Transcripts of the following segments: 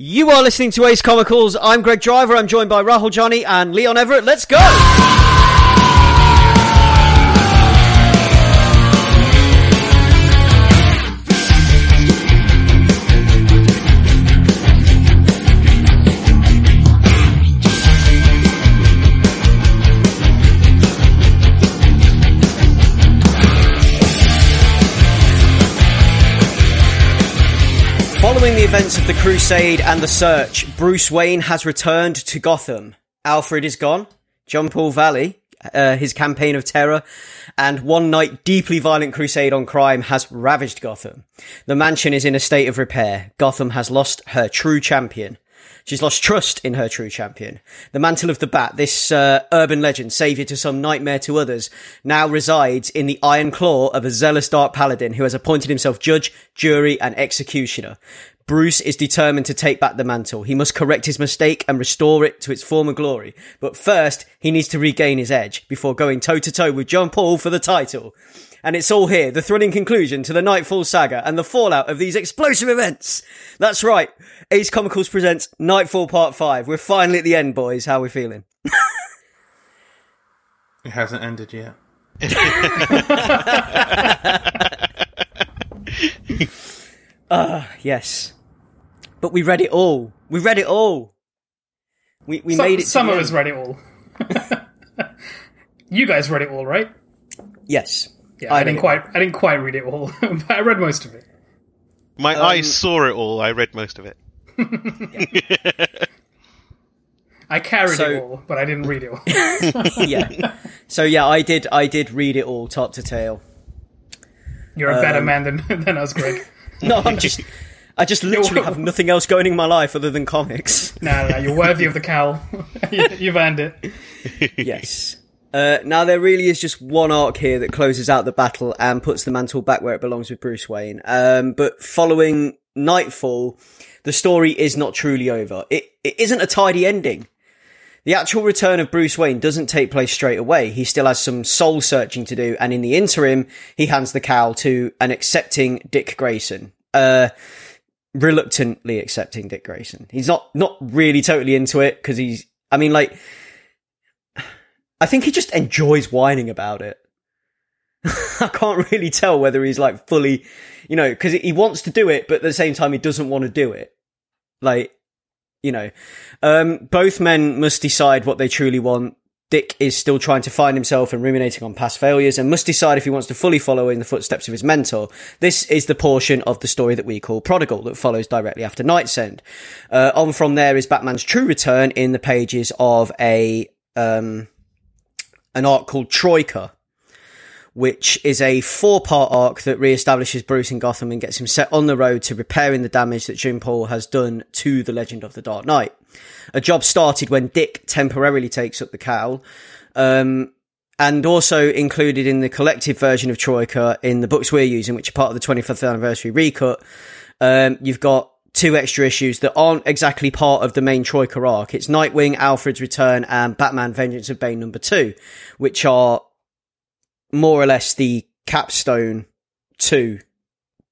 You are listening to Ace Comicals. I'm Greg Driver. I'm joined by Rahul Johnny and Leon Everett. Let's go! Of the Crusade and the Search, Bruce Wayne has returned to Gotham. Alfred is gone. Jean Paul Valley, uh, his campaign of terror, and one night deeply violent crusade on crime has ravaged Gotham. The mansion is in a state of repair. Gotham has lost her true champion. She's lost trust in her true champion. The mantle of the Bat, this uh, urban legend, savior to some, nightmare to others, now resides in the iron claw of a zealous dark paladin who has appointed himself judge, jury, and executioner. Bruce is determined to take back the mantle. He must correct his mistake and restore it to its former glory. But first, he needs to regain his edge before going toe to toe with Jean Paul for the title. And it's all here, the thrilling conclusion to the Knightfall saga and the fallout of these explosive events. That's right. Ace Comicals presents Knightfall Part 5. We're finally at the end, boys. How are we feeling? It hasn't ended yet. Ah, Yes. But we read it all. We read it all. We, we Some, made it to some the of us read it all. you guys read it all, right? Yes. Yeah, I, read didn't it quite. I didn't quite read it all, but I read most of it. My Um, eyes saw it all. I read most of it. I carried So- it all, but I didn't read it all. yeah. So yeah, I did. I did read it all, top to tail. You're a Um, better man than than us, Greg. No, I'm just. I just literally have nothing else going in my life other than comics. No, no, you're worthy of the cowl. You- You've earned it. yes. Uh, now there really is just one arc here that closes out the battle and puts the mantle back where it belongs with Bruce Wayne. Um, but following Knightfall, the story is not truly over. It it isn't a tidy ending. The actual return of Bruce Wayne doesn't take place straight away. He still has some soul searching to do, and in the interim, he hands the cowl to an accepting Dick Grayson. Uh, reluctantly accepting Dick Grayson. He's not not really totally into it because he's. I mean, like, I think he just enjoys whining about it. I can't really tell whether he's like fully, you know, because he wants to do it, but at the same time he doesn't want to do it. Like, you know, um, both men must decide what they truly want. Dick is still trying to find himself and ruminating on past failures and must decide if he wants to fully follow in the footsteps of his mentor. This is the portion of the story that we call Prodigal that follows directly after KnightsEnd. Uh, on from there is Batman's true return in the pages of a, um, an arc called Troika, which is a four part arc that re-establishes Bruce in Gotham and gets him set on the road to repairing the damage that Jean Paul has done to the Legend of the Dark Knight. A job started when Dick temporarily takes up the cowl, um, and also included in the collective version of Troika in the books we're using, which are part of the 25th anniversary recut. Um, you've got two extra issues that aren't exactly part of the main Troika arc. It's Nightwing, Alfred's Return, and Batman Vengeance of Bane number two, which are more or less the capstone to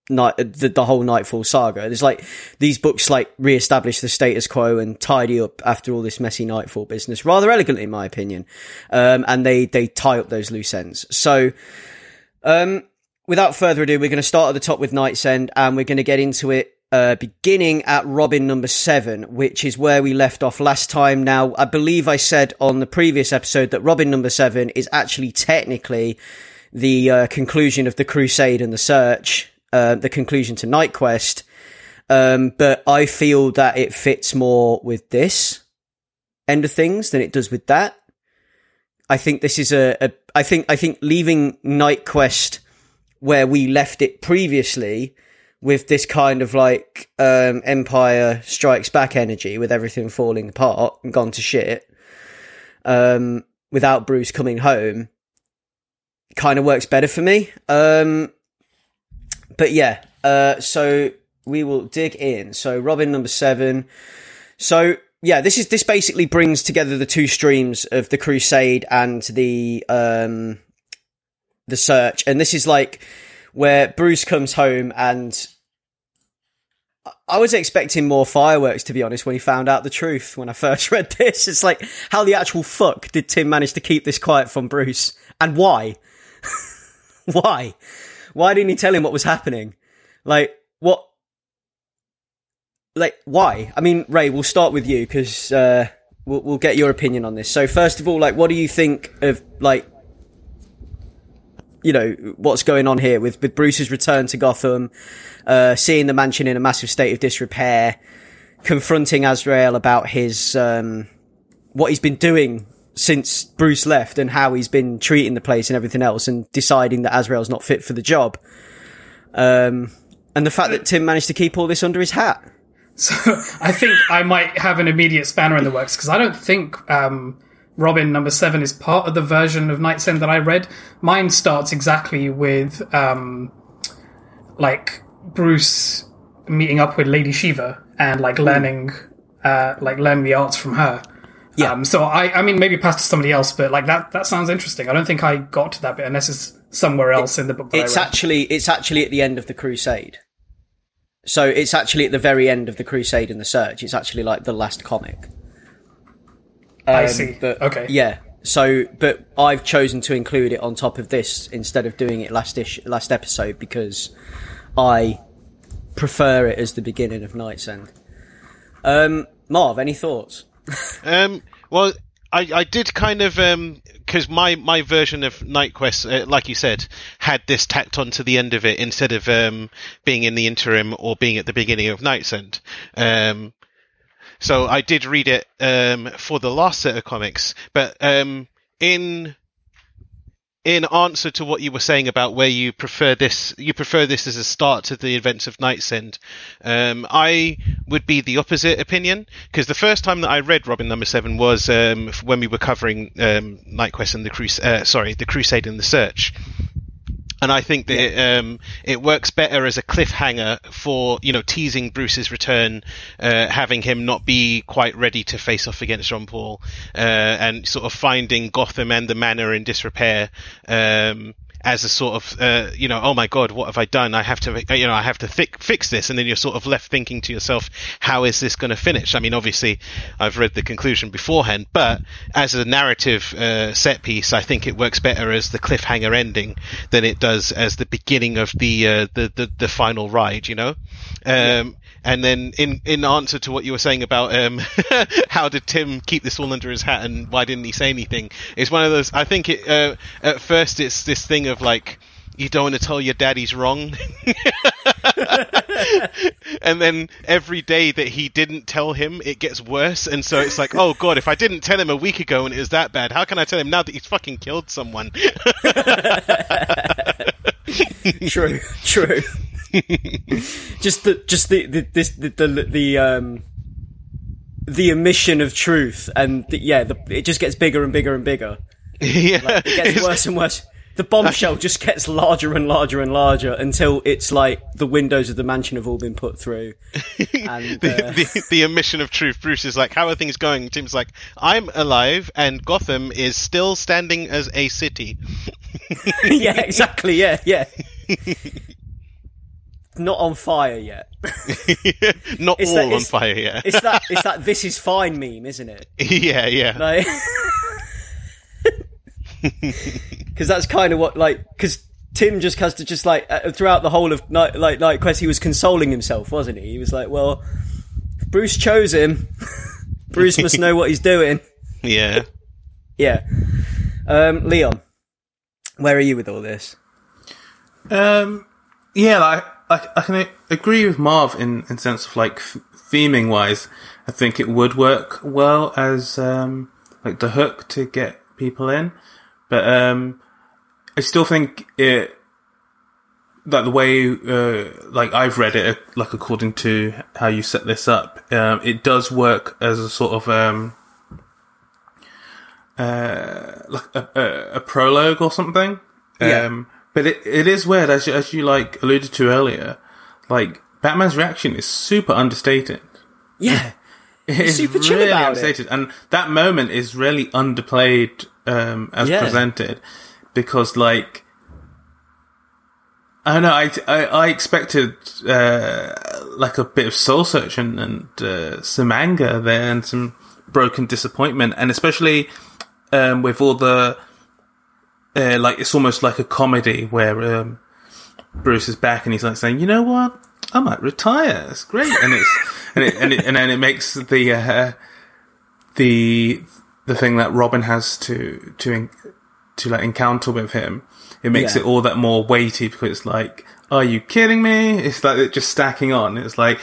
night the, the whole Knightfall saga. There's like these books like re-establish the status quo and tidy up after all this messy Knightfall business rather elegantly, in my opinion. Um, and they they tie up those loose ends. So, um, without further ado, we're going to start at the top with KnightsEnd, and we're going to get into it. Uh, beginning at Robin number seven, which is where we left off last time. Now, I believe I said on the previous episode that Robin number seven is actually technically the uh, conclusion of the Crusade and the Search, uh, the conclusion to KnightQuest. Um, but I feel that it fits more with this end of things than it does with that. I think this is a, a I think, I think leaving KnightQuest where we left it previously with this kind of like, um, Empire Strikes Back energy with everything falling apart and gone to shit, um, without Bruce coming home kind of works better for me. Um, but yeah, uh, so we will dig in. So Robin number seven. So yeah, this is this basically brings together the two streams of the Crusade and the um the Search, and this is like where Bruce comes home and I was expecting more fireworks, to be honest, when he found out the truth when I first read this. It's like, how the actual fuck did Tim manage to keep this quiet from Bruce? And why? why? Why didn't he tell him what was happening? Like, what? Like, why? I mean, Ray, we'll start with you because uh, we'll, we'll get your opinion on this. So, first of all, like, what do you think of like you know what's going on here with with Bruce's return to Gotham, uh, seeing the mansion in a massive state of disrepair, confronting Azrael about his um, what he's been doing since Bruce left and how he's been treating the place and everything else, and deciding that Azrael's not fit for the job. Um, and the fact that Tim managed to keep all this under his hat. So I think I might have an immediate spanner in the works because I don't think um, Robin number seven is part of the version of KnightsEnd that I read. Mine starts exactly with um, like Bruce meeting up with Lady Shiva and like learning uh, like learning the arts from her. Yeah. Um, so I, I mean, maybe pass to somebody else, but like that, that sounds interesting. I don't think I got to that bit unless it's somewhere else in the book. It's I actually it's actually at the end of the Crusade. So it's actually at the very end of the Crusade and the Search. It's actually like the last comic. I Um, see. But, okay. Yeah. So, but I've chosen to include it on top of this instead of doing it last ish, last episode because I prefer it as the beginning of KnightsEnd. Um, Marv, any thoughts? Um, well, I, I did kind of because my, my version of KnightQuest, uh, like you said, had this tacked on to the end of it instead of um, being in the interim or being at the beginning of KnightsEnd. Um, so I did read it um, for the last set of comics, but um, in in answer to what you were saying about where you prefer this, you prefer this as a start to the events of KnightsEnd. Um, I would be the opposite opinion because the first time that I read Robin Number Seven was um, when we were covering um, KnightQuest and the uh, sorry, the Crusade and the Search. And I think that it, um, it works better as a cliffhanger for you know teasing Bruce's return, uh, having him not be quite ready to face off against Jean Paul, uh, and sort of finding Gotham and the Manor in disrepair. Um, as a sort of, uh, you know, oh my god, what have I done? I have to, you know, I have to fi- fix this, and then you're sort of left thinking to yourself, how is this going to finish? I mean, obviously, I've read the conclusion beforehand, but as a narrative uh, set piece, I think it works better as the cliffhanger ending than it does as the beginning of the uh, the, the the final ride. You know. Um, And then, in, in answer to what you were saying about um, how did Tim keep this all under his hat and why didn't he say anything, it's one of those. I think it, uh, at first it's this thing of like you don't want to tell your daddy's wrong, and then every day that he didn't tell him, it gets worse, and so it's like, oh god, if I didn't tell him a week ago and it was that bad, how can I tell him now that he's fucking killed someone? true, true. just the, just the, the this, the, the, the, um, the omission of truth, and the, yeah, the, it just gets bigger and bigger and bigger. yeah, It gets worse and worse. The bombshell just gets larger and larger and larger until it's like the windows of the mansion have all been put through. And, the, uh, the, the omission of truth. Bruce is like, how are things going? Tim's like, I'm alive, and Gotham is still standing as a city. yeah, exactly. Yeah, yeah. Not on fire yet. Not It's all that- on fire yet. It's that. It's that. This is fine meme, isn't it? yeah, yeah. Like, because that's kind of what like because Tim just has to just like uh, throughout the whole of night like KnightQuest he was consoling himself, wasn't he? He was like, well, if Bruce chose him, Bruce must know what he's doing. Yeah. Yeah. Um, Leon, where are you with all this? Um, yeah, like, I, I can agree with Marv in, in sense of like theming wise. I think it would work well as um, like the hook to get people in, but um, I still think it that the way uh, like I've read it, like according to how you set this up, um, it does work as a sort of um, uh, like a, a, a prologue or something. Yeah. Um, but it, it is weird, as you, as you like alluded to earlier. Like Batman's reaction is super understated. Yeah. It's super chill really about it. understated, and that moment is really underplayed um, as Yeah. presented because, like, I don't know. I I, I expected uh, like a bit of soul searching and uh, some anger there and some broken disappointment, and especially um, with all the uh, like it's almost like a comedy where um, Bruce is back and he's like saying, "You know what? I might retire. It's great," and it's and it, and, it, and then it makes the uh, the the thing that Robin has to to to like encounter with him. It makes Yeah. it all that more weighty because it's like, "Are you kidding me?" It's like it just stacking on. It's like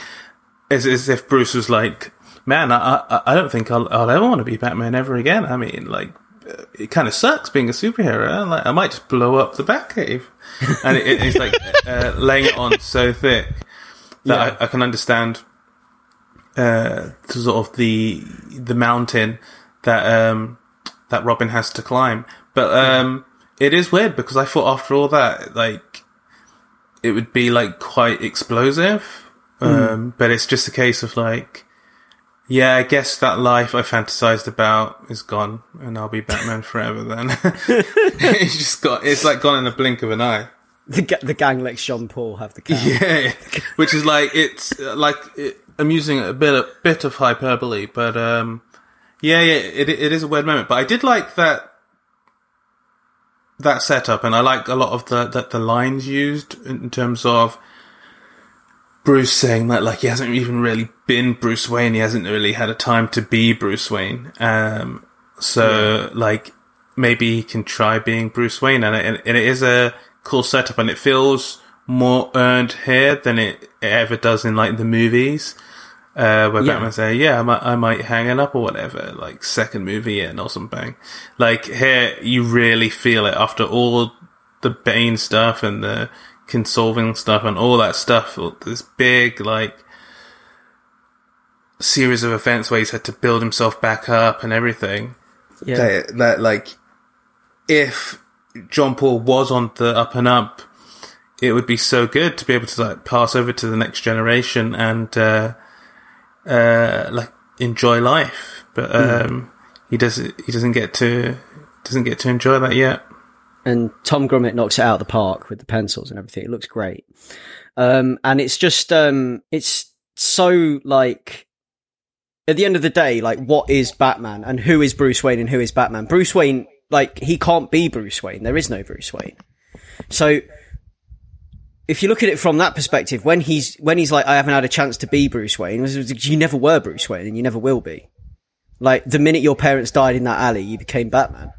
as as if Bruce was like, "Man, I I, I don't think I'll, I'll ever want to be Batman ever again." I mean, like it kind of sucks being a superhero. Like, I might just blow up the Batcave, and it, it's like uh, laying it on so thick that I, I can understand uh, the sort of the the mountain that um that Robin has to climb. But um, it is weird because I thought after all that, like it would be like quite explosive. Um, but it's just a case of like. Yeah, I guess that life I fantasized about is gone, and I'll be Batman forever. Then it's just got it's like gone in a blink of an eye. The, ga- the gang lets Jean Paul have the cow. Yeah, which is like it's uh, like it, I'm using a bit a bit of hyperbole, but um, yeah, yeah, it it is a weird moment. But I did like that that setup, and I like a lot of the the, the lines used in terms of Bruce saying that like he hasn't even really been Bruce Wayne, he hasn't really had a time to be Bruce Wayne. Um, so like maybe he can try being Bruce Wayne, and it, and it is a cool setup, and it feels more earned here than it ever does in like the movies. Uh, where Yeah. Batman say, "Yeah, I might, I might hang it up or whatever." Like second movie in or something. Like here, you really feel it after all the Bane stuff and the Kinsolving stuff and all that stuff. This big like series of events where he's had to build himself back up and everything Yeah. that, that like if Jean Paul was on the up and up, it would be so good to be able to like pass over to the next generation and uh, uh, like enjoy life. But um, he doesn't. He doesn't get to doesn't get to enjoy that yet. And Tom Grummett knocks it out of the park with the pencils and everything. It looks great. Um, and it's just, um, it's so like, at the end of the day, like, what is Batman and who is Bruce Wayne and who is Batman? Bruce Wayne, like, he can't be Bruce Wayne. There is no Bruce Wayne. So, if you look at it from that perspective, when he's, when he's like, I haven't had a chance to be Bruce Wayne, you never were Bruce Wayne and you never will be. Like, the minute your parents died in that alley, you became Batman.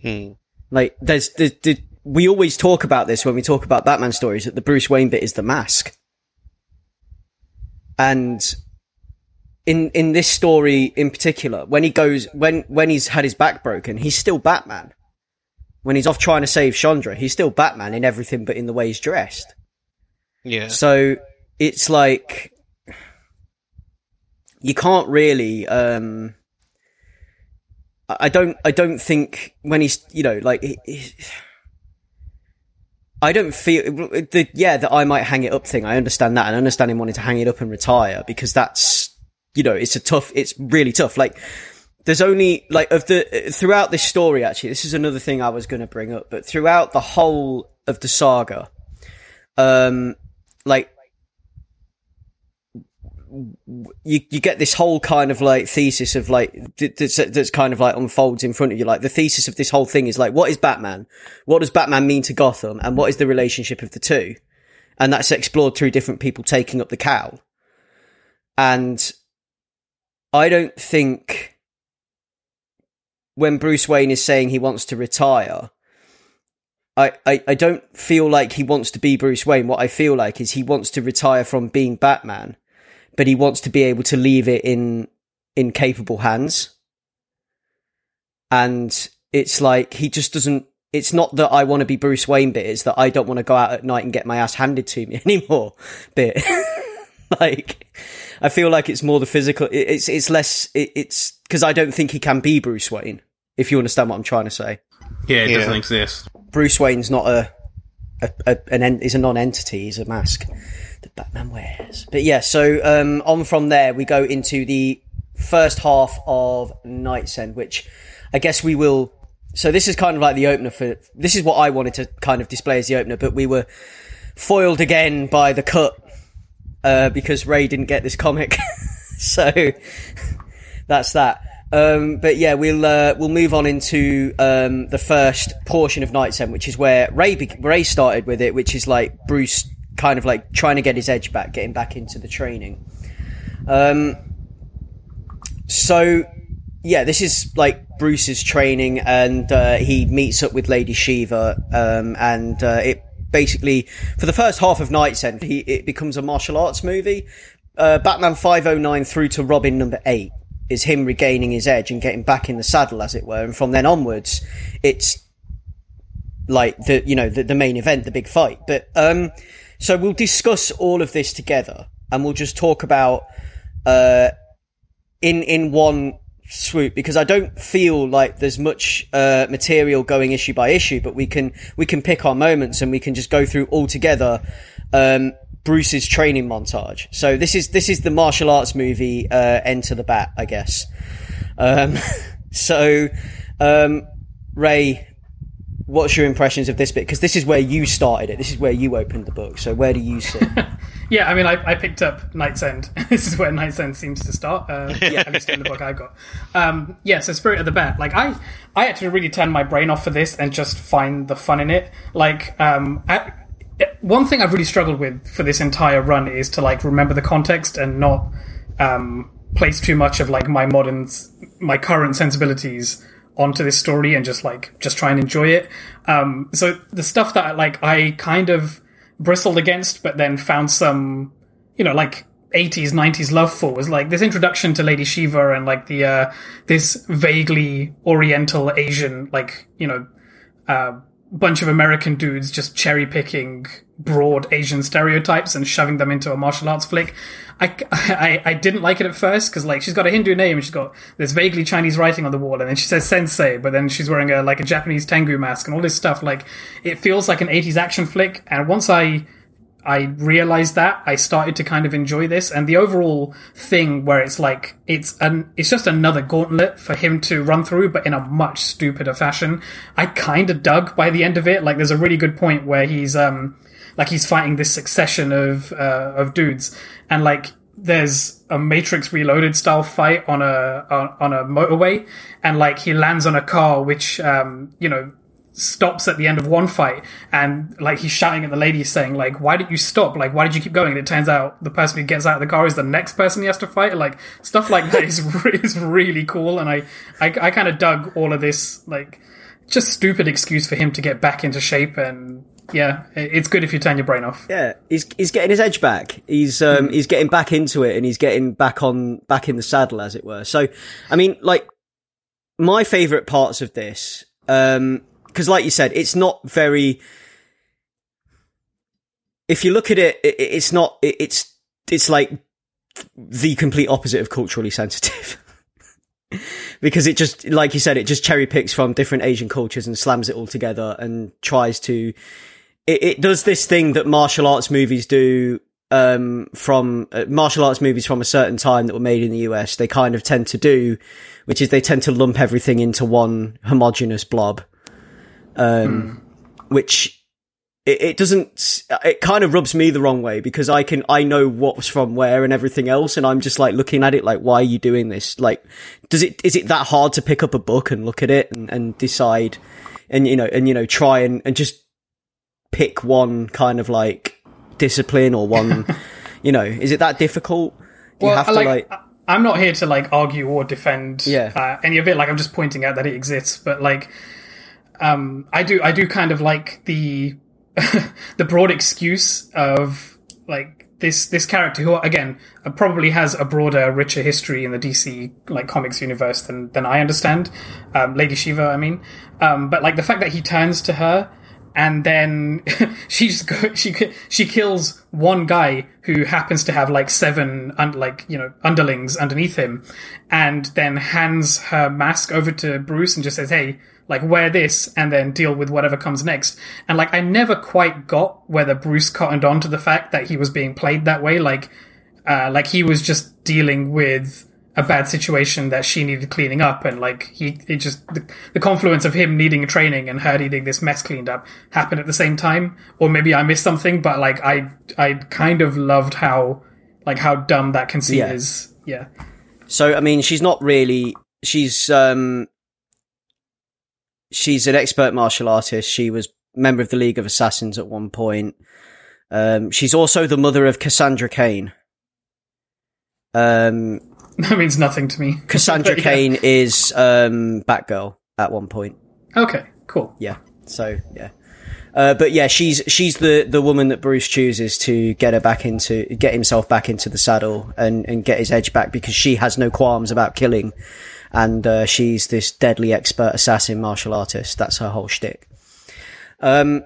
Hmm. Like, there's, there's, the we always talk about this when we talk about Batman stories that the Bruce Wayne bit is the mask. And in, in this story in particular, when he goes, when, when he's had his back broken, he's still Batman. When he's off trying to save Shondra, he's still Batman in everything but in the way he's dressed. Yeah. So it's like you can't really. Um, I don't. I don't think when he's you know like. he- I don't feel the yeah that I might hang it up thing. I understand that and I understand him wanting to hang it up and retire because that's you know it's a tough. It's really tough. Like there's only like of the throughout this story actually this is another thing i was going to bring up but throughout the whole of the saga um like you you get this whole kind of like thesis of like that's, that's kind of like unfolds in front of you. Like the thesis of this whole thing is like what is batman? What does batman mean to gotham? And what is the relationship of the two? And that's explored through different people taking up the cow and i don't think when Bruce Wayne is saying he wants to retire, I, I, I don't feel like he wants to be Bruce Wayne. What I feel like is he wants to retire from being Batman, but he wants to be able to leave it in in capable hands. And it's like he just doesn't it's not that I want to be Bruce Wayne bit, it's that I don't want to go out at night and get my ass handed to me anymore bit. like I feel like it's more the physical. It's it's less. It, it's because I don't think he can be Bruce Wayne. If you understand what I'm trying to say, Yeah, it Yeah. doesn't exist. Bruce Wayne's not a, a, a an en- he's a non-entity. He's a mask that Batman wears. But yeah, so um, on from there we go into the first half of KnightsEnd, which I guess we will. So this is kind of like the opener for. This is what I wanted to kind of display as the opener, but we were foiled again by the cut uh, because Ray didn't get this comic. so that's that. Um, but yeah, we'll uh, we'll move on into um, the first portion of KnightsEnd, which is where Ray Ray started with it, which is like Bruce kind of like trying to get his edge back, getting back into the training. Um, so yeah, this is like Bruce's training, and uh, he meets up with Lady Shiva, um, and uh, it basically for the first half of KnightsEnd, he it becomes a martial arts movie. Uh, Batman five oh nine through to Robin number eight is him regaining his edge and getting back in the saddle, as it were, and from then onwards, it's like the you know the, the main event, the big fight. But um, so we'll discuss all of this together, and we'll just talk about uh, in in one swoop because I don't feel like there's much uh, material going issue by issue, but we can we can pick our moments and we can just go through all together. Um, Bruce's training montage. So this is this is the martial arts movie uh, Enter the Bat, I guess. Um, so um, Ray, what's your impressions of this bit? Because this is where you started it. This is where you opened the book. So where do you sit? Yeah, I mean, I, I picked up KnightsEnd. this is where KnightsEnd seems to start. Uh, yeah, at least in the book I've got. Um, yeah, so Spirit of the Bat. Like, I, I had to really turn my brain off for this and just find the fun in it. Like, um, I, one thing I've really struggled with for this entire run is to like remember the context and not um, place too much of like my modern, my current sensibilities onto this story and just like just try and enjoy it. Um, so the stuff that like I kind of bristled against, but then found some, you know, like 80s, 90s love for was like this introduction to Lady Shiva and like the, uh, this vaguely oriental Asian, like, you know, uh, bunch of American dudes just cherry picking broad Asian stereotypes and shoving them into a martial arts flick. I, I, I didn't like it at first because like she's got a Hindu name and she's got this vaguely Chinese writing on the wall and then she says sensei, but then she's wearing a like a Japanese tengu mask and all this stuff. Like it feels like an 80s action flick. And once I I realized that I started to kind of enjoy this and the overall thing where it's like it's an it's just another gauntlet for him to run through but in a much stupider fashion. I kind of dug by the end of it. Like there's a really good point where he's um like he's fighting this succession of uh, of dudes. And like there's a Matrix Reloaded style fight on a on, on a motorway. And like he lands on a car which um you know stops at the end of one fight. And like he's shouting at the lady saying like why did you stop? Like why did you keep going? And it turns out the person who gets out of the car is the next person he has to fight. Like stuff like that is, is really cool. And I I, I kind of dug all of this like just stupid excuse for him to get back into shape and yeah it's good if you turn your brain off Yeah, he's he's getting his edge back. He's um he's getting back into it, and he's getting back on back in the saddle, as it were. So, I mean, like my favorite parts of this, um, because like you said, it's not very. If you look at it, it it's not. It, it's it's like the complete opposite of culturally sensitive. because it just, like you said, it just cherry picks from different Asian cultures and slams it all together and tries to it, it does this thing that martial arts movies do um, from uh, martial arts movies from a certain time that were made in the US. They kind of tend to do, which is they tend to lump everything into one homogenous blob, um, which it, it doesn't. It kind of rubs me the wrong way because I can I know what's from where and everything else, and I'm just like looking at it like, why are you doing this? Like, does it is it that hard to pick up a book and look at it and, and decide, and you know, and you know, try and and just pick one kind of like discipline or one, you know, is it that difficult? Do you have to like, like, I'm not here to like argue or defend Yeah. uh, any of it. Like I'm just pointing out that it exists. But like, um, I do, I do kind of like the the broad excuse of like this this character who again uh, probably has a broader, richer history in the DC like comics universe than than I understand. Um, Lady Shiva, I mean, um, but like the fact that he turns to her and then she's go- she she kills one guy who happens to have like seven un- like you know underlings underneath him, and then hands her mask over to Bruce and just says, "Hey, like wear this and then deal with whatever comes next." And like I never quite got whether Bruce cottoned on to the fact that he was being played that way, like uh, like he was just dealing with a bad situation that she needed cleaning up and like he it just the, the confluence of him needing training and her needing this mess cleaned up happened at the same time or maybe i missed something but like i i kind of loved how like how dumb that conceit Yeah. is. Yeah. So I mean, she's not really. She's um. She's an expert martial artist. She was member of the League of Assassins at one point. Um, she's also the mother of Cassandra Cain. Um, That means nothing to me. Cassandra yeah. Cain is um Batgirl at one point. Okay, cool. Yeah. So yeah. Uh, but yeah, she's she's the, the woman that Bruce chooses to get her back into get himself back into the saddle and, and get his edge back because she has no qualms about killing, and uh, she's this deadly expert assassin martial artist. That's her whole shtick. Um,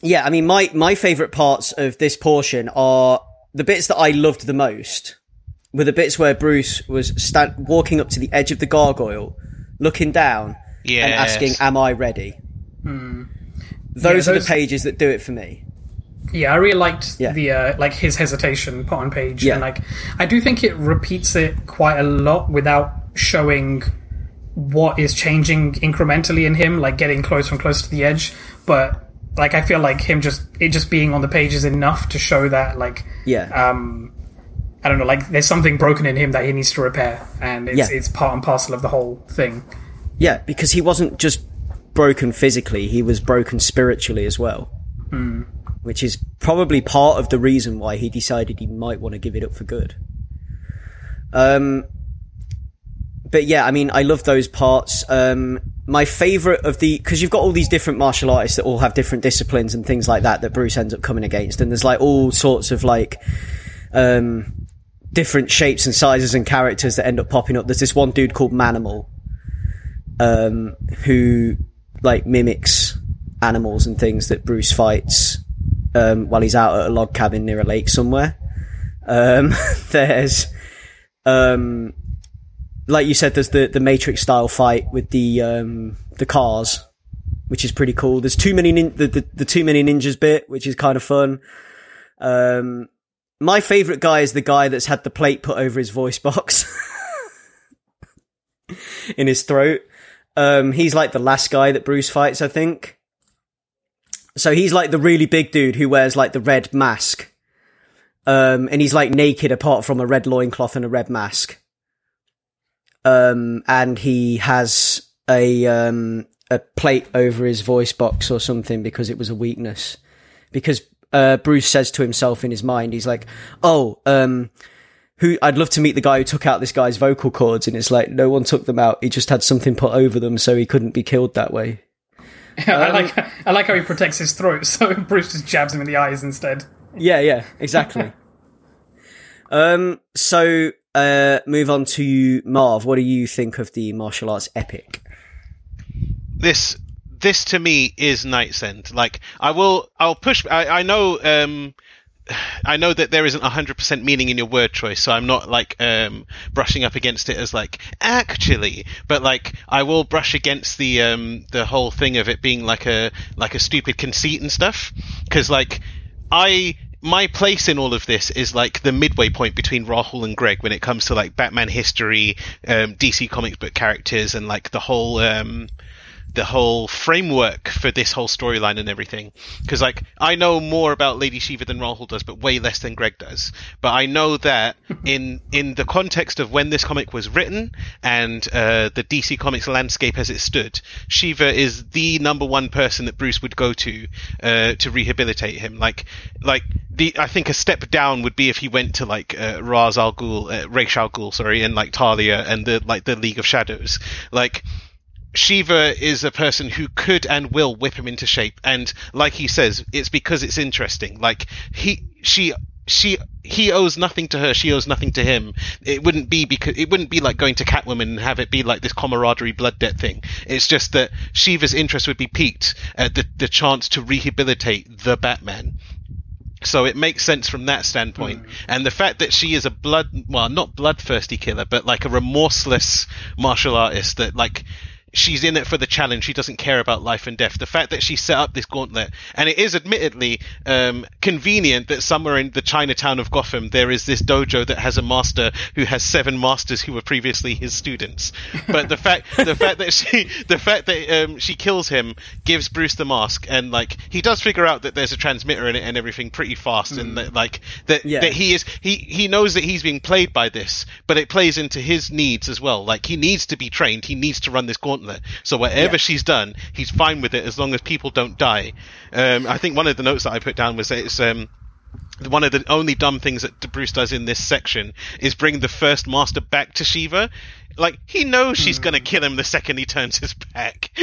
yeah, I mean my my favorite parts of this portion are the bits that I loved the most were the bits where Bruce was stand, walking up to the edge of the gargoyle, looking down and asking, "Am I ready?" Those Yeah, are the pages that do it for me. Yeah, I really liked Yeah. the uh, like his hesitation put on page, Yeah. and like I do think it repeats it quite a lot without showing what is changing incrementally in him, like getting closer and closer to the edge. But like I feel like him just it just being on the page is enough to show that like Yeah, um I don't know, like there's something broken in him that he needs to repair, and it's Yeah. it's part and parcel of the whole thing. yeah, because he wasn't just broken physically; he was broken spiritually as well. Which is probably part of the reason why he decided he might want to give it up for good. Um, but yeah, I mean, I love those parts. Um, my favorite of the because you've got all these different martial artists that all have different disciplines and things like that that Bruce ends up coming against, and there's like all sorts of like um, different shapes and sizes and characters that end up popping up. There's this one dude called Manimal, um, who like mimics animals and things that Bruce fights um, while he's out at a log cabin near a lake somewhere. Um, there's, um, like you said, there's the, the Matrix style fight with the um, the cars, which is pretty cool. There's too many nin- the, the the too many ninjas bit, which is kind of fun. Um, my favorite guy is the guy that's had the plate put over his voice box in his throat. Um, he's like the last guy that Bruce fights, I think. So he's like the really big dude who wears like the red mask. Um, and he's like naked apart from a red loincloth and a red mask. Um, and he has a, um, a plate over his voice box or something because it was a weakness. Because, uh, Bruce says to himself in his mind, he's like, oh, um, who I'd love to meet the guy who took out this guy's vocal cords, and it's like no one took them out. He just had something put over them so he couldn't be killed that way. I Um, like I like how he protects his throat, so Bruce just jabs him in the eyes instead. Yeah, yeah, exactly. um, so uh, move on to Marv. What do you think of the martial arts epic? this this to me is KnightsEnd. Like I will I'll push I, I know um I know that there isn't 100% meaning in your word choice, so I'm not like um, brushing up against it as like actually, but like I will brush against the um, the whole thing of it being like a like a stupid conceit and stuff, because like I my place in all of this is like the midway point between Rahul and Greg when it comes to like Batman history, um, DC comic book characters, and like the whole um, the whole framework for this whole storyline and everything. Because like I know more about Lady Shiva than Rahul does, but way less than Greg does. But I know that in in the context of when this comic was written and uh, the DC Comics landscape as it stood, Shiva is the number one person that Bruce would go to uh, to rehabilitate him. Like like the I think a step down would be if he went to like uh, Ra's al Ghul, uh, Ra's al Ghul, sorry, and like Talia and the like the League of Shadows, like. Shiva is a person who could and will whip him into shape, and like he says, it's because it's interesting. Like he, she, she, he owes nothing to her. She owes nothing to him. It wouldn't be because it wouldn't be like going to Catwoman and have it be like this camaraderie blood debt thing. It's just that Shiva's interest would be piqued at the the chance to rehabilitate the Batman. So it makes sense from that standpoint. Mm. And the fact that she is a blood, well, not bloodthirsty killer, but like a remorseless martial artist that like she's in it for the challenge. She doesn't care about life and death. The fact that she set up this gauntlet, and it is admittedly um, convenient that somewhere in the Chinatown of Gotham there is this dojo that has a master who has seven masters who were previously his students. But the fact, the fact that she, the fact that um, she kills him gives Bruce the mask, and like he does figure out that there's a transmitter in it and everything pretty fast, and that like that Yeah. that he is he he knows that he's being played by this, but it plays into his needs as well. Like he needs to be trained, he needs to run this gauntlet. So whatever Yeah. she's done, he's fine with it as long as people don't die. Um, I think one of the notes that I put down was that it's um, one of the only dumb things that Bruce does in this section is bring the first master back to Shiva. Like he knows she's Hmm. gonna kill him the second he turns his back.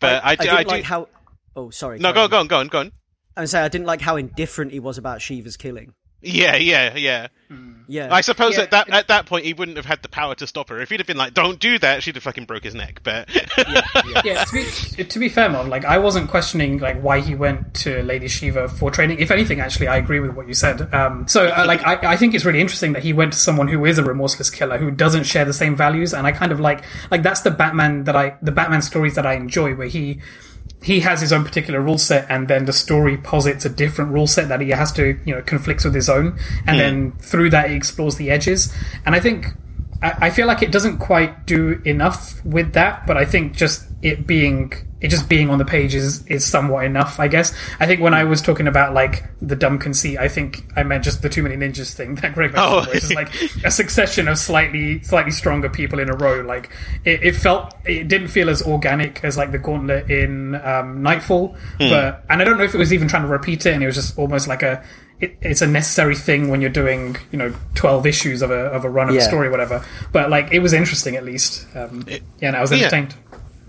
but I, I do- didn't I do. like how. Oh, sorry. no, go on, go on, go on, go on. I was say I didn't like how indifferent he was about Shiva's killing. Yeah, yeah, yeah. Yeah, I suppose Yeah, at that at that point he wouldn't have had the power to stop her. If he'd have been like, "Don't do that," she'd have fucking broke his neck. But yeah, to be, to be fair, Mom, like I wasn't questioning like why he went to Lady Shiva for training. If anything, actually, I agree with what you said. Um, so, uh, like, I, I think it's really interesting that he went to someone who is a remorseless killer who doesn't share the same values, and I kind of like like that's the Batman that I the Batman stories that I enjoy, where he he has his own particular rule set, and then the story posits a different rule set that he has to, you know, conflicts with his own, and hmm. then through that he explores the edges. And I think I, I feel like it doesn't quite do enough with that, but I think just it being it just being on the page is, is somewhat enough, I guess. I think when I was talking about like the dumb conceit, I think I meant just the too many ninjas thing that Greg mentioned, Oh. where it's just like a succession of slightly slightly stronger people in a row. Like it, it felt it didn't feel as organic as like the gauntlet in um, Knightfall, but and I don't know if it was even trying to repeat it, and it was just almost like a it, it's a necessary thing when you're doing you know 12 issues of a of a run of a story or whatever. But like it was interesting at least. Um, yeah, and I was yeah.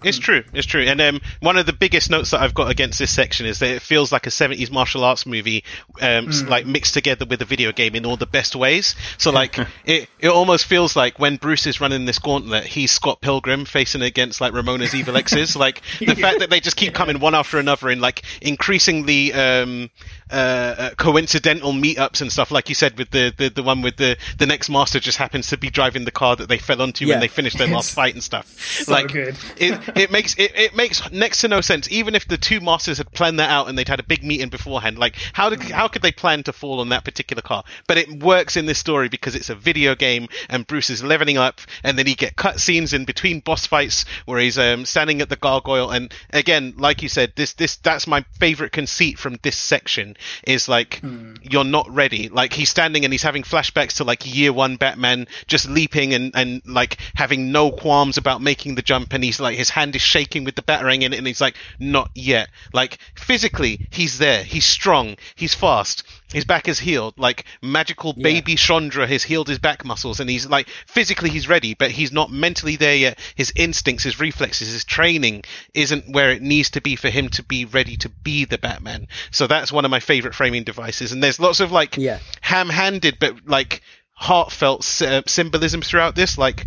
It's true. It's true. And um, one of the biggest notes that I've got against this section is that it feels like a 70s martial arts movie, um, s- like mixed together with a video game in all the best ways. So like it, it almost feels like when Bruce is running this gauntlet, he's Scott Pilgrim facing against like Ramona's evil exes. Like the fact that they just keep coming one after another in like increasingly um, uh, uh, coincidental meetups and stuff. Like you said with the, the the one with the the next master just happens to be driving the car that they fell onto Yeah. when they finished their last fight and stuff. so like good. it, it makes it, it makes next to no sense. Even if the two masters had planned that out and they'd had a big meeting beforehand, like how did how could they plan to fall on that particular car? But it works in this story because it's a video game and Bruce is leveling up, and then he get cut scenes in between boss fights where he's um, standing at the gargoyle. And again, like you said, this this that's my favorite conceit from this section is like you're not ready. Like he's standing and he's having flashbacks to like year one Batman just leaping and and like having no qualms about making the jump, and he's like his hand is shaking with the batarang in it, and he's like not yet. Like physically, he's there. He's strong. He's fast. His back is healed. Like magical baby Shondra has healed his back muscles, and he's like physically he's ready, but he's not mentally there yet. His instincts, his reflexes, his training isn't where it needs to be for him to be ready to be the Batman. So that's one of my favorite framing devices. And there's lots of like Yeah. ham-handed but like heartfelt uh, symbolism throughout this, like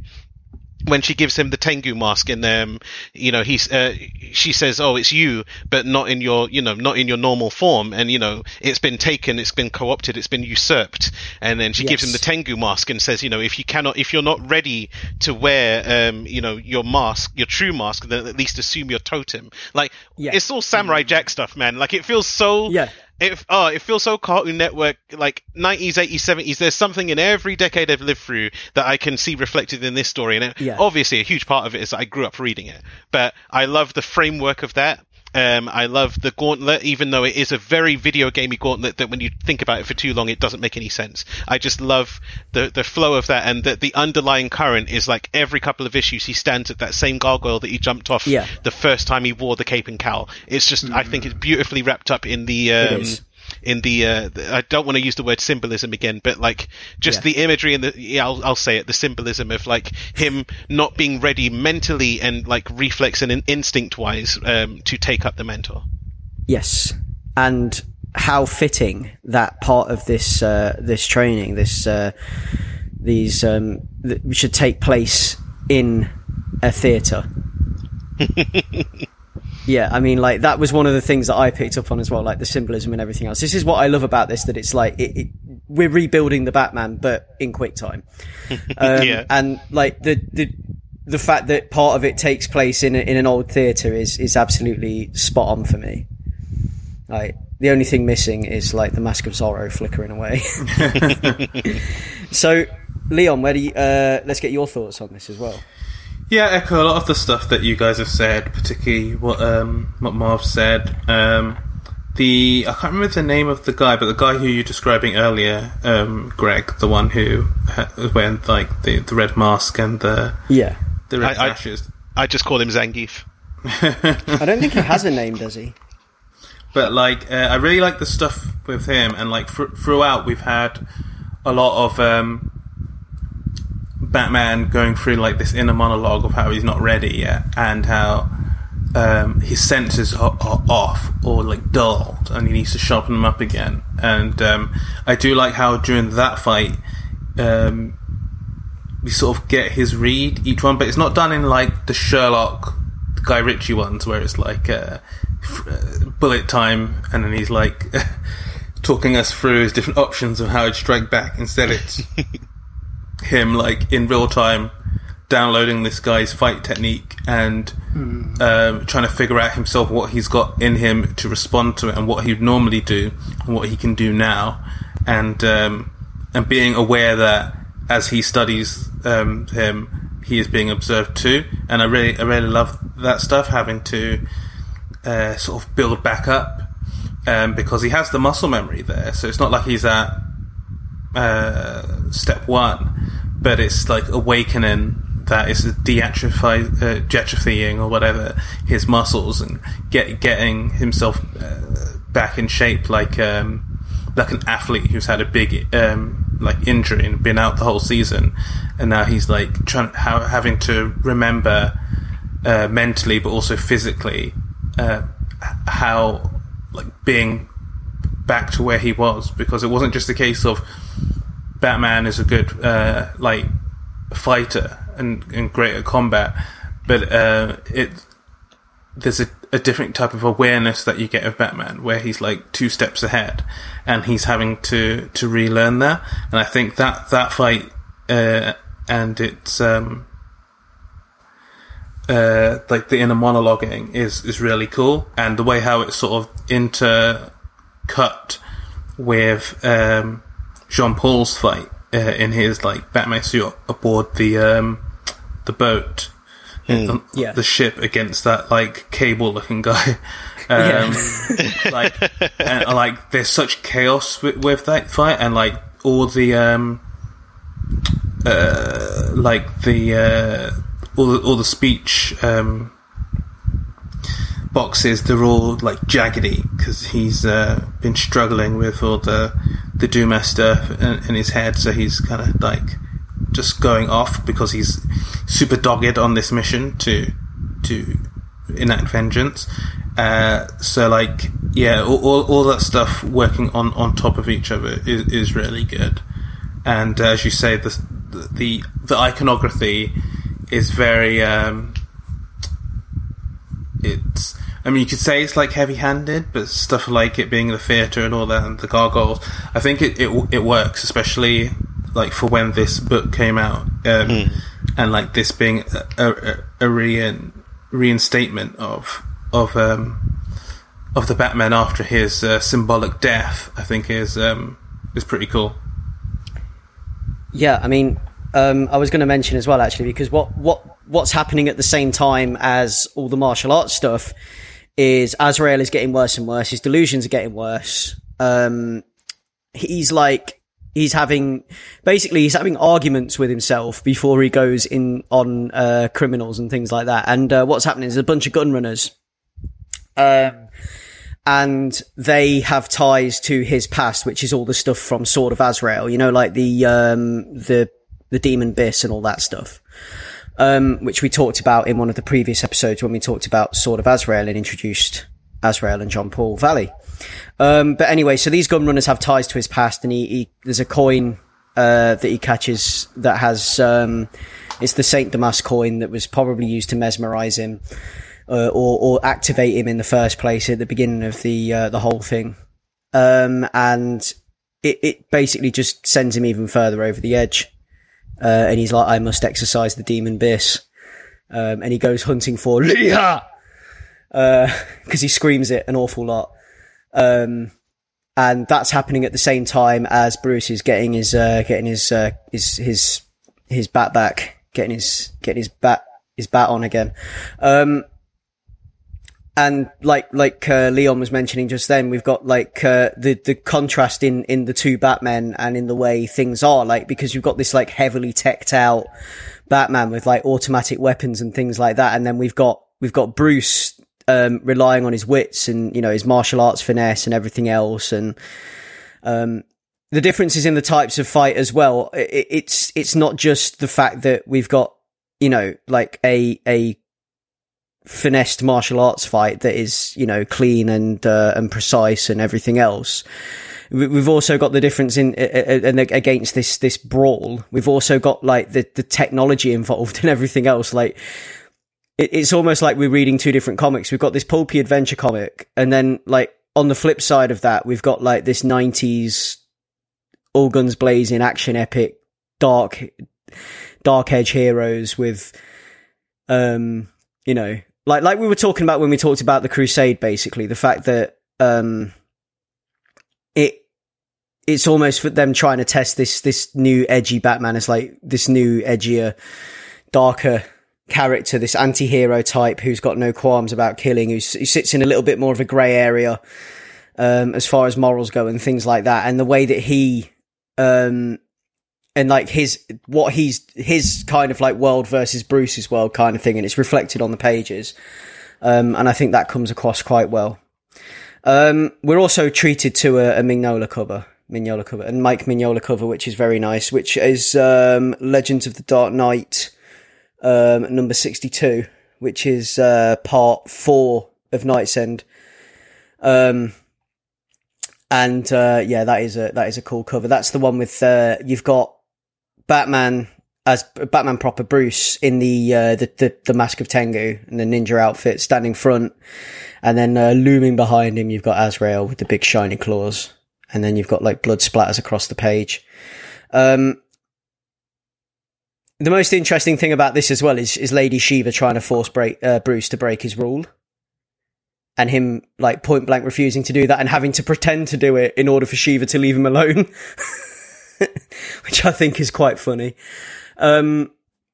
when she gives him the Tengu mask and um you know he's uh, she says oh it's you but not in your you know not in your normal form. And you know it's been taken it's been co-opted it's been usurped. And then she gives him the Tengu mask and says you know if you cannot if you're not ready to wear um you know your mask your true mask then at least assume your totem. Like Yeah. it's all samurai jack stuff man. Like it feels so Yeah. It, oh, it feels so Cartoon Network, like 90s, 80s, 70s. There's something in every decade I've lived through that I can see reflected in this story. And it, Yeah. obviously, a huge part of it is that I grew up reading it. But I love the framework of that. Um, I love the gauntlet, even though it is a very video gamey gauntlet that when you think about it for too long, it doesn't make any sense. I just love the, the flow of that and that the underlying current is like every couple of issues he stands at that same gargoyle that he jumped off Yeah. the first time he wore the cape and cowl. It's just, I think it's beautifully wrapped up in the, um, is. In the uh, the- I don't want to use the word symbolism again, but like just Yeah. the imagery and the yeah, I'll, I'll say it, the symbolism of like him not being ready mentally and like reflex and in- instinct wise um, to take up the mentor. Yes, and how fitting that part of this uh, this training, this uh, these um, th- should take place in a theatre. yeah, I mean, like that was one of the things that I picked up on as well, like the symbolism and everything else. This is what I love about this: that it's like it, it, we're rebuilding the Batman, but in quick time. Um, Yeah. and like the the the fact that part of it takes place in a, in an old theatre is is absolutely spot on for me. Like the only thing missing is like the Mask of Zorro flickering away. so, Leon, where do you, uh, let's get your thoughts on this as well. Yeah, echo a lot of the stuff that you guys have said, particularly what um, what Marv said. Um, the I can't remember the name of the guy, but the guy who you're describing earlier, um, Greg, the one who ha- wearing like the, the red mask and the Yeah, the red I- I- I just call him Zangief. I don't think he has a name, does he? But like, uh, I really like the stuff with him, and like thr- throughout, we've had a lot of um, Batman going through like this inner monologue of how he's not ready yet, and how um, his senses are, are off or like dulled, and he needs to sharpen them up again. And um, I do like how during that fight. Um, we sort of get his read each one, but it's not done in like the Sherlock Guy Ritchie ones where it's like uh, uh, bullet time and then he's like talking us through his different options of how he'd strike back. Instead, it's him like in real time downloading this guy's fight technique and um, trying to figure out himself what he's got in him to respond to it and what he'd normally do and what he can do now. And um, and being aware that as he studies um, him he is being observed too. And I really I really love that stuff having to uh, sort of build back up um, because he has the muscle memory there. So it's not like he's at uh, step one, but it's like awakening that is deatrophy, uh, or whatever his muscles and get getting himself uh, back in shape like um, like an athlete who's had a big um, like injury and been out the whole season, and now he's like trying how, having to remember uh, mentally but also physically uh, how like being back to where he was because it wasn't just a case of Batman is a good uh, like fighter and, and great at combat, but uh, it there's a, a different type of awareness that you get of Batman where he's like two steps ahead and he's having to to relearn that, and I think that that fight uh, and it's um, uh, like the inner monologuing is is really cool, and the way how it's sort of intercut with um, Jean Paul's fight uh, in his like Batman suit aboard the um, the boat, the, Yeah. the ship against that like cable looking guy. Um, like, and, like there's such chaos with, with that fight, and like all the um, uh, like the uh, all the all the speech um, boxes they're all like jaggedy because he's uh, been struggling with all the the Duma stuff in, in his head, so he's kind of like just going off because he's super dogged on this mission to to enact vengeance. Uh, so like yeah, all, all, all that stuff working on, on top of each other is, is really good. And uh, as you say, the the the iconography is very um, it's I mean you could say it's like heavy handed, but stuff like it being the theatre and all that and the gargoyles, I think it, it it works, especially like for when this book came out, um, and like this being a, a, a rein, reinstatement of of um, of the Batman after his uh, symbolic death, I think is um, is pretty cool. Yeah, I mean, um, I was going to mention as well actually because what what what's happening at the same time as all the martial arts stuff is Azrael is getting worse and worse. His delusions are getting worse. Um, he's like he's having basically he's having arguments with himself before he goes in on uh, criminals and things like that. And uh, what's happening is a bunch of gun runners. Um, and they have ties to his past, which is all the stuff from Sword of Azrael, you know, like the, um, the, the demon Biis and all that stuff. Um, which we talked about in one of the previous episodes when we talked about Sword of Azrael and introduced Azrael and Jean Paul Valley. Um, but anyway, so these gun runners have ties to his past and he, he there's a coin, uh, that he catches that has, um, it's the Saint Dumas coin that was probably used to mesmerize him uh, or or activate him in the first place at the beginning of the uh, the whole thing. Um, and it it basically just sends him even further over the edge. Uh, and he's like, I must exorcise the demon Biis. um, and he goes hunting for Leah because he screams it an awful lot. Um, and that's happening at the same time as Bruce is getting his uh, getting his uh, his his his bat back, getting his getting his bat his bat on again. Um, and like like uh, Leon was mentioning just then, we've got like uh, the the contrast in in the two Batmen and in the way things are like because you've got this like heavily teched out Batman with like automatic weapons and things like that, and then we've got we've got Bruce um, relying on his wits and you know his martial arts finesse and everything else, and um, the differences in the types of fight as well. It, it's it's not just the fact that we've got you know like a a finessed martial arts fight that is you know clean and uh, and precise and everything else. We've also got the difference in and against this this brawl. We've also got like the the technology involved and everything else. Like it's almost like we're reading two different comics. We've got this pulpy adventure comic, and then like on the flip side of that, we've got like this '90s all guns blazing action epic, dark, dark edge heroes with, um, you know, like like we were talking about when we talked about the Crusade. Basically, the fact that um, it it's almost for them trying to test this this new edgy Batman as like this new edgier, darker character, this anti-hero type who's got no qualms about killing, who sits in a little bit more of a grey area, um, as far as morals go and things like that. And the way that he, um, and like his, what he's, his kind of like world versus Bruce's world kind of thing. And it's reflected on the pages. Um, and I think that comes across quite well. Um, we're also treated to a, a Mignola cover. Mignola cover and Mike Mignola cover, which is very nice, which is, um, Legends of the Dark Knight, um, number 62, which is uh, part four of KnightsEnd. Um, and uh, yeah, that is a that is a cool cover. That's the one with uh, you've got Batman as Batman proper Bruce in the, uh, the, the the mask of Tengu and the ninja outfit standing front, and then uh, looming behind him you've got Azrael with the big shiny claws, and then you've got like blood splatters across the page. Um, the most interesting thing about this as well is, is Lady Shiva trying to force break, uh, Bruce to break his rule. And him, like, point blank refusing to do that and having to pretend to do it in order for Shiva to leave him alone. Which I think is quite funny. Um,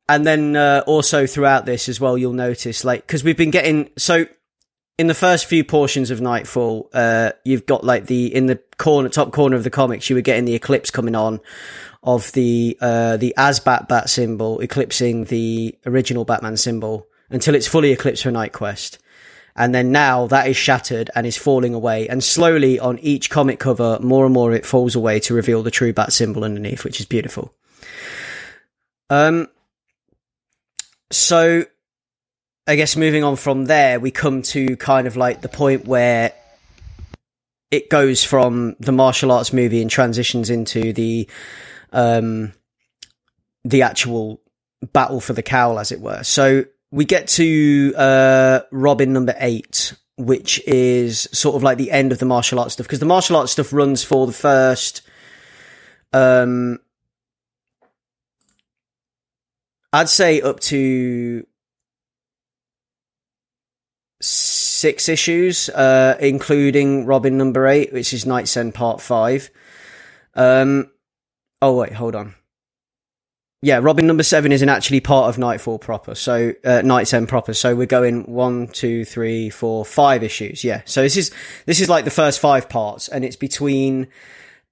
and then, uh, also throughout this as well, you'll notice, like, cause we've been getting, so in the first few portions of Knightfall, uh, you've got like the, in the corner, top corner of the comics, you were getting the eclipse coming on of the uh, the AzBat bat symbol eclipsing the original Batman symbol until it's fully eclipsed for KnightQuest. And then now that is shattered and is falling away. And slowly on each comic cover, more and more it falls away to reveal the true bat symbol underneath, which is beautiful. Um, so I guess moving on from there, we come to kind of like the point where it goes from the martial arts movie and transitions into the um, the actual battle for the cowl, as it were. So we get to uh, Robin number eight, which is sort of like the end of the martial arts stuff because the martial arts stuff runs for the first. Um, I'd say up to six issues, uh, including Robin number eight, which is KnightsEnd Part Five. Um, Oh wait, hold on. Yeah, Robin number seven isn't actually part of Knightfall proper, so uh, KnightsEnd proper. So we're going one, two, three, four, five issues. Yeah, so this is this is like the first five parts, and it's between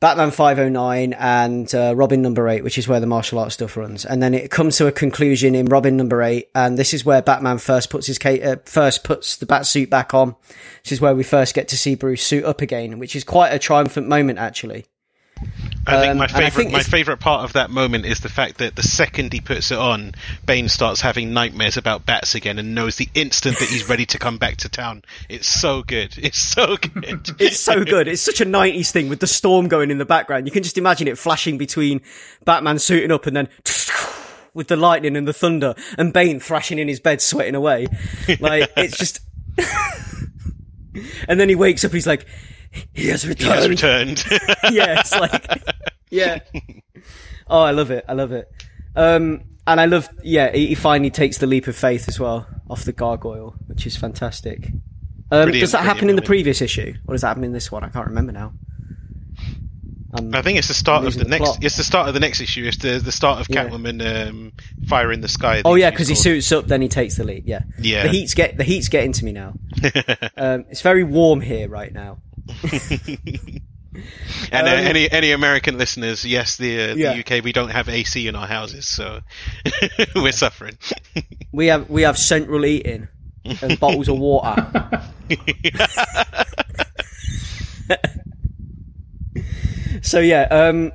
Batman 509 and uh, Robin number 8, which is where the martial arts stuff runs. And then it comes to a conclusion in Robin number 8, and this is where Batman first puts his uh, first puts the bat suit back on. This is where we first get to see Bruce suit up again, which is quite a triumphant moment actually. I think um, my favorite think my favorite part of that moment is the fact that the second he puts it on, Bane starts having nightmares about bats again and knows the instant that he's ready to come back to town. It's so good. It's so good. it's so good. It's such a 90s thing with the storm going in the background. You can just imagine it flashing between Batman suiting up and then with the lightning and the thunder and Bane thrashing in his bed sweating away. Like it's just And then he wakes up he's like he has returned. He has returned. yeah, it's like, yeah. Oh, I love it. I love it. Um, and I love, yeah, he finally takes the leap of faith as well off the gargoyle, which is fantastic. Um, does that happen in the previous issue, or does that happen in this one? I can't remember now. Um, I think it's the start of the the next. plot. It's the start of the next issue. It's the the start of Yeah. Catwoman um, fire in the sky. oh yeah, because he suits up, then he takes the leap. Yeah, Yeah. The heat's get the heat's getting to me now. um, it's very warm here right now. And uh, Um, any any American listeners, yes, the uh, the UK we don't have AC in our houses, so we're suffering. We have we have central heating and bottles of water. so yeah, um,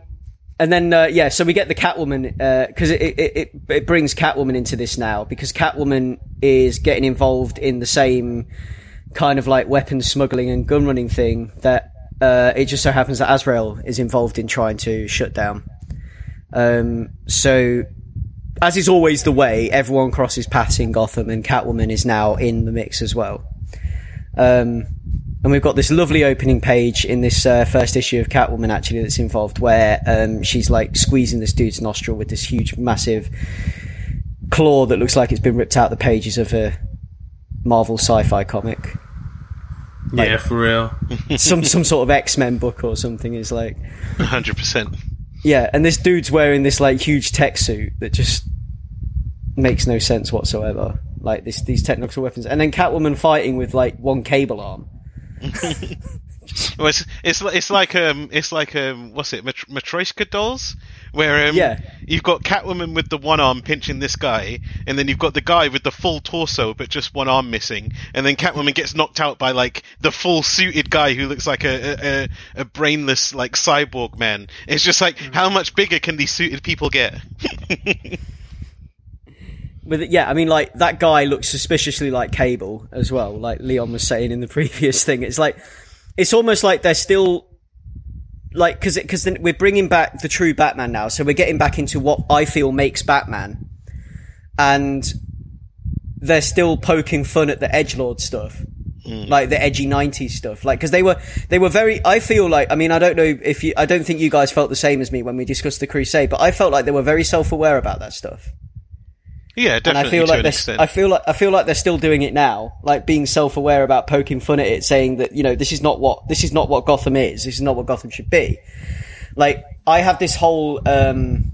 and then uh, yeah, so we get the Catwoman because it, it it it brings Catwoman into this now because Catwoman is getting involved in the same kind of like weapons smuggling and gun running thing that uh, it just so happens that Azrael is involved in trying to shut down. Um, so as is always the way, everyone crosses paths in Gotham, and Catwoman is now in the mix as well. Um, and we've got this lovely opening page in this uh, first issue of Catwoman, actually, that's involved, where um, she's like squeezing this dude's nostril with this huge, massive claw that looks like it's been ripped out the pages of a Marvel sci-fi comic. Yeah, for real. some some sort of X Men book or something is like hundred percent. Yeah, and this dude's wearing this like huge tech suit that just makes no sense whatsoever. Like this, these technical weapons, and then Catwoman fighting with like one cable arm. Well, it's it's it's like um it's like um what's it Mat- Matryoshka dolls where um Yeah. you've got Catwoman with the one arm pinching this guy and then you've got the guy with the full torso but just one arm missing and then Catwoman gets knocked out by like the full suited guy who looks like a a, a, brainless like cyborg man. It's just like how much bigger can these suited people get? With it, yeah, I mean, like that guy looks suspiciously like Cable as well. Like Leon was saying in the previous thing, it's like it's almost like they're still like because because then we're bringing back the true Batman now, so we're getting back into what I feel makes Batman, and they're still poking fun at the edge lord stuff. Hmm. Like the edgy '90s stuff, like because they were they were very. I feel like I mean I don't know if you I don't think you guys felt the same as me when we discussed the Crusade, but I felt like they were very self aware about that stuff yeah, and definitely I feel like they're, extent. I feel like I feel like they're still doing it now, like being self-aware about poking fun at it, saying that you know this is not what this is not what Gotham is. This is not what Gotham should be. Like I have this whole um,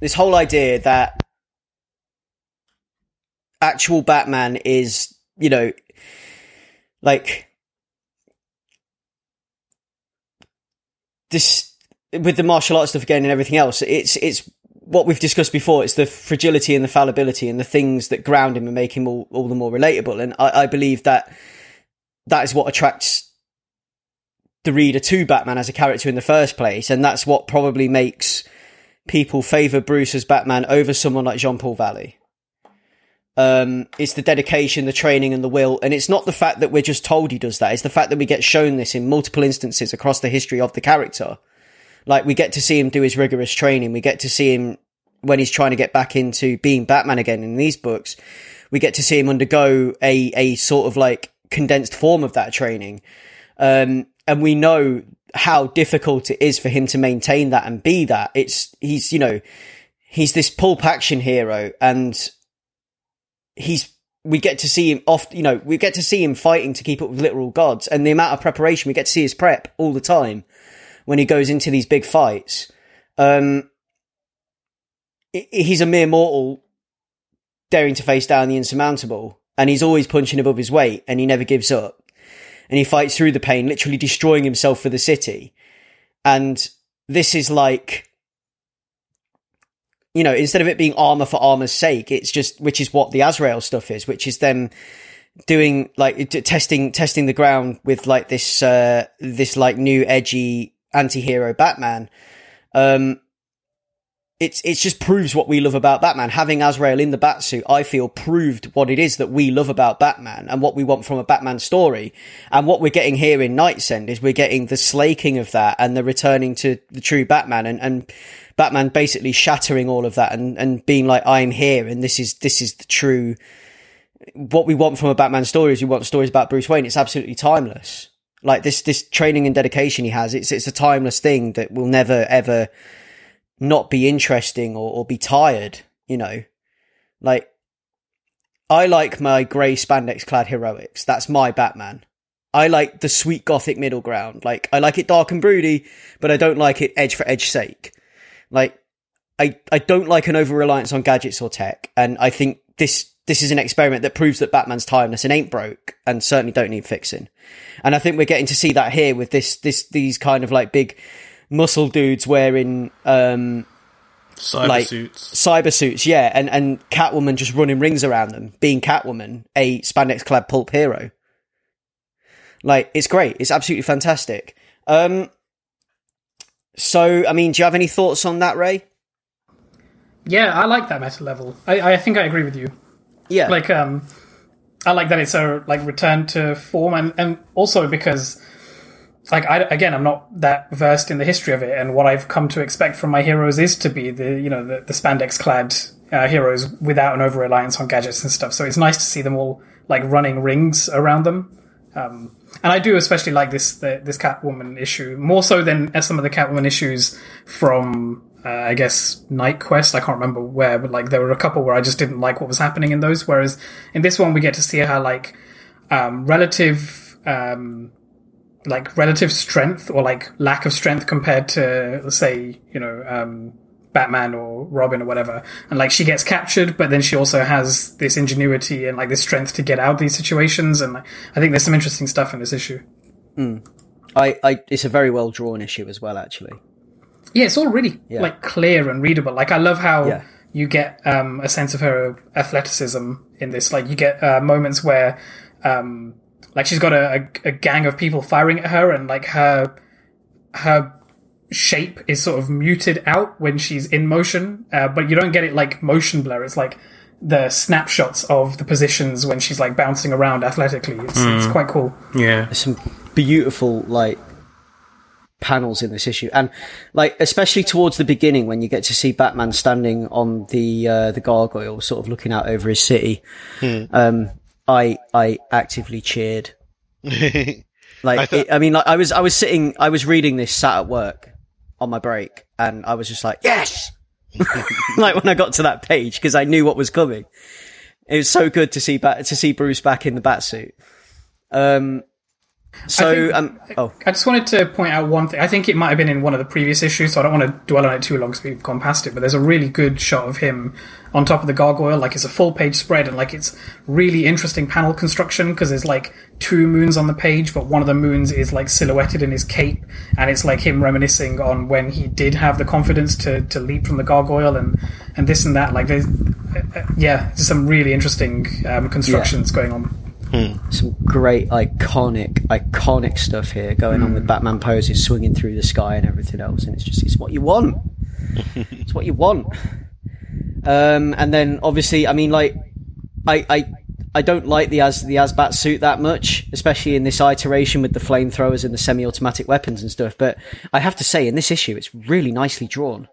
this whole idea that actual Batman is you know like this with the martial arts stuff again and everything else. It's it's what we've discussed before. It's the fragility and the fallibility and the things that ground him and make him all, all the more relatable. And I, I believe that that is what attracts the reader to Batman as a character in the first place, and that's what probably makes people favour Bruce as Batman over someone like Jean Paul Valley. Um, it's the dedication, the training, and the will, and it's not the fact that we're just told he does that. It's the fact that we get shown this in multiple instances across the history of the character. Like we get to see him do his rigorous training. We get to see him when he's trying to get back into being Batman again in these books. We get to see him undergo a a sort of like condensed form of that training. Um, and we know how difficult it is for him to maintain that and be that. It's he's you know he's this pulp action hero, and he's we get to see him off. You know we get to see him fighting to keep up with literal gods, and the amount of preparation we get to see his prep all the time when he goes into these big fights. Um, he's a mere mortal daring to face down the insurmountable, and he's always punching above his weight, and he never gives up. And he fights through the pain, literally destroying himself for the city. And this is like, you know, instead of it being armor for armor's sake, it's just, which is what the Azrael stuff is, which is them doing like testing testing the ground with like this uh this like new edgy anti-hero Batman. Um it's it's just proves what we love about Batman. Having Azrael in the Batsuit, I feel proved what it is that we love about Batman and what we want from a Batman story. And what we're getting here in KnightsEnd is we're getting the slaking of that and the returning to the true Batman and, and Batman basically shattering all of that and, and being like, I'm here and this is this is the true what we want from a Batman story is we want stories about Bruce Wayne. It's absolutely timeless. Like this, this training and dedication he has, it's, it's a timeless thing that will never ever not be interesting or, or be tired, you know. Like, I like my grey spandex clad heroics. That's my Batman. I like the sweet gothic middle ground. Like, I like it dark and broody, but I don't like it edge for edge sake. Like, I, I don't like an over reliance on gadgets or tech. And I think this, this is an experiment that proves that Batman's timeless and ain't broke and certainly don't need fixing. And I think we're getting to see that here with this, this, these kind of like big muscle dudes wearing, um, Cyber like suits. cyber suits, yeah, and and Catwoman just running rings around them, being Catwoman, a spandex clad pulp hero. Like it's great, it's absolutely fantastic. Um, so I mean, do you have any thoughts on that, Ray? Yeah, I like that meta level. I, I think I agree with you. Yeah, Like, um, I like that it's a like return to form, and and also because, like, I again, I'm not that versed in the history of it, and what I've come to expect from my heroes is to be the you know the, the spandex clad uh, heroes without an over reliance on gadgets and stuff. So it's nice to see them all like running rings around them. Um, and I do especially like this the, this Catwoman issue more so than some of the Catwoman issues from uh, I guess KnightQuest. I can't remember where, but like there were a couple where I just didn't like what was happening in those. Whereas in this one, we get to see her like um, relative um, like relative strength or like lack of strength compared to let's say you know um, Batman or Robin or whatever, and like she gets captured, but then she also has this ingenuity and like this strength to get out of these situations. And like, I think there's some interesting stuff in this issue. Mm. I, I, it's a very well drawn issue as well, actually. Yeah, it's all really Yeah. like clear and readable. Like I love how Yeah. you get um, a sense of her athleticism in this. Like you get uh, moments where, um, like she's got a, a, a gang of people firing at her, and like her her shape is sort of muted out when she's in motion, uh, but you don't get it like motion blur. It's like the snapshots of the positions when she's like bouncing around athletically. It's, it's quite cool. Yeah. There's some beautiful like panels in this issue, and like especially towards the beginning when you get to see Batman standing on the uh, the gargoyle, sort of looking out over his city. Um, I I actively cheered. Like, I, thought- it, I mean, like I was I was sitting, I was reading this sat at work on my break, and I was just like, yes. like when I got to that page because I knew what was coming. It was so good to see back to see Bruce back in the bat suit. Um. So think- um. Oh. I just wanted to point out one thing. I think it might have been in one of the previous issues, so I don't want to dwell on it too long because we've gone past it. But there's a really good shot of him on top of the gargoyle, like it's a full page spread, and like it's really interesting panel construction because there's like two moons on the page, but one of the moons is like silhouetted in his cape, and it's like him reminiscing on when he did have the confidence to to leap from the gargoyle and and this and that. Like there's uh, uh, yeah, there's some really interesting um, constructions going on. Some great iconic iconic stuff here going on with Batman poses swinging through the sky and everything else and it's just it's what you want it's what you want um and then obviously I mean like I I I don't like the as the AzBat suit that much, especially in this iteration with the flamethrowers and the semi-automatic weapons and stuff. But I have to say, in this issue, it's really nicely drawn.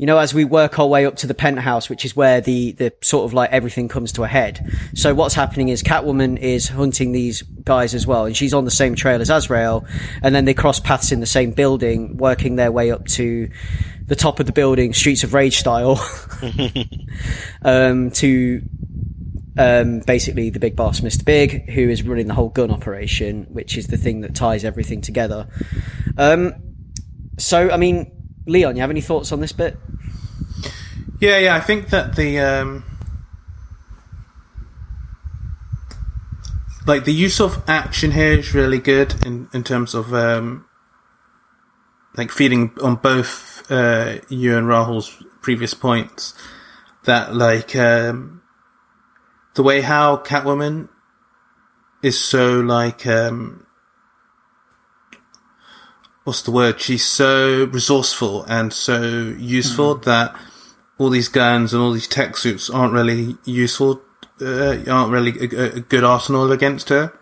You know, as we work our way up to the penthouse, which is where the, the sort of like everything comes to a head. So what's happening is Catwoman is hunting these guys as well, and she's on the same trail as Azrael, and then they cross paths in the same building, working their way up to the top of the building, Streets of Rage style, um, to um, basically the big boss, Mr. Big, who is running the whole gun operation, which is the thing that ties everything together. Um, so, I mean, Leon, you have any thoughts on this bit? Yeah, yeah. I think that the um, like the use of action here is really good in in terms of um, like feeding on both uh, you and Rahul's previous points. That like um, the way how Catwoman is so like um, what's the word? She's so resourceful and so useful that all these guns and all these tech suits aren't really useful, uh, aren't really a, a good arsenal against her.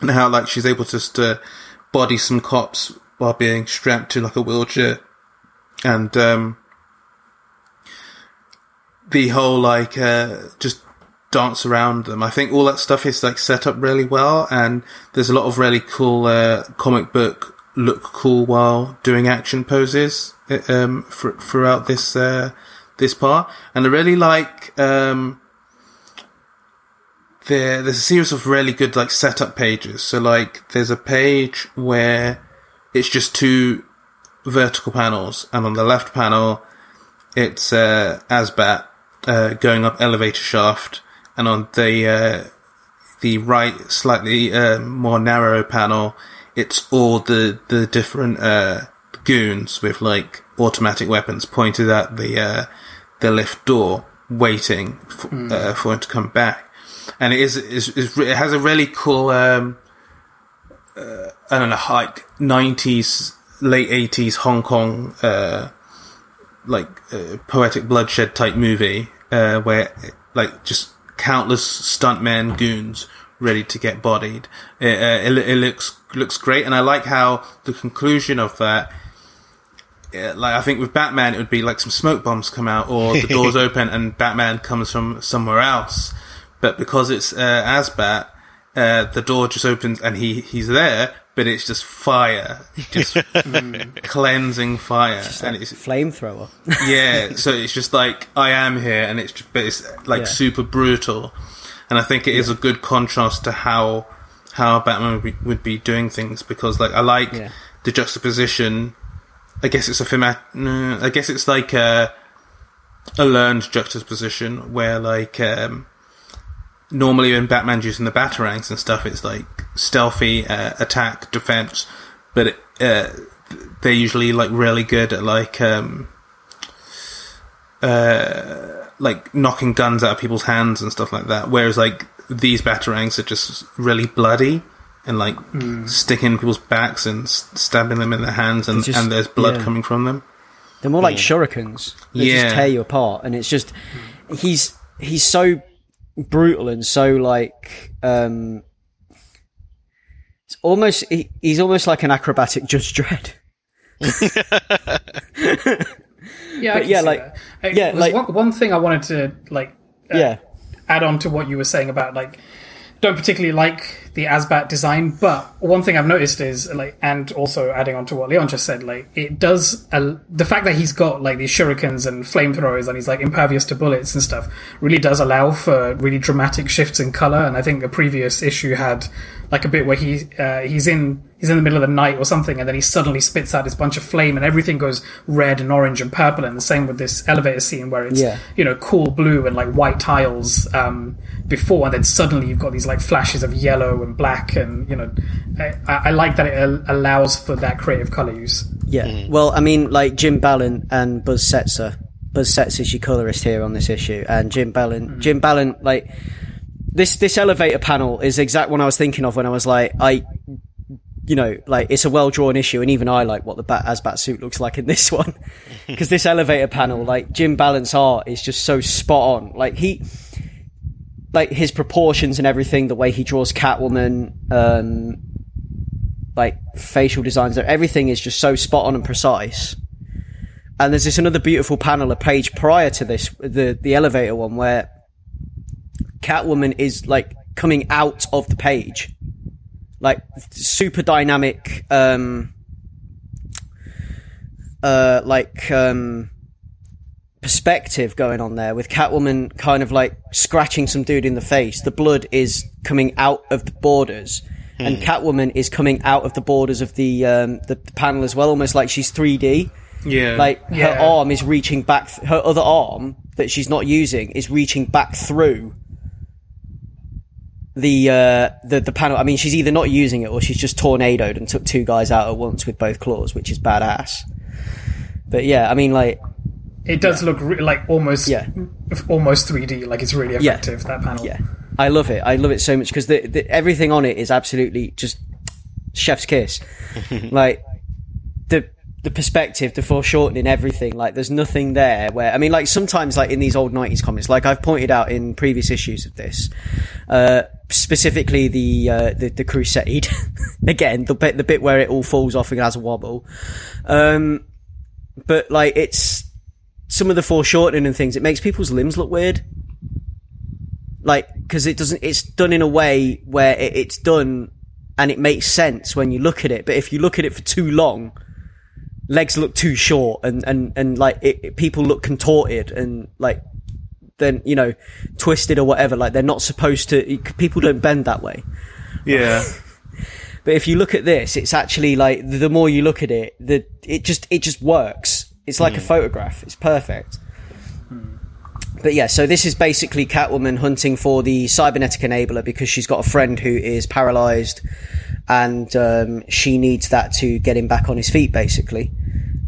And how like she's able to just uh, body some cops while being strapped to like a wheelchair, and um, the whole like uh, just dance around them. I think all that stuff is like set up really well, and there's a lot of really cool uh, comic book look cool while doing action poses uh, um, fr- throughout this uh, this part, and I really like um, there. There's a series of really good like setup pages. So like, there's a page where it's just two vertical panels, and on the left panel, it's uh, AzBat uh, going up elevator shaft, and on the uh, the right, slightly uh, more narrow panel, it's all the the different uh, goons with like automatic weapons pointed at the uh, the lift door, waiting for, uh, for him to come back. And it is, is, is it has a really cool um, uh, I don't know like nineties late eighties Hong Kong uh, like uh, poetic bloodshed type movie uh, where like just countless stuntmen goons ready to get bodied. It, uh, it, it looks looks great, and I like how the conclusion of that. uh, Like I think with Batman, it would be like some smoke bombs come out, or the doors open and Batman comes from somewhere else. But because it's uh, AzBat, uh, the door just opens and he he's there, but it's just fire, just cleansing fire, and it's Flamethrower. yeah, so it's just like I am here, and it's just, but it's like Yeah. super brutal, and I think it is a good contrast to how how Batman would be, would be doing things because like I like Yeah. the juxtaposition. I guess it's a thematic. No, I guess it's like a a learned juxtaposition where like um, normally when Batman's using the batarangs and stuff, it's like stealthy uh, attack, defense, but it, uh, they're usually like really good at like um, uh, like knocking guns out of people's hands and stuff like that. Whereas like these batarangs are just really bloody and like sticking people's backs and s- stabbing them in their hands, and, just- and there's blood yeah. coming from them. They're more like shurikens. They Yeah. just tear you apart, and it's just he's he's so brutal and so like um, it's almost he, he's almost like an acrobatic Judge Dredd. Yeah, I But yeah, like- that. Yeah, like- one, one thing I wanted to like uh, yeah, add on to what you were saying about like don't particularly like the AzBat design, but one thing I've noticed is like, and also adding on to what Leon just said, like it does uh, the fact that he's got like these shurikens and flamethrowers and he's like impervious to bullets and stuff really does allow for really dramatic shifts in color. And I think a previous issue had like a bit where he uh, he's in he's in the middle of the night or something, and then he suddenly spits out this bunch of flame, and everything goes red and orange and purple. And the same with this elevator scene where it's Yeah. you know cool blue and like white tiles um, before, and then suddenly you've got these like flashes of yellow and black, and you know, I, I I like that it al- allows for that creative color use. yeah. Well, I mean, like Jim Balent and Buzz Setzer. Buzz Setzer is your colorist here on this issue, and Jim Balent. Jim Balent, like this this elevator panel is exact what I was thinking of when I was like, I, you know, like it's a well drawn issue, and even I like what the Bat AzBat suit looks like in this one, because this elevator panel, like Jim Balent's art, is just so spot on. Like he, like his proportions and everything, the way he draws Catwoman, um, like facial designs, everything is just so spot on and precise. And there's this another beautiful panel, a page prior to this, the the elevator one, where Catwoman is like coming out of the page, like super dynamic, um, uh, like um, perspective going on there with Catwoman kind of like scratching some dude in the face. The blood is coming out of the borders. And Catwoman is coming out of the borders of the, um, the the panel as well, almost like she's 3D. Yeah, Like her arm is reaching back, th- her other arm that she's not using is reaching back through the uh, the the panel. I mean, she's either not using it or she's just tornadoed and took two guys out at once with both claws, which is badass. But yeah, I mean, like It does look re- like almost Yeah. almost 3D, like it's really Yeah. effective that panel. yeah, I love it. I love it so much because the, the everything on it is absolutely just chef's kiss. like the the perspective, the foreshortening, everything. Like there's nothing there where I mean, like sometimes like in these old '90s comics, like I've pointed out in previous issues of this, uh, specifically the uh, the, the Crusade. Again, the bit the bit where it all falls off and has a wobble. Um, but like it's some of the foreshortening and things. It makes people's limbs look weird like because it doesn't it's done in a way where it, it's done and it makes sense when you look at it. But if you look at it for too long, legs look too short and, and, and like it, it- people look contorted and like, then, you know, twisted or whatever. Like they're not supposed to, people don't bend that way. Yeah. But if you look at this, it's actually like the more you look at it, the it just it just works. It's like a photograph. It's perfect. But yeah, so this is basically Catwoman hunting for the cybernetic enabler because she's got a friend who is paralyzed, and um, she needs that to get him back on his feet. Basically,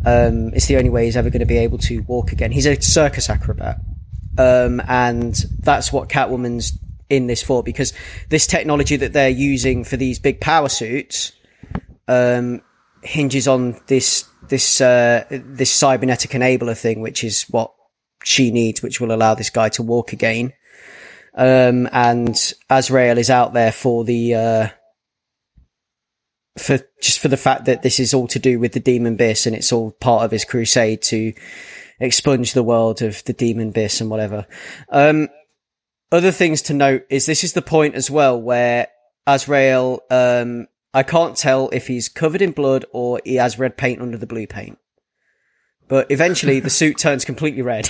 um, it's the only way he's ever going to be able to walk again. He's a circus acrobat, um, and that's what Catwoman's in this for because this technology that they're using for these big power suits um, hinges on this this uh, this cybernetic enabler thing, which is what she needs, which will allow this guy to walk again. Um, and Azrael is out there for the uh, for just for the fact that this is all to do with the demon Biis, and it's all part of his crusade to expunge the world of the demon Biis and whatever. Um, other things to note is this is the point as well where Azrael, um, I can't tell if he's covered in blood or he has red paint under the blue paint. But eventually the suit turns completely red.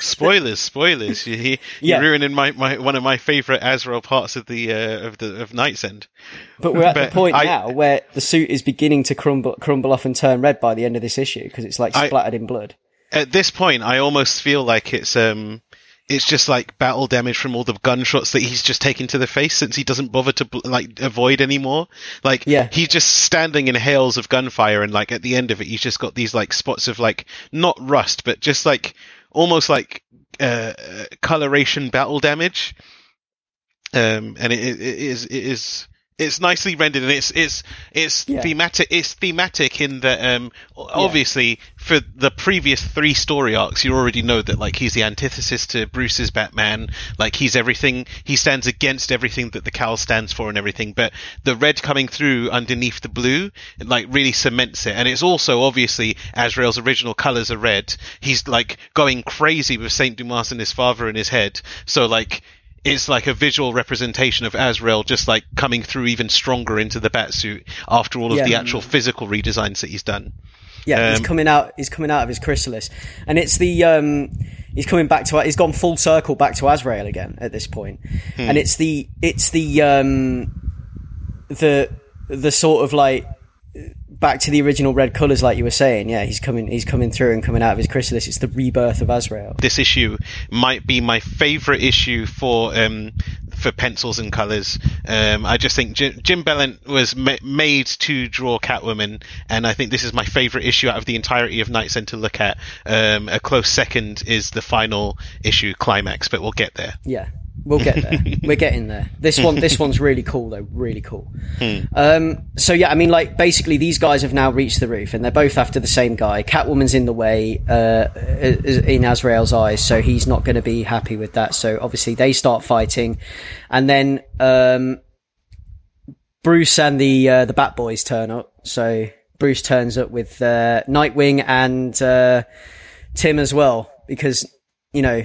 Spoilers, spoilers. You, you, Yeah. You're ruining my, my one of my favorite Azrael parts of the uh, of the of KnightsEnd. But we're at But the point I- now where the suit is beginning to crumble, crumble off and turn red by the end of this issue because it's like I- splattered in blood. At this point, I almost feel like it's um it's just like battle damage from all the gunshots that he's just taken to the face since he doesn't bother to like avoid anymore. Like Yeah. he's just standing in hails of gunfire and like at the end of it he's just got these like spots of like not rust but just like almost like uh coloration battle damage. Um and it, it is it is it's nicely rendered and it's it's it's Yeah. thematic it's thematic in that um obviously for the previous three story arcs you already know that like he's the antithesis to Bruce's Batman like he's everything he stands against everything that the cowl stands for and everything but the red coming through underneath the blue it like really cements it and it's also obviously Azrael's original colors are red he's like going crazy with Saint Dumas and his father in his head so like it's like a visual representation of Azrael just like coming through even stronger into the batsuit after all of Yeah. the actual physical redesigns that he's done. Yeah, he's Um, coming out. He's coming out of his chrysalis, and it's the um, he's coming back to. He's gone full circle back to Azrael again at this point, and it's the it's the um, the the sort of like back to the original red colors, like you were saying. Yeah, he's coming. He's coming through and coming out of his chrysalis. It's the rebirth of Azrael. This issue might be my favorite issue for um, for pencils and colors. Um, I just think Jim, Jim Balent was ma- made to draw Catwoman, and I think this is my favorite issue out of the entirety of KnightsEnd to look at. Um, a close second is the final issue climax, but we'll get there. Yeah, we'll get there. We're getting there. This one, this one's really cool though. Really cool. Um, so yeah, I mean, like basically, these guys have now reached the roof, and they're both after the same guy. Catwoman's in the way, uh, in Azrael's eyes, so he's not going to be happy with that. So obviously, they start fighting, and then um, Bruce and the uh, the Bat Boys turn up. So Bruce turns up with uh, Nightwing and uh, Tim as well, because you know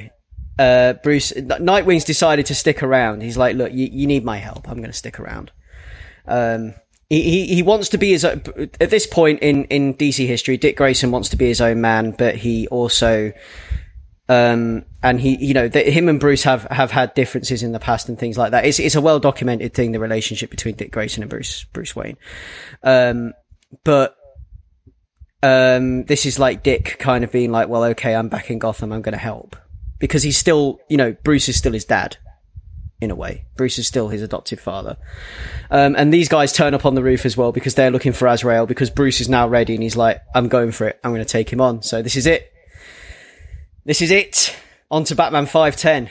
uh, Bruce Nightwing's decided to stick around. He's like, look, you, you need my help. I'm going to stick around. Um, he, he he wants to be his own, at this point in in DC history. Dick Grayson wants to be his own man, but he also um and he you know him and Bruce have have had differences in the past and things like that. It's it's a well documented thing the relationship between Dick Grayson and Bruce Bruce Wayne. Um, but um, this is like Dick kind of being like, well, okay, I'm back in Gotham. I'm going to help because he's still, you know, Bruce is still his dad in a way. Bruce is still his adoptive father. Um, and these guys turn up on the roof as well because they're looking for Azrael because Bruce is now ready and he's like, I'm going for it. I'm going to take him on. So this is it. This is it. On to Batman 510.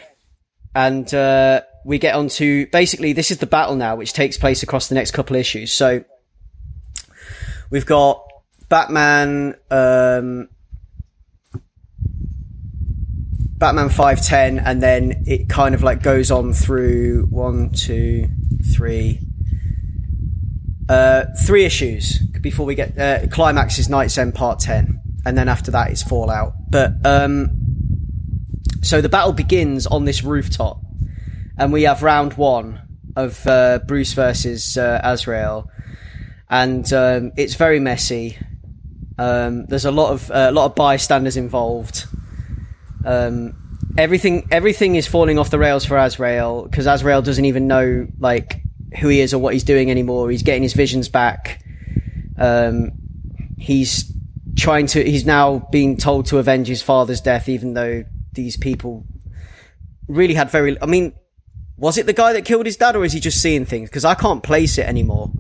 And, uh, we get on to basically this is the battle now, which takes place across the next couple issues. So we've got Batman, um, Batman 510, and then it kind of like goes on through one, two, three, uh, three issues before we get, uh, climax is KnightsEnd part 10, and then after that is Fallout. But, um, so the battle begins on this rooftop, and we have round one, of uh, Bruce versus uh, Azrael, and um, it's very messy. Um, there's a lot of uh, a lot of bystanders involved. Um, everything everything is falling off the rails for Azrael because Azrael doesn't even know like who he is or what he's doing anymore. He's getting his visions back. Um, he's trying to. He's now being told to avenge his father's death, even though these people really had very. I mean, was it the guy that killed his dad, or is he just seeing things? Because I can't place it anymore.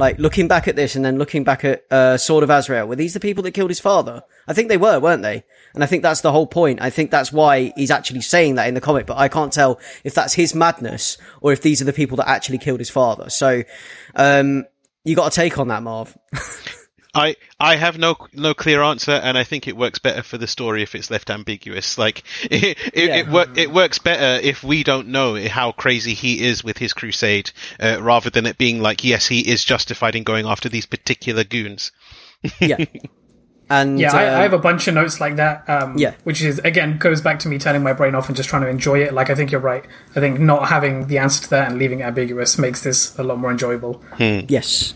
Like looking back at this and then looking back at uh, Sword of Azrael, were these the people that killed his father? I think they were, weren't they? And I think that's the whole point. I think that's why he's actually saying that in the comic, but I can't tell if that's his madness or if these are the people that actually killed his father. So, um, you got a take on that, Marv? I I have no no clear answer, and I think it works better for the story if it's left ambiguous. Like it it, Yeah. it, wor- it works better if we don't know how crazy he is with his crusade, uh, rather than it being like yes, he is justified in going after these particular goons. yeah. And Yeah, I, um, I have a bunch of notes like that. Um, Yeah. which is again goes back to me turning my brain off and just trying to enjoy it. Like I think you're right. I think not having the answer to that and leaving it ambiguous makes this a lot more enjoyable. Yes.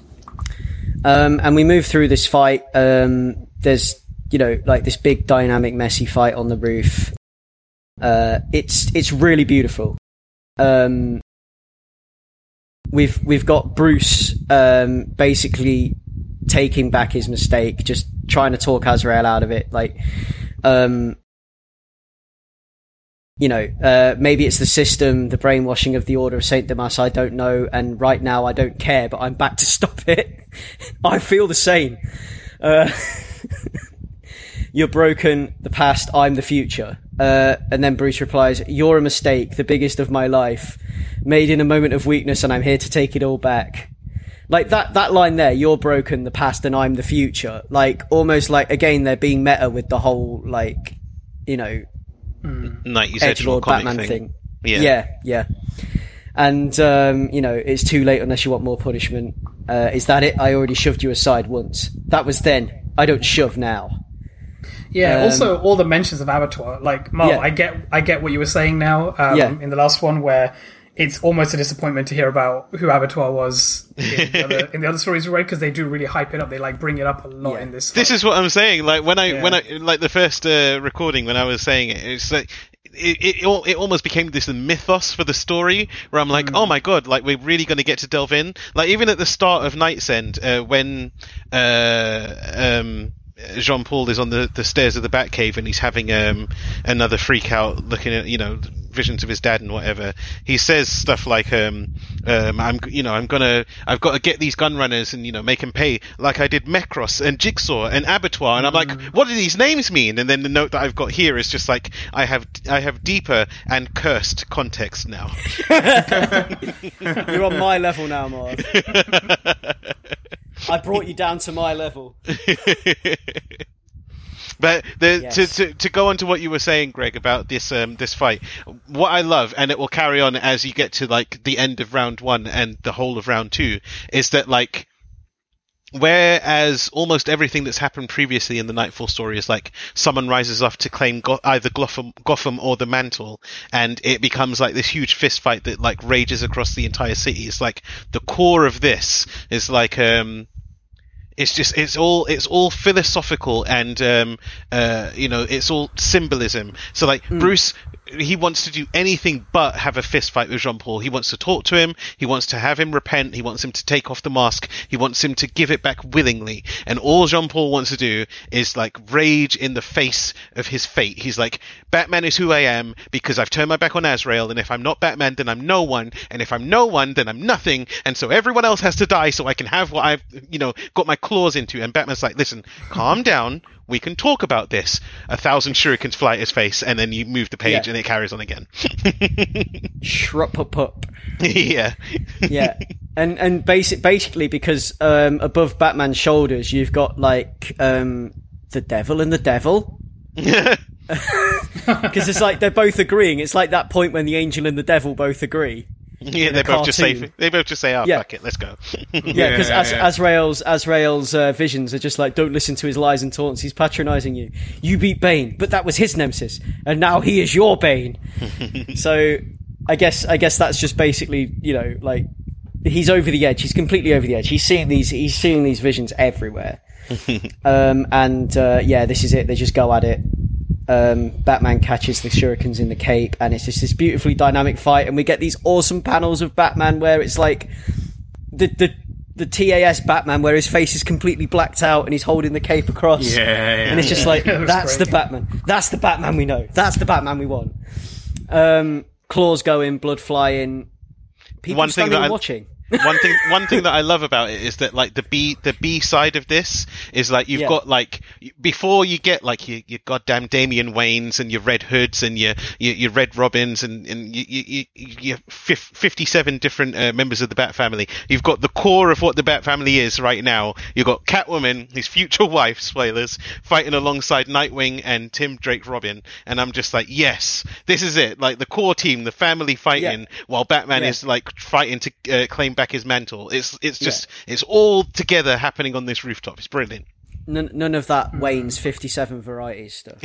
Um, and we move through this fight. Um, there's, you know, like this big dynamic, messy fight on the roof. Uh, it's, it's really beautiful. Um, we've, we've got Bruce, um, basically taking back his mistake, just trying to talk Azrael out of it. Like, um, you know, uh, maybe it's the system, the brainwashing of the Order of Saint Dumas. I don't know, and right now I don't care, but I'm back to stop it. I feel the same. Uh, you're broken. The past. I'm the future. Uh, and then Bruce replies, "You're a mistake, the biggest of my life, made in a moment of weakness, and I'm here to take it all back." Like that, that line there, you're broken, the past, and I'm the future. Like, almost like, again, they're being meta with the whole, like, you know, Nineties edgelord comic Batman thing. thing. Yeah. yeah, yeah. And um, you know, it's too late unless you want more punishment. Uh, is that it? I already shoved you aside once. That was then. I don't shove now. Yeah. Um, also, all the mentions of abattoir, like Marv, Yeah. I get, I get what you were saying now. Um, Yeah. In the last one, where it's almost a disappointment to hear about who abattoir was in the other, in the other stories we read because they do really hype it up. They like bring it up a lot Yeah. in this. This is what I'm saying. Like when I when I like the first uh, recording when I was saying it, it's like. It, it, it almost became this mythos for the story where I'm like, oh my god, like we're really going to get to delve in. Like even at the start of KnightsEnd, uh, when uh, um, Jean Paul is on the, the stairs of the Batcave and he's having um, another freak out, looking at you know visions of his dad and whatever. He says stuff like, um, um, "I'm you know I'm gonna I've got to get these gun runners and you know make them pay like I did Mekros and Jigsaw and Abattoir." And I'm like, what do these names mean? And then the note that I've got here is just like I have I have deeper and cursed context now. You're on my level now, Marv. I brought you down to my level. But the, Yes. to, to to go on to what you were saying, Greg, about this um this fight, what I love, and it will carry on as you get to like the end of round one and the whole of round two, is that like whereas almost everything that's happened previously in the Knightfall story is like someone rises up to claim Go- either Gotham, Gotham or the mantle, and it becomes like this huge fist fight that like rages across the entire city. It's like the core of this is like um it's just it's all it's all philosophical and um uh you know it's all symbolism. So like bruce he wants to do anything but have a fist fight with jean paul he wants to talk to him. He wants to have him repent. He wants him to take off the mask. He wants him to give it back willingly. And all jean paul wants to do is like rage in the face of his fate. He's like batman is who i am because i've turned my back on azrael and if i'm not batman then i'm no one. And if i'm no one then i'm nothing. And so everyone else has to die so i can have what i've you know got my claws into. And batman's like listen calm down we can talk about this a thousand shurikens fly at his face and then you move the page Yeah. and it carries on again Shrup up up. yeah Yeah. And and basic basically because um above Batman's shoulders you've got like um the devil and the devil. Because it's like they're both agreeing. It's like that point when the angel and the devil both agree. yeah a they both just say they both just say oh Yeah. fuck it let's go Yeah, because Yeah, As- yeah. Azrael's Azrael's uh, visions are just like, don't listen to his lies and taunts. He's patronising you. You beat Bane, but that was his nemesis, and now he is your Bane. so, I guess I guess that's just basically you know like he's over the edge. He's completely over the edge. He's seeing these he's seeing these visions everywhere. um, and uh, yeah, this is it. They just go at it. Um, Batman catches the shurikens in the cape, and it's just this beautifully dynamic fight. And we get these awesome panels of Batman where it's like the the the TAS Batman where his face is completely blacked out and he's holding the cape across. Yeah, yeah. And it's just like That that's great. the Batman. That's the Batman we know. That's the Batman we want. Um, claws going, blood flying. People One thing that and I- watching. One thing one thing that I love about it is that like the B the B side of this is like you've Yeah. got like before you get like your, your goddamn Damian Waynes and your Red Hoods and your your, your Red Robins and and you, you, you, your fif- 57 different uh, members of the Bat family you've got the core of what the Bat family is right now you've got Catwoman his future wife spoilers fighting alongside Nightwing and Tim Drake Robin and I'm just like yes this is it like the core team the family fighting while Batman Yeah. is like fighting to uh, claim back his mantle. It's it's just it's all together happening on this rooftop. It's brilliant. None, none of that Wayne's fifty-seven varieties stuff.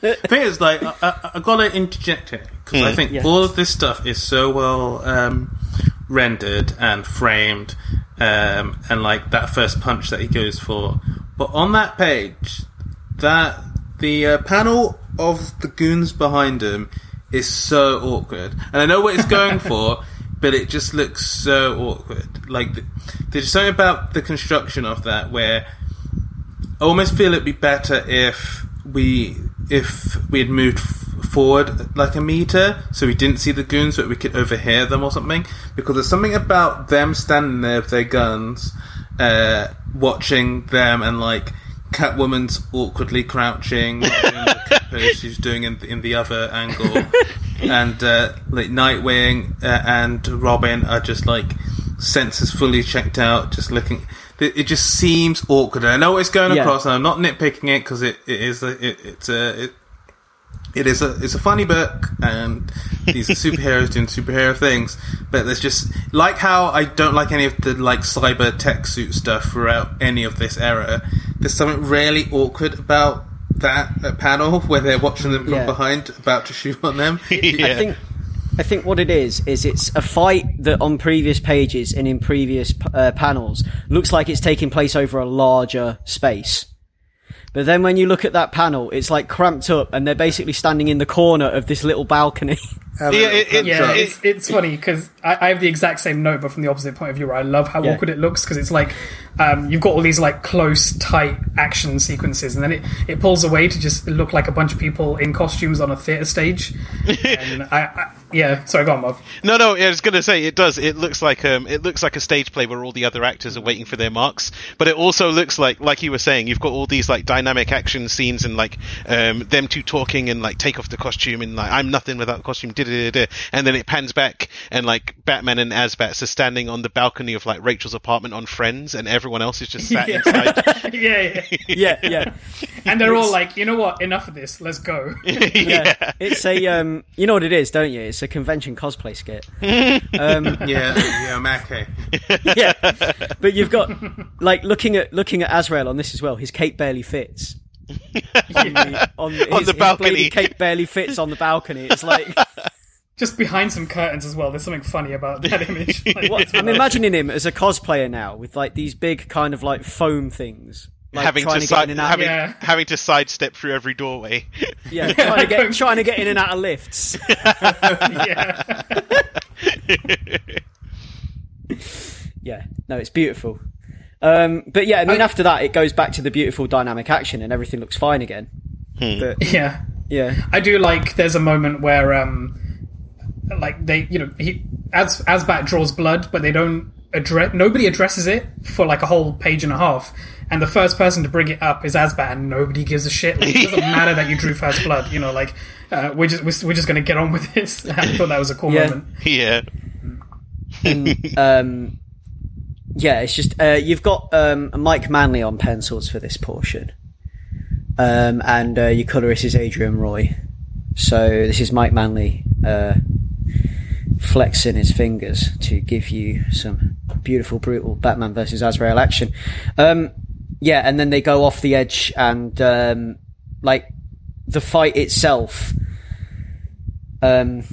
The thing is, like, I, I, I gotta interject it because I think Yeah. all of this stuff is so well um, rendered and framed, um, and like that first punch that he goes for. But on that page, that the uh, panel of the goons behind him is so awkward, and I know what it's going for. But it just looks so awkward. Like, th- there's something about the construction of that where I almost feel it'd be better if we if we had moved f- forward like a meter, so we didn't see the goons, but we could overhear them or something. Because there's something about them standing there with their guns, uh, watching them, and like Catwoman's awkwardly crouching, doing the pose she's doing in, in the other angle, and uh, like Nightwing uh, and Robin are just like senses fully checked out, just looking. It it just seems awkward. I know it's going Yeah. across, and I'm not nitpicking it because it, it is a it, it's a it, it is a it's a funny book, and these are superheroes doing superhero things. But there's just like how I don't like any of the like cyber tech suit stuff throughout any of this era. There's something really awkward about that uh, panel where they're watching them from Yeah. behind, about to shoot on them. I think I think what it is is it's a fight that on previous pages and in previous uh, panels looks like it's taking place over a larger space. But then when you look at that panel, it's like cramped up and they're basically standing in the corner of this little balcony. Yeah, it- it- Yeah, up. it's, it's funny because I, I have the exact same note, but from the opposite point of view. Where I love how Yeah. awkward it looks because it's like um, you've got all these like close, tight action sequences, and then it, it pulls away to just look like a bunch of people in costumes on a theater stage. and I, I, yeah, sorry, go on, Bob. No, no, I was going to say it does. It looks like um, it looks like a stage play where all the other actors are waiting for their marks. But it also looks like, like you were saying, you've got all these like dynamic action scenes and like um, them two talking and like take off the costume and like I'm nothing without the costume, da da da da. And then it pans back and like Batman and AzBats are standing on the balcony of like Rachel's apartment on Friends, and everyone else is just sat Yeah. inside. yeah, yeah, yeah, yeah. and they're all like, you know what? Enough of this. Let's go. yeah. It's a um you know what it is, don't you? It's a convention cosplay skit. um yeah, yeah, okay. yeah. But you've got like looking at looking at Azrael on this as well, his cape barely fits. on the, on his, On the balcony. bladed cape barely fits on the balcony. It's like Just behind some curtains as well. There's something funny about that image. Like, what, I'm imagining him as a cosplayer now with like these big kind of like foam things. Like having trying to, to, get side, in and out. having, Yeah. having to sidestep through every doorway. yeah, trying to get trying to get in and out of lifts. yeah. Yeah, no, it's beautiful. Um, but yeah, I mean, after that, it goes back to the beautiful dynamic action, and everything looks fine again. But yeah. yeah, I do like. There's a moment where, um, like they, you know, he as AzBat draws blood, but they don't address. Nobody addresses it for like a whole page and a half, and the first person to bring it up is AzBat, and nobody gives a shit. Like, it doesn't matter that you drew first blood. You know, like uh, we're just we're, we're just gonna get on with this. I thought that was a cool Yeah. moment. yeah. um, yeah, it's just uh, you've got um, Mike Manley on pencils for this portion, um, and uh, your colorist is Adrienne Roy. So this is Mike Manley uh, flexing his fingers to give you some beautiful, brutal Batman versus Azrael action. Um, yeah, and then they go off the edge, and um, like the fight itself um,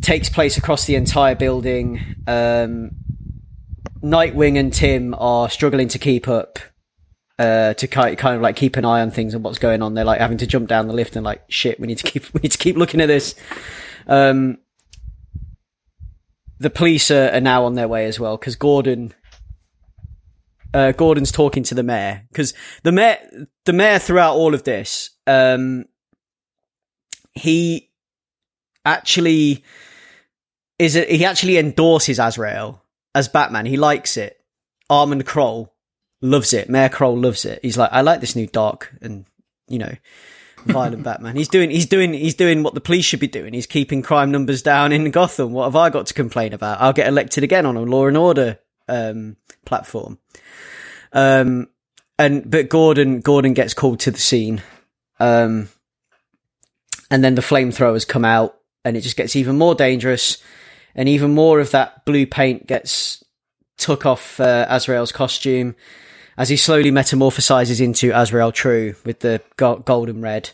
takes place across the entire building. Um, Nightwing and Tim are struggling to keep up, uh, to kind kind of like keep an eye on things and what's going on. They're like having to jump down the lift and like, shit, we need to keep, we need to keep looking at this. Um, the police are, are now on their way as well because Gordon, uh, Gordon's talking to the mayor because the mayor, the mayor throughout all of this, um, he actually is it, he actually endorses Azrael as Batman. He likes it. Armand Kroll loves it. Mayor Kroll loves it. He's like, I like this new dark and you know violent Batman. He's doing he's doing he's doing what the police should be doing. He's keeping crime numbers down in Gotham. What have I got to complain about? I'll get elected again on a Law and Order um, platform. Um, and but Gordon Gordon gets called to the scene. Um, and then the flamethrowers come out and it just gets even more dangerous and even more of that blue paint gets took off uh, Azrael's costume as he slowly metamorphosizes into Azrael True with the go- golden red.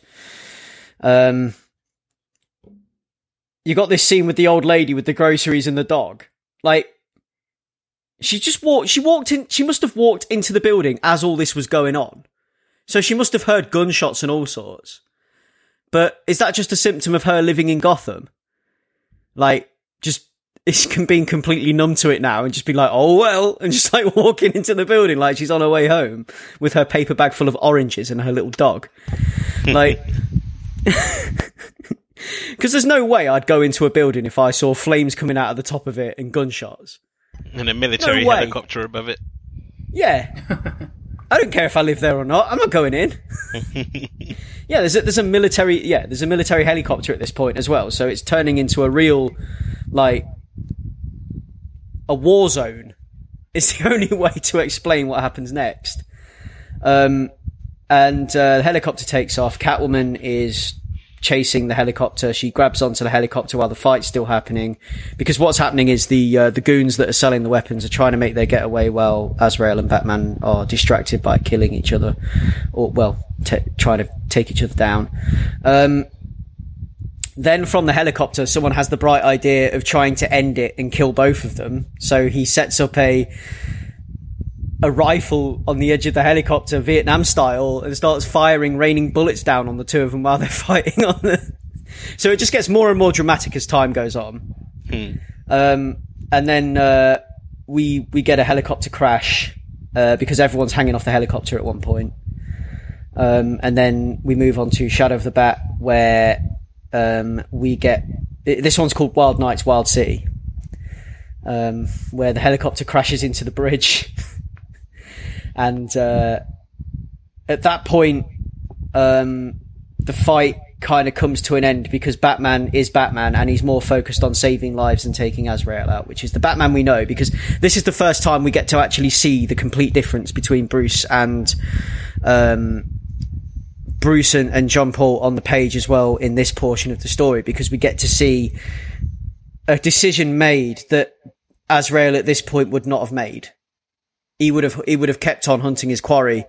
Um, you got this scene with the old lady with the groceries and the dog. Like, she just walked, she walked in, she must have walked into the building as all this was going on. So she must have heard gunshots and all sorts. But is that just a symptom of her living in Gotham? Like, just is can being completely numb to it now and just be like, oh well, and just like walking into the building like she's on her way home with her paper bag full of oranges and her little dog. Like, because there's no way I'd go into a building if I saw flames coming out of the top of it and gunshots. And a military No helicopter above it. Yeah. I don't care if I live there or not. I'm not going in. yeah, there's a, there's a military yeah, there's a military helicopter at this point as well. So it's turning into a real like a war zone. It's the only way to explain what happens next. Um, and uh, the helicopter takes off. Catwoman is chasing the helicopter. She grabs onto the helicopter while the fight's still happening, because what's happening is the uh, the goons that are selling the weapons are trying to make their getaway while Azrael and Batman are distracted by killing each other, or well, t- trying to take each other down. Um, then from the helicopter, someone has the bright idea of trying to end it and kill both of them. So he sets up a a rifle on the edge of the helicopter, Vietnam style, and starts firing raining bullets down on the two of them while they're fighting on the. So it just gets more and more dramatic as time goes on. Um, and then uh, we we get a helicopter crash uh, because everyone's hanging off the helicopter at one point. Um, and then we move on to Shadow of the Bat, where um, we get this one's called Wild Nights, Wild City, um, where the helicopter crashes into the bridge, and uh, at that point, um, the fight kind of comes to an end because Batman is Batman and he's more focused on saving lives and taking Azrael out, which is the Batman we know because this is the first time we get to actually see the complete difference between Bruce and um, Bruce and, and John Paul on the page as well in this portion of the story because we get to see a decision made that Azrael at this point would not have made. He would have he would have kept on hunting his quarry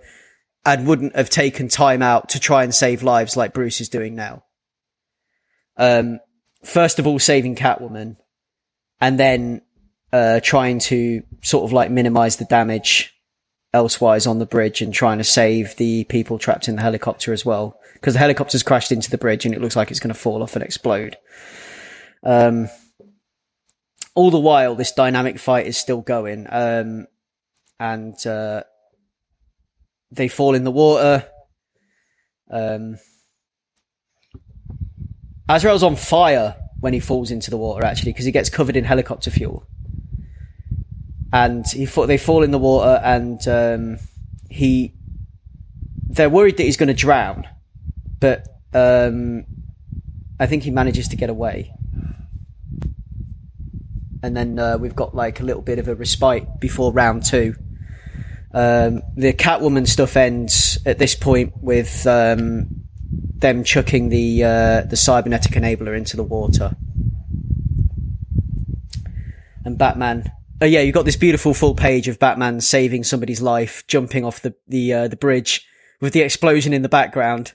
and wouldn't have taken time out to try and save lives like Bruce is doing now. Um, first of all, saving Catwoman, and then uh, trying to sort of like minimize the damage elsewise on the bridge and trying to save the people trapped in the helicopter as well. Because the helicopter's crashed into the bridge and it looks like it's going to fall off and explode. Um, all the while, this dynamic fight is still going. Um, and, uh, they fall in the water. Um, Azrael's on fire when he falls into the water, actually, because he gets covered in helicopter fuel. And he they fall in the water, and um, he they're worried that he's going to drown, but um, I think he manages to get away. And then uh, we've got like a little bit of a respite before round two. Um, the Catwoman stuff ends at this point with um, them chucking the uh, the cybernetic enabler into the water, and Batman. Oh yeah, you've got this beautiful full page of Batman saving somebody's life, jumping off the the uh, the bridge with the explosion in the background,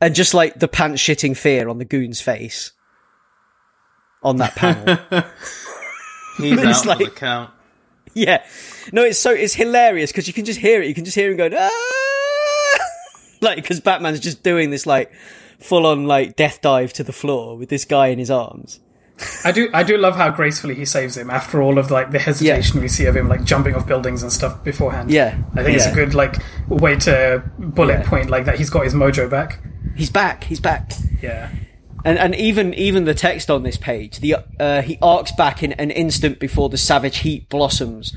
and just like the pants shitting fear on the goon's face. on that panel. He's It's out for like- the count. yeah, no, it's so it's hilarious because you can just hear it. You can just hear him going ah, like because Batman's just doing this like full on like death dive to the floor with this guy in his arms. I do I do love how gracefully he saves him after all of like the hesitation we see of him like jumping off buildings and stuff beforehand. Yeah, I think it's a good like way to bullet Yeah. point like that he's got his mojo back. He's back. He's back. Yeah. And and even even the text on this page, the uh, he arcs back in an instant before the savage heat blossoms,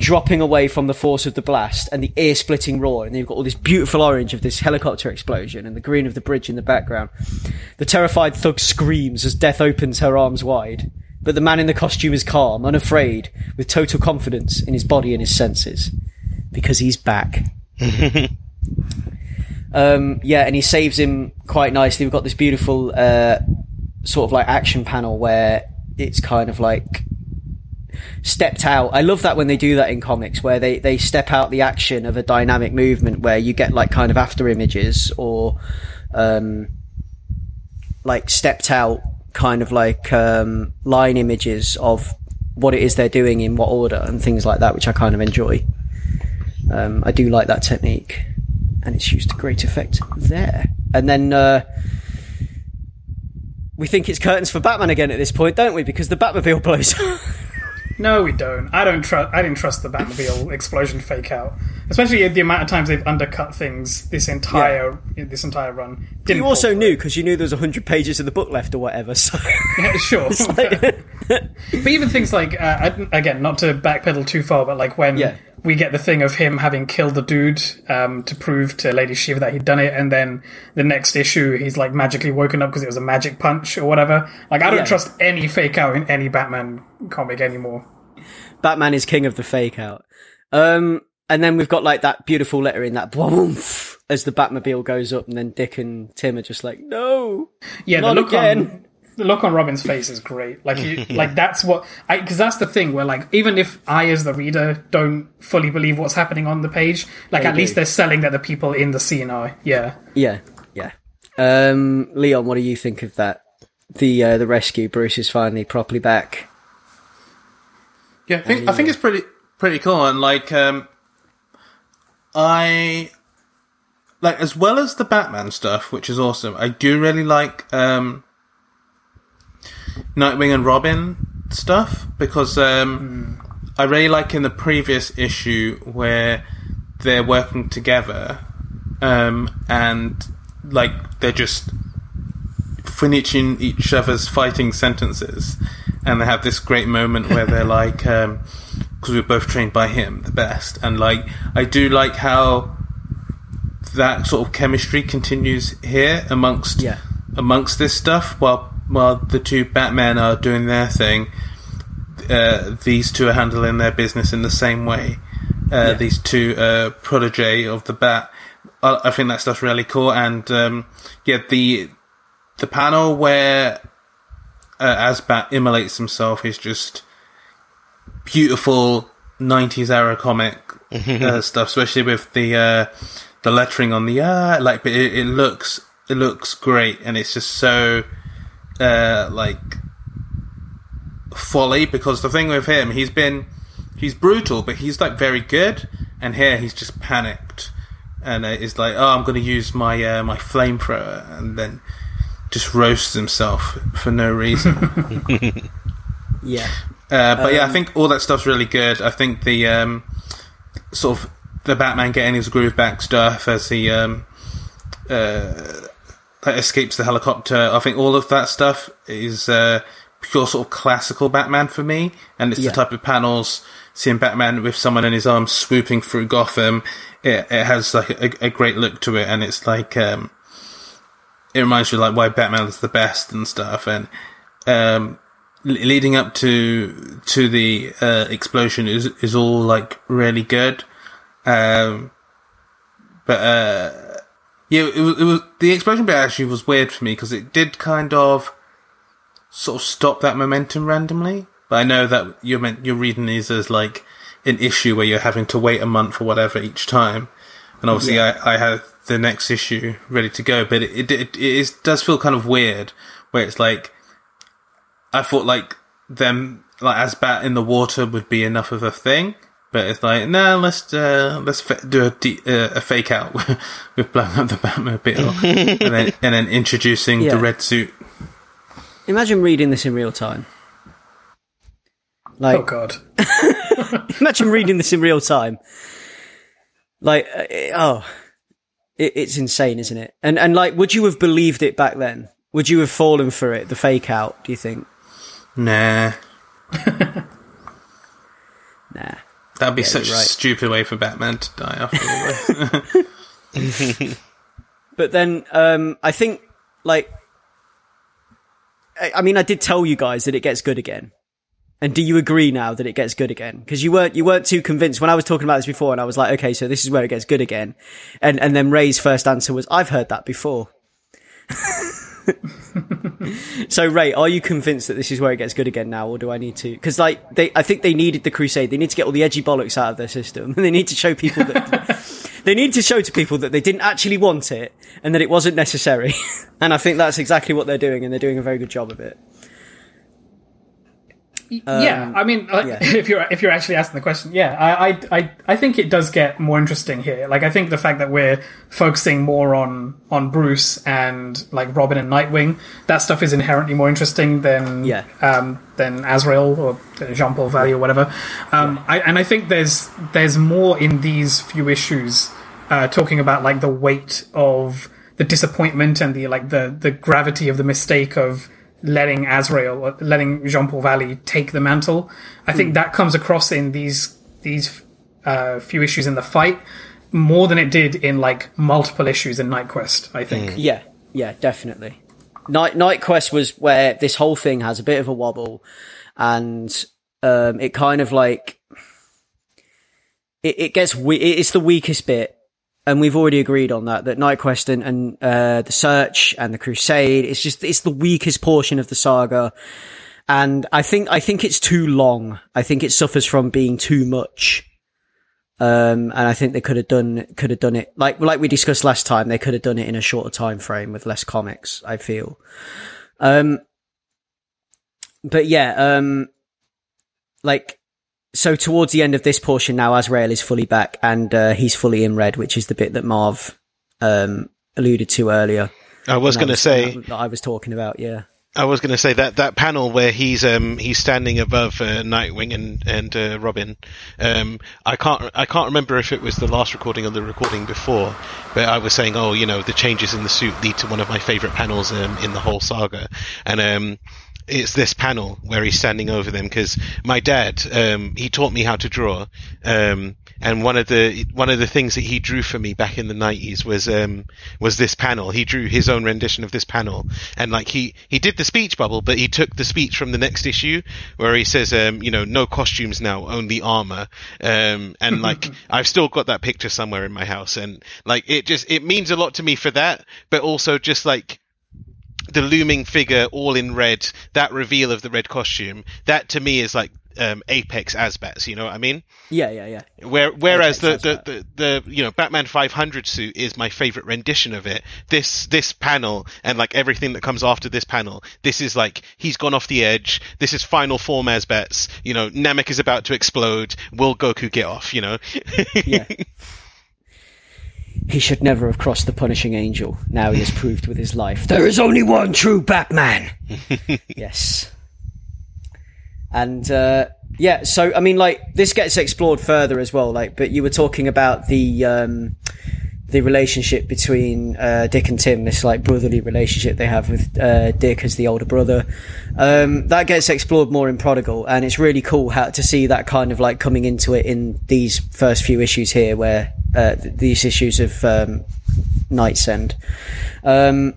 dropping away from the force of the blast and the ear-splitting roar. And then you've got all this beautiful orange of this helicopter explosion and the green of the bridge in the background. The terrified thug screams as Death opens her arms wide. But the man in the costume is calm, unafraid, with total confidence in his body and his senses. Because he's back. Um, yeah, and he saves him quite nicely. We've got this beautiful uh, sort of like action panel where it's kind of like stepped out. I love that when they do that in comics, where they they step out the action of a dynamic movement, where you get like kind of after images or um, like stepped out kind of like um, line images of what it is they're doing in what order and things like that, which I kind of enjoy. Um, I do like that technique, and it's used to great effect there. And then uh, we think it's curtains for Batman again at this point, don't we? Because the Batmobile blows. No, we don't. I don't trust. I didn't trust the Batmobile explosion fake out, especially the amount of times they've undercut things this entire this entire run. Didn't you also knew because you knew there was hundred pages of the book left or whatever. So Yeah, sure. like- but even things like uh, again, not to backpedal too far, but like when Yeah. we get the thing of him having killed the dude um, to prove to Lady Shiva that he'd done it, and then the next issue he's like magically woken up because it was a magic punch or whatever. Like I don't Yeah. trust any fake out in any Batman comic anymore. Batman is king of the fake out. Um, and then we've got like that beautiful letter in that boom as the Batmobile goes up, and then Dick and Tim are just like, no, Yeah, Not the look again. on the look on Robin's face is great. Like, he, like that's what I because that's the thing where like even if I as the reader don't fully believe what's happening on the page, like They at least they're selling that the people in the scene are. Yeah, yeah, yeah. Um, Leon, what do you think of that? The uh, the rescue. Bruce is finally properly back. Yeah, I think I think it's pretty pretty cool, and like um, I like as well as the Batman stuff, which is awesome. I do really like um, Nightwing and Robin stuff because um, I really like in the previous issue where they're working together um, and like they're just finishing each other's fighting sentences, and they have this great moment where they're like, because we're both trained by him, the best, and like I do like how that sort of chemistry continues here amongst Yeah. amongst this stuff while while the two Batmen are doing their thing. Uh, these two are handling their business in the same way. Uh, These two uh, protege of the Bat. I, I think that stuff's really cool, and um, yeah, the the panel where uh, AzBat immolates himself is just beautiful 90s era comic uh, stuff, especially with the uh, the lettering on the uh, like. But it, it looks it looks great, and it's just so uh, like folly because the thing with him, he's been he's brutal, but he's like very good, and here he's just panicked. And uh, is like, oh, I'm going to use my uh, my flamethrower, and then just roasts himself for no reason. Yeah, Uh, but yeah, I think all that stuff's really good. I think the um, sort of the Batman getting his groove back stuff as he um, uh, escapes the helicopter. I think all of that stuff is uh, pure sort of classical Batman for me, and it's Yeah. the type of panels seeing Batman with someone in his arms swooping through Gotham. It, it has like a, a great look to it, and it's like um, it reminds you like why Batman is the best and stuff, and um, leading up to to the uh, explosion is is all like really good. Um, but uh, yeah, it was, it was the explosion bit actually was weird for me because it did kind of sort of stop that momentum randomly. But I know that you're meant you're reading these as like an issue where you're having to wait a month or whatever each time, and obviously I I had the next issue ready to go, but it it, it, it is, does feel kind of weird where it's like I thought like them like AzBat in the water would be enough of a thing, but it's like no, let's uh, let's fa- do a, de- uh, a fake out with blowing up the Batmobile and then and then introducing Yeah. the red suit. Imagine reading this in real time. Like, Oh god. imagine reading this in real time. Like, uh, oh, it, it's insane, isn't it? And and like, would you have believed it back then? Would you have fallen for it? The fake out? Do you think? Nah, Nah. that'd be such you're a right. stupid way for Batman to die. after all. But then, um, I think, like, I, I mean, I did tell you guys that it gets good again. And do you agree now that it gets good again? Because you weren't you weren't too convinced when I was talking about this before, and I was like, okay, so this is where it gets good again. And and then Ray's first answer was, I've heard that before. so Ray, are you convinced that this is where it gets good again now, or do I need to? Because like they, I think they needed the Crusade. They need to get all the edgy bollocks out of their system, and they need to show people that they need to show to people that they didn't actually want it and that it wasn't necessary. and I think that's exactly what they're doing, and they're doing a very good job of it. Yeah, I mean, like, yeah. if you're if you're actually asking the question, yeah, I, I I I think it does get more interesting here. Like, I think the fact that we're focusing more on on Bruce and like Robin and Nightwing, that stuff is inherently more interesting than Yeah. um, than Azrael or Jean Paul Valley or whatever. Um, I, and I think there's there's more in these few issues uh, talking about like the weight of the disappointment and the like the the gravity of the mistake of letting Azrael letting Jean Paul Valley take the mantle. I think that comes across in these these uh, few issues in the fight more than it did in like multiple issues in KnightQuest. I think. Yeah, yeah, definitely. Night KnightQuest was where this whole thing has a bit of a wobble, and um, it kind of like it, it gets we- it's the weakest bit, and we've already agreed on that. That KnightQuest and, and uh, the Search and the Crusade, it's just it's the weakest portion of the saga, and I think I think it's too long. I think it suffers from being too much. Um, and I think they could have done could have done it like like we discussed last time. They could have done it in a shorter time frame with less comics. I feel. Um, but yeah, um, like so towards the end of this portion now, Azrael is fully back and uh, he's fully in red, which is the bit that Marv um alluded to earlier. I was going to say, that I was talking about. Yeah, I was going to say that that panel where he's um he's standing above uh, Nightwing and and uh, Robin. Um, I can't I can't remember if it was the last recording or the recording before, but I was saying, oh, you know, the changes in the suit lead to one of my favorite panels um, in the whole saga, and um. It's this panel where he's standing over them because my dad, um, he taught me how to draw, um, and one of the one of the things that he drew for me back in the nineties was um, was this panel. He drew his own rendition of this panel, and like he he did the speech bubble, but he took the speech from the next issue where he says, um, you know, no costumes now, only armor, um, and like I've still got that picture somewhere in my house, and like it just it means a lot to me for that, but also just like the looming figure all in red, that reveal of the red costume, that to me is like um, Apex AzBats, you know what I mean? yeah, yeah, yeah. Where, whereas the, Apex the, the, the, you know, Batman 500 suit is my favorite rendition of it. This, this panel and like everything that comes after this panel, this is like, he's gone off the edge. This is final form AzBats. You know, Namek is about to explode. Will Goku get off, you know? Yeah. He should never have crossed the punishing angel. Now he has proved with his life there is only one true Batman. yes. And uh, yeah, so I mean, like this gets explored further as well. Like, but you were talking about the um, the relationship between uh, Dick and Tim, this like brotherly relationship they have with uh, Dick as the older brother. Um, that gets explored more in Prodigal, and it's really cool how to see that kind of like coming into it in these first few issues here, where uh, th- these issues of um, KnightsEnd. Um,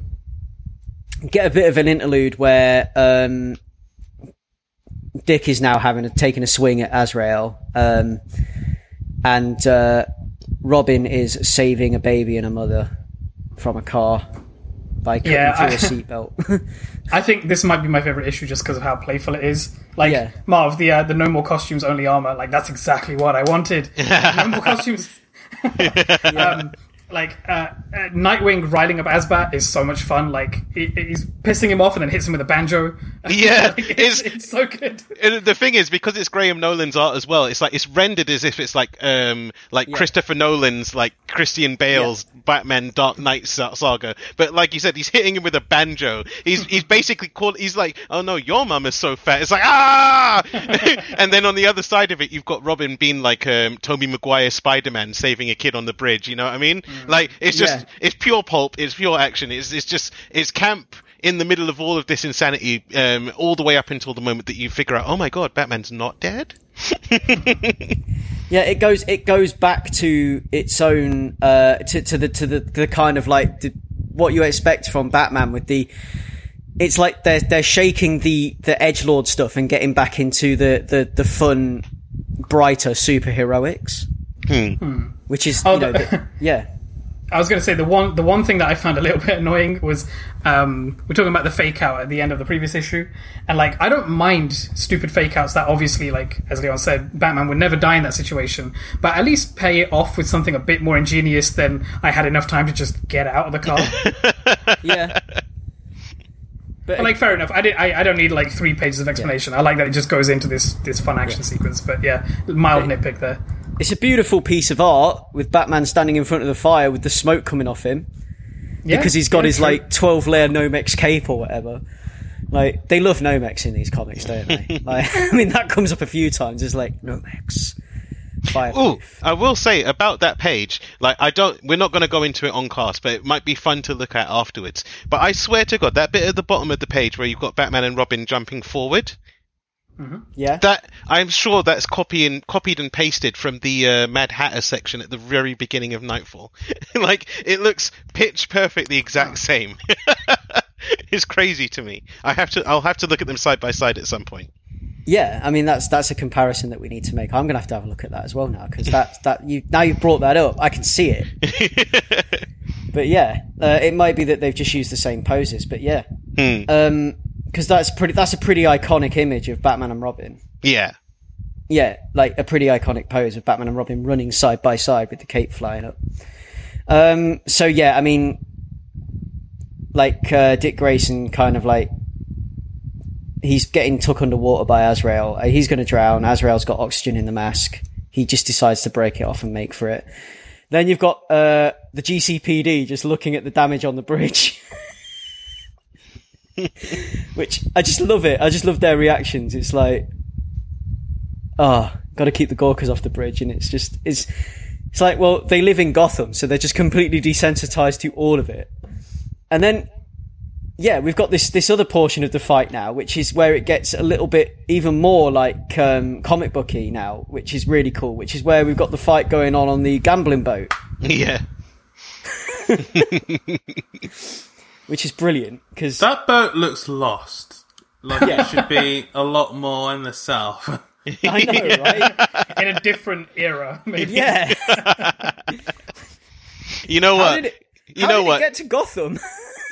get a bit of an interlude where um, Dick is now having a, taking a swing at Azrael, um, and uh, Robin is saving a baby and a mother from a car by cutting Yeah, through I- a seatbelt. I think this might be my favorite issue just because of how playful it is. Like Yeah. Marv, the uh, the no more costumes, only armor. Like that's exactly what I wanted. no more costumes. um, like uh, uh, Nightwing riding up AzBat is so much fun. Like he, he's pissing him off and then hits him with a banjo. Yeah, Like, it's- it's, it's so good. And the thing is, because it's Graham Nolan's art as well, it's like it's rendered as if it's like um like Christopher Nolan's like Christian Bale's Batman Dark Knight saga. But like you said, he's hitting him with a banjo. He's he's basically called. He's like, oh no, your mum is so fat. It's like ah. and then on the other side of it, you've got Robin being like um Tobey Maguire Spider Man saving a kid on the bridge. You know what I mean? Like it's just Yeah. it's pure pulp. It's pure action. It's it's just it's camp in the middle of all of this insanity, um, all the way up until the moment that you figure out, oh my god, Batman's not dead. Yeah, it goes it goes back to its own uh to, to the to the, the kind of like the, what you expect from Batman with the it's like they're they're shaking the the edge lord stuff and getting back into the the the fun brighter superheroics. Which is Oh, you know the- the- yeah. I was going to say the one the one thing that I found a little bit annoying was um, we're talking about the fake out at the end of the previous issue, and like I don't mind stupid fake outs that obviously like as Leon said, Batman would never die in that situation, but at least pay it off with something a bit more ingenious than I had enough time to just get out of the car. Yeah. But like fair enough, I did I, I don't need like three pages of explanation. I like that it just goes into this this fun action sequence, but yeah, mild nitpick there. It's a beautiful piece of art with Batman standing in front of the fire with the smoke coming off him. Yeah, because he's got yeah, his true. like 12 layer Nomex cape or whatever. Like they love Nomex in these comics, don't they? like, I mean, that comes up a few times. It's like Nomex, Ooh, fireproof. I will say about that page, like I don't, we're not going to go into it on cast, but it might be fun to look at afterwards. But I swear to God, that bit at the bottom of the page where you've got Batman and Robin jumping forward, Yeah, that I'm sure that's copy and copied and pasted from the uh, Mad Hatter section at the very beginning of Knightfall. like it looks pitch perfect the exact same. it's crazy to me. I have to, I'll have to look at them side by side at some point. yeah. I mean, that's that's a comparison that we need to make. I'm gonna have to have a look at that as well now because that that you now you've brought that up. I can see it. but yeah, uh, it might be that they've just used the same poses. But yeah, um, because that's pretty. That's a pretty iconic image of Batman and Robin. Yeah. yeah, like a pretty iconic pose of Batman and Robin running side by side with the cape flying up. Um, so yeah, I mean, like uh, Dick Grayson, kind of like he's getting took underwater by Azrael. Uh, he's going to drown. Azrael's got oxygen in the mask. He just decides to break it off and make for it. Then you've got uh, the GCPD just looking at the damage on the bridge. Which I just love it. I just love their reactions. It's like, ah, got to keep the Gorkas off the bridge, and it's just it's it's like, well, they live in Gotham, so they're just completely desensitized to all of it. And then, yeah, we've got this this other portion of the fight now, which is where it gets a little bit even more like um, comic booky now, which is really cool. Which is where we've got the fight going on on the gambling boat, Yeah. which is brilliant because That boat looks lost. Like it should be a lot more in the south. I know, right? in a different era. Maybe. Yeah. You know How what? did it? you know did what? it get to Gotham?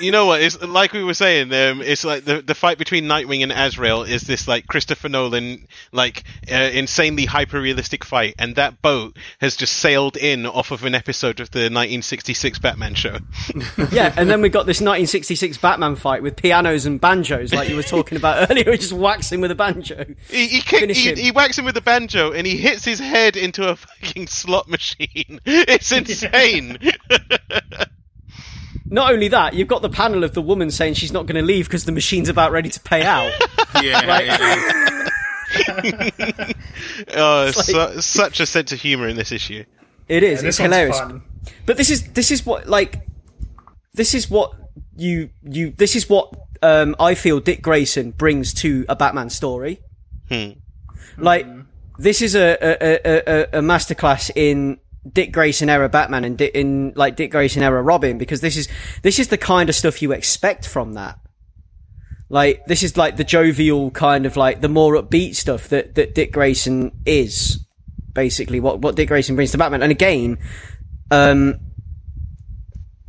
You know what? It's like we were saying. Um, it's like the the fight between Nightwing and Azrael is this like Christopher Nolan like uh, insanely hyper realistic fight, and that boat has just sailed in off of an episode of the 1966 Batman show. yeah, and then we got this 1966 Batman fight with pianos and banjos, like you were talking about earlier. Just waxing with a banjo. He he, kick, Finish he, him. he whacks him with a banjo, and he hits his head into a fucking slot machine. It's insane. Not only that, you've got the panel of the woman saying she's not going to leave because the machine's about ready to pay out. yeah, yeah. oh, It's su- such a sense of humor in this issue. It is. This it's hilarious. fun. But this is this is what like this is what you you this is what um, I feel Dick Grayson brings to a Batman story. Like this is a a, a, a, a masterclass in Dick Grayson era Batman and Di- in like Dick Grayson era Robin because this is this is the kind of stuff you expect from that. Like this is like the jovial kind of like the more upbeat stuff that that Dick Grayson is basically what what Dick Grayson brings to Batman. And again, um,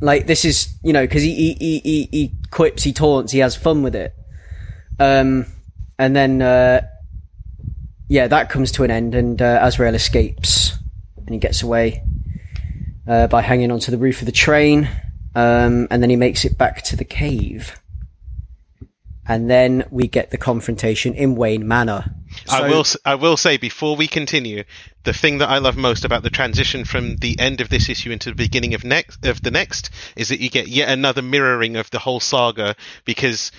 like this is you know because he, he he he he quips, he taunts, he has fun with it. Um, and then uh, yeah, that comes to an end, and uh, Azrael escapes and he gets away. uh, by hanging onto the roof of the train, um, and then he makes it back to the cave. And then we get the confrontation in Wayne Manor. I will. s- I will say before we continue, the thing that I love most about the transition from the end of this issue into the beginning of next of the next is that you get yet another mirroring of the whole saga because.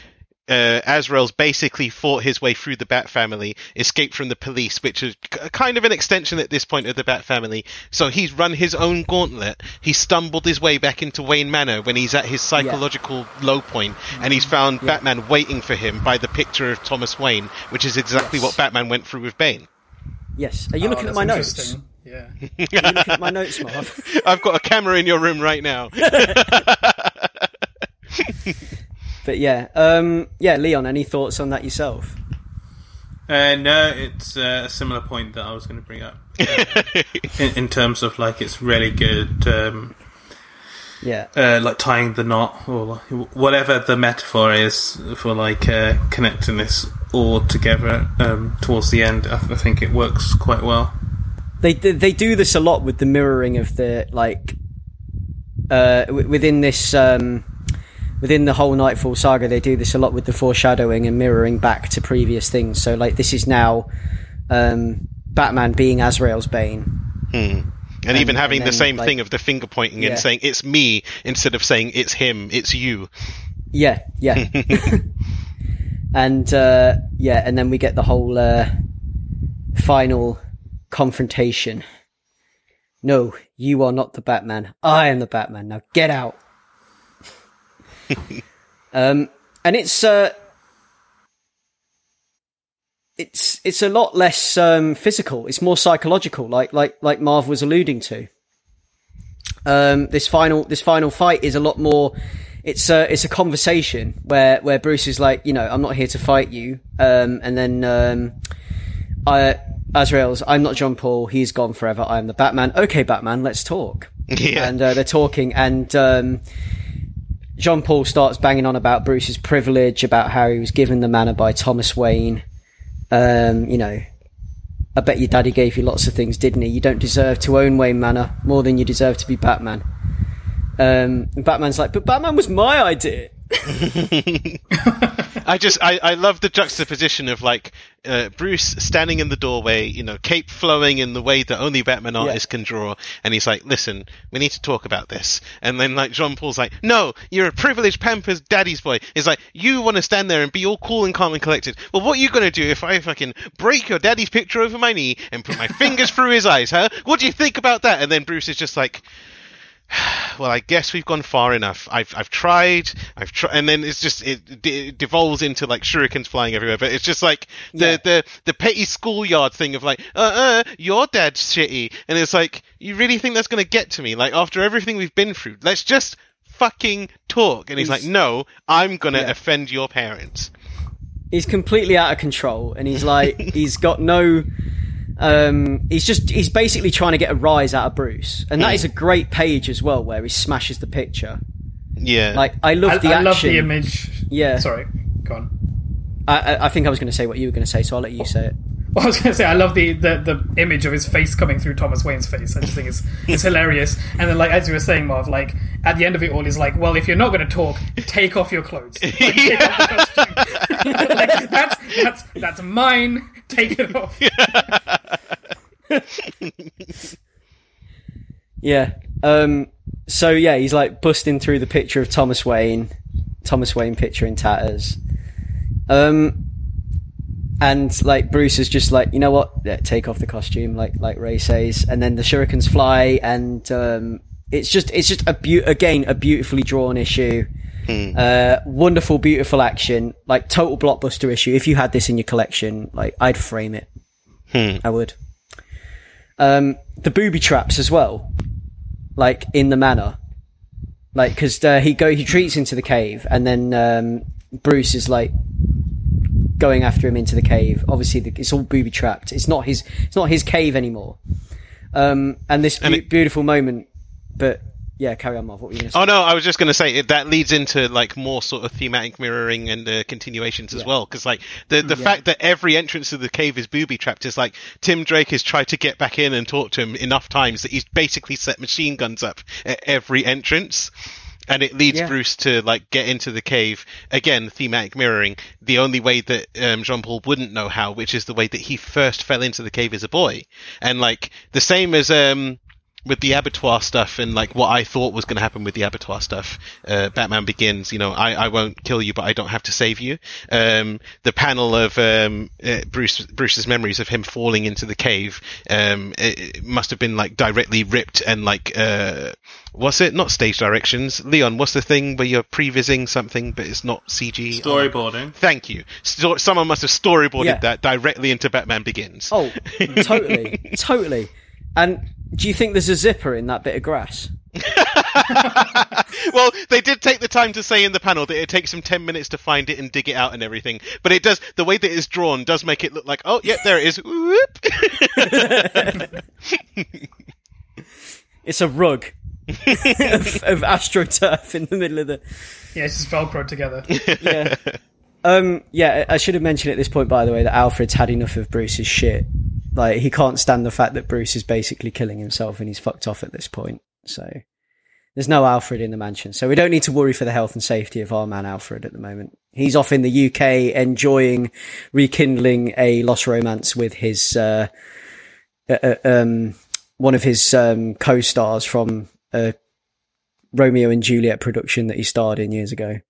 Uh, Azrael's basically fought his way through the Bat family, escaped from the police, which is k- kind of an extension at this point of the Bat family. So he's run his own gauntlet. He stumbled his way back into Wayne Manor when he's at his psychological low point, and he's found Batman waiting for him by the picture of Thomas Wayne, which is exactly Yes. what Batman went through with Bane. Yes. Are you Oh, looking at my notes? Yeah. Are you looking at my notes, Marv? I've got a camera in your room right now. But yeah, um, yeah, Leon, any thoughts on that yourself? Uh, no, it's uh, a similar point that I was going to bring up. Uh, in, in terms of like, it's really good, um, Yeah, uh, like tying the knot or whatever the metaphor is for like uh, connecting this all together um, towards the end. I, I think it works quite well. they they do this a lot with the mirroring of the like uh, within this um, within the whole Knightfall saga. They do this a lot with the foreshadowing and mirroring back to previous things. So like this is now um, Batman being Azrael's Bane. And, even having and the same like- thing of the finger pointing Yeah. and saying it's me instead of saying it's him, it's you. Yeah, yeah. and uh, yeah, and then we get the whole uh, final confrontation. No, you are not the Batman. I am the Batman. Now get out. Um, and it's uh, it's it's a lot less um, physical. It's more psychological, like like like Marv was alluding to. Um, this final this final fight is a lot more. It's a it's a conversation where where Bruce is like, you know, I'm not here to fight you, um, and then um, I Azrael's, I'm not John Paul. He's gone forever. I am the Batman. Okay, Batman, let's talk. Yeah. And uh, they're talking, and um, John Paul starts banging on about Bruce's privilege, about how he was given the manor by Thomas Wayne. Um, you know, I bet your daddy gave you lots of things, didn't he? You don't deserve to own Wayne Manor more than you deserve to be Batman. Um, and Batman's like, but Batman was my idea. I just I, I love the juxtaposition of like uh, Bruce standing in the doorway, you know, cape flowing in the way that only Batman artists can draw, and he's like, "Listen, we need to talk about this." And then like Jean Paul's like, "No, you're a privileged Pampers daddy's boy." It's like you want to stand there and be all cool and calm and collected. Well, what are you gonna do if I fucking break your daddy's picture over my knee and put my fingers through his eyes, huh? What do you think about that? And then Bruce is just like well, I guess we've gone far enough. I've I've tried. I've tried, and then it's just it, it devolves into like shurikens flying everywhere. But it's just like the Yeah. the the petty schoolyard thing of like, uh, uh, your dad's shitty, and it's like, you really think that's gonna get to me? Like after everything we've been through, let's just fucking talk. And he's, He's- like, no, I'm gonna Yeah. offend your parents. he's completely out of control and he's like he's got no um he's just he's basically trying to get a rise out of bruce and that is a great page as well where he smashes the picture Yeah, like i love I, the I action love the image. Yeah. Sorry. Go on. I, I- I think i was going to say what you were going to say so i'll let you say it Well, I was going to say, I love the, the, the image of his face coming through Thomas Wayne's face. I just think it's it's hilarious. And then, like as you were saying, Marv, like at the end of it all, he's like, "Well, if you're not going to talk, take off your clothes. Like, take off the costume. like, that's that's that's mine. Take it off." yeah um so yeah he's like busting through the picture of thomas wayne thomas wayne picture in tatters um and like Bruce is just like, you know what? Yeah, take off the costume, like like Ray says, and then the shurikens fly, and um, it's just it's just a beau- again a beautifully drawn issue, uh, wonderful, beautiful action, like total blockbuster issue. If you had this in your collection, like I'd frame it, I would. Um, the booby traps as well, like in the manor, like because uh, he go he treats into the cave, and then um, Bruce is like going after him into the cave. Obviously, the, it's all booby trapped. It's not his. It's not his cave anymore. Um, and this And it- beautiful moment, but yeah, carry on, Marv. What were you going to say? Oh no, I was just going to say that leads into like more sort of thematic mirroring and uh, continuations as Yeah. well. Because like the the fact that every entrance to the cave is booby trapped is like Tim Drake has tried to get back in and talk to him enough times that he's basically set machine guns up at every entrance. And it leads Yeah. Bruce to like get into the cave again. Thematic mirroring. The only way that um, Jean Paul wouldn't know how, which is the way that he first fell into the cave as a boy, and like the same as um, with the abattoir stuff and like what I thought was going to happen with the abattoir stuff. Uh, Batman Begins, you know, I, I won't kill you, but I don't have to save you. Um, the panel of um, uh, Bruce Bruce's memories of him falling into the cave um, it, it must have been like directly ripped and like uh, what's it? Not stage directions. Leon, what's the thing where you're prevising something but it's not CG? Storyboarding. Thank you. Sto- someone must have storyboarded Yeah. that directly into Batman Begins. Oh, totally, totally. And do you think there's a zipper in that bit of grass? well, they did take the time to say in the panel that it takes them 10 minutes to find it and dig it out and everything. But it does, the way that it's drawn does make it look like, oh, yep, there it is. Whoop. It's a rug of, of astroturf in the middle of the. Yeah, it's just Velcro together. Yeah. Um. Yeah, I I should have mentioned at this point, by the way, that Alfred's had enough of Bruce's shit. Like he can't stand the fact that Bruce is basically killing himself and he's fucked off at this point. So there's no Alfred in the mansion, so we don't need to worry for the health and safety of our man Alfred at the moment. He's off in the UK enjoying rekindling a lost romance with his uh, uh, uh, um one of his um co-stars from a Romeo and Juliet production that he starred in years ago.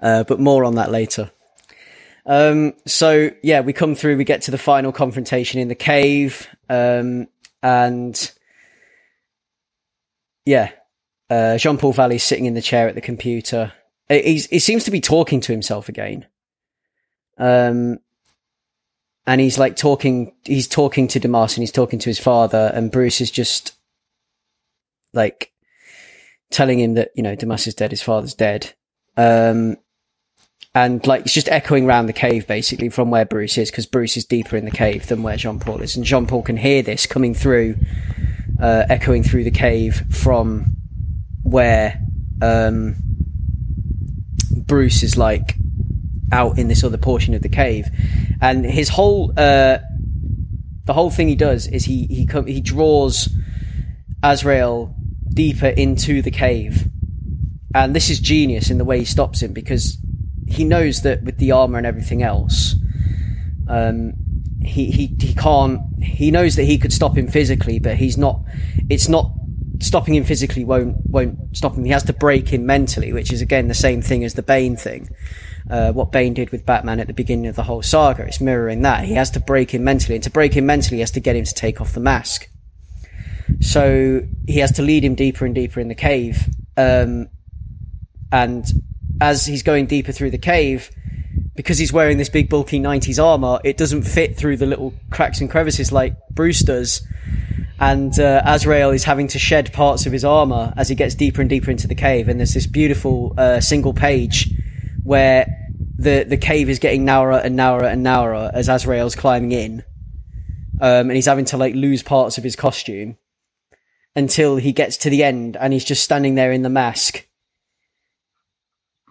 Uh, but more on that later. Um, so yeah, we come through, we get to the final confrontation in the cave, um, and yeah, uh, Jean Paul Valley's sitting in the chair at the computer. Uh, he seems to be talking to himself again. Um, and he's like talking, he's talking to Dumas and he's talking to his father, and Bruce is just like telling him that, you know, Dumas is dead, his father's dead. Um, and like it's just echoing around the cave basically from where Bruce is because Bruce is deeper in the cave than where Jean Paul is, and Jean Paul can hear this coming through, uh, echoing through the cave from where um, Bruce is like out in this other portion of the cave, and his whole uh, the whole thing he does is he he com- he draws Azrael deeper into the cave. And this is genius in the way he stops him because he knows that with the armor and everything else, um, he, he, he can't, he knows that he could stop him physically, but he's not, it's not, stopping him physically won't, won't stop him. He has to break him mentally, which is again the same thing as the Bane thing. Uh, what Bane did with Batman at the beginning of the whole saga. It's mirroring that. He has to break him mentally, and to break him mentally, he has to get him to take off the mask. So he has to lead him deeper and deeper in the cave. Um, and as he's going deeper through the cave, because he's wearing this big bulky 90s armor, it doesn't fit through the little cracks and crevices like Bruce does. And uh, Azrael is having to shed parts of his armor as he gets deeper and deeper into the cave. And there's this beautiful uh, single page where the the cave is getting narrower and narrower and narrower as Azrael's climbing in, um, and he's having to like lose parts of his costume until he gets to the end, and he's just standing there in the mask.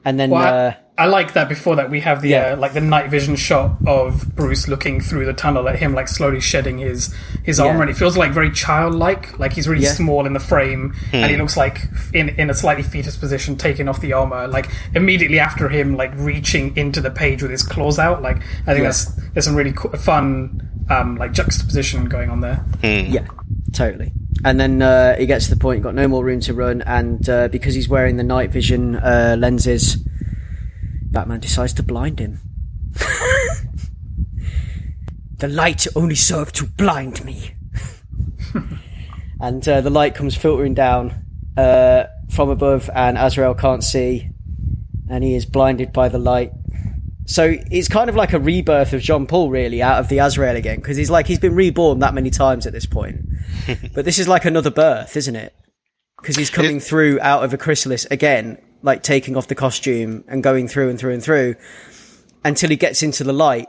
And then, Well, uh, I, I like that before that we have the Yeah. uh, like the night vision shot of Bruce looking through the tunnel at him like slowly shedding his his armor Yeah. and it feels like very childlike like he's really Yeah. small in the frame and he looks like in in a slightly fetus position taking off the armor like immediately after him like reaching into the page with his claws out like I think Yeah. that's there's some really co- fun um like juxtaposition going on there Yeah, totally. And then uh, he gets to the point, got no more room to run, and uh, because he's wearing the night vision uh, lenses, Batman decides to blind him. the light only served to blind me. and uh, the light comes filtering down uh, from above, and Azrael can't see, and he is blinded by the light. So it's kind of like a rebirth of John Paul, really, out of the Azrael again, because he's like he's been reborn that many times at this point. but this is like another birth, isn't it? Because he's coming through out of a chrysalis again, like taking off the costume and going through and through and through until he gets into the light,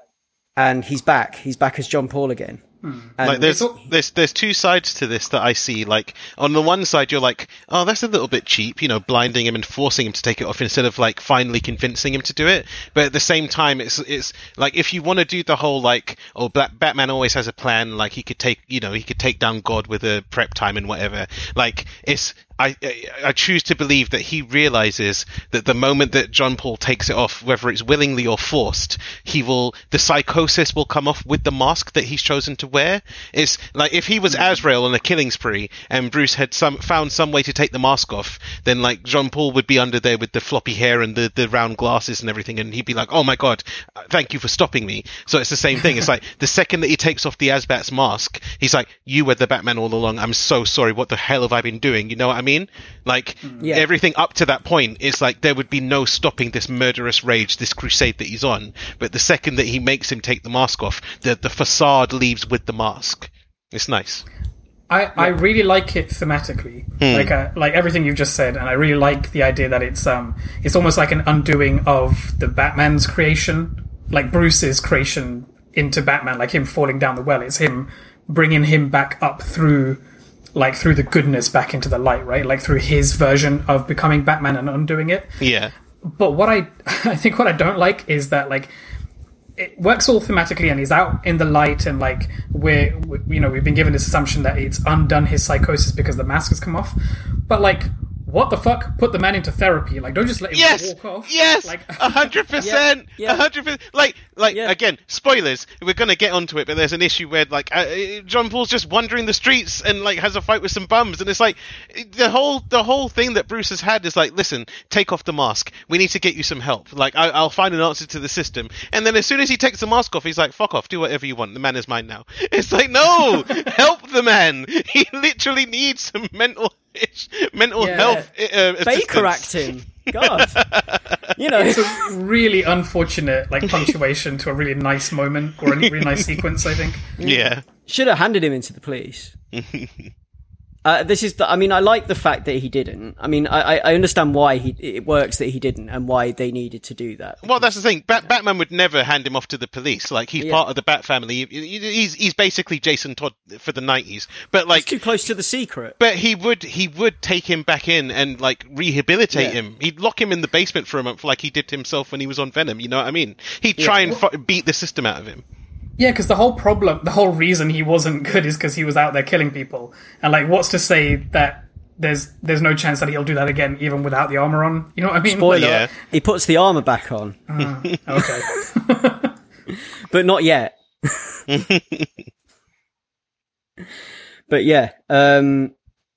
and he's back. He's back as John Paul again. Mm. And like there's there's there's two sides to this that I see. Like on the one side, you're like, oh, that's a little bit cheap, you know, blinding him and forcing him to take it off instead of like finally convincing him to do it. But at the same time, it's it's like if you want to do the whole like, oh, Black, Batman always has a plan. Like he could take, you know, he could take down God with a prep time and whatever. Like it's I, I choose to believe that he realizes that the moment that John Paul takes it off, whether it's willingly or forced, he will the psychosis will come off with the mask that he's chosen to wear. It's like if he was mm-hmm. Azrael on a killing spree and Bruce had some found some way to take the mask off, then like John Paul would be under there with the floppy hair and the the round glasses and everything, and he'd be like, "Oh my god, thank you for stopping me." So it's the same thing. It's like the second that he takes off the AzBat's mask, he's like, "You were the Batman all along. I'm so sorry. What the hell have I been doing?" You know what I mean? Like Yeah. everything up to that point is like there would be no stopping this murderous rage, this crusade that he's on. But the second that he makes him take the mask off, the the facade leaves with the mask. It's nice. I, I really like it thematically, like uh, like everything you've just said, and I really like the idea that it's um it's almost like an undoing of the Batman's creation, like Bruce's creation into Batman, like him falling down the well. It's him bringing him back up through, like through the goodness back into the light, right? Like through his version of becoming Batman and undoing it. Yeah. But what I I think what I don't like is that like it works all thematically and he's out in the light and like we're we, you know we've been given this assumption that it's undone his psychosis because the mask has come off but like what the fuck put the man into therapy like don't just let him Yes, walk off yes, like a hundred percent, a hundred percent. Like, like Yeah. again, spoilers. We're gonna get onto it, but there's an issue where like uh, uh, John Paul's just wandering the streets and like has a fight with some bums, and it's like the whole the whole thing that Bruce has had is like, listen, take off the mask. We need to get you some help. Like, I, I'll find an answer to the system. And then as soon as he takes the mask off, he's like, fuck off, do whatever you want. The man is mine now. It's like, no, help the man. He literally needs some mental mental Yeah. health uh, Baker acting. God. you know. it's a really unfortunate like punctuation to a really nice moment or a really nice sequence i think Yeah. Should have handed him into the police. Uh, this is the, I mean, I like the fact that he didn't. I mean, I, I understand why he, it works that he didn't and why they needed to do that. Well, that's the thing. Bat- Batman would never hand him off to the police. Like he's Yeah. part of the Bat family. He- he- He's he's basically Jason Todd for the nineties. But like, Too close to the secret. but he would he would take him back in and like rehabilitate Yeah. him. He'd lock him in the basement for a month, like he did himself when he was on Venom. You know what I mean? He'd try and fu- beat the system out of him. Yeah, because the whole problem, the whole reason he wasn't good is because he was out there killing people. And like, what's to say that there's there's no chance that he'll do that again, even without the armor on? You know what I mean? Spoiler. Yeah. He puts the armor back on, Okay. but not yet. but yeah, um,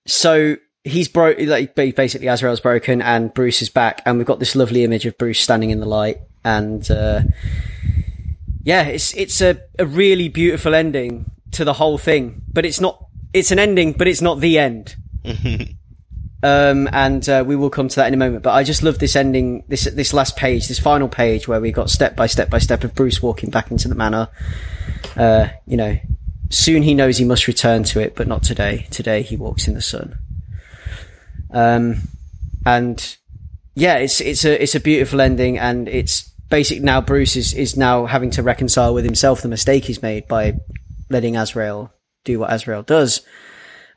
so he's broke. Like basically, Azrael's broken, and Bruce is back, and we've got this lovely image of Bruce standing in the light, and uh, yeah, it's it's a, a really beautiful ending to the whole thing. But it's not. It's an ending, but it's not the end. um, and uh, we will come to that in a moment. But I just love this ending, this this last page, this final page where we got step by step by step of Bruce walking back into the manor. Uh, you know, soon he knows he must return to it, but not today. Today he walks in the sun. Um, and yeah, it's it's a it's a beautiful ending, and it's basic now. Bruce is is now having to reconcile with himself the mistake he's made by letting Azrael do what Azrael does.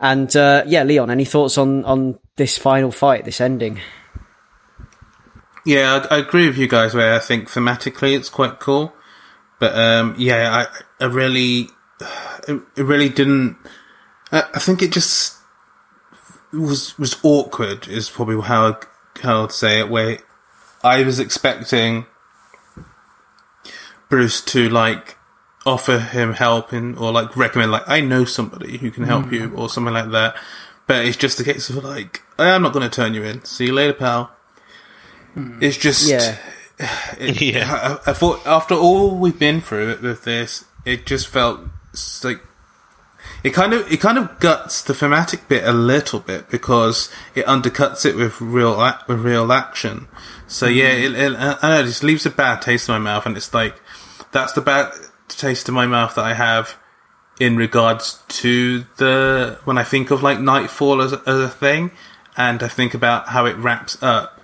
And uh, yeah, Leon, any thoughts on on this final fight, this ending? Yeah, I, I agree with you guys. Where I think thematically it's quite cool, but um, yeah, I, I really, it, really didn't. I, I think it just was was awkward. Is probably how how I'd say it. Where I was expecting Bruce to like offer him help in, or like recommend like I know somebody who can help you hmm. or something like that. But it's just a case of like I'm not going to turn you in. See you later, pal. Hmm. It's just Yeah. it- Yeah. I, I thought after all we've been through with this, it just felt like it kind of it kind of guts the thematic bit a little bit because it undercuts it with real ac- with real action. So yeah, hmm. it, it, I I know it just leaves a bad taste in my mouth, and it's like that's the bad taste in my mouth that I have in regards to the when I think of like Knightfall as, as a thing, and I think about how it wraps up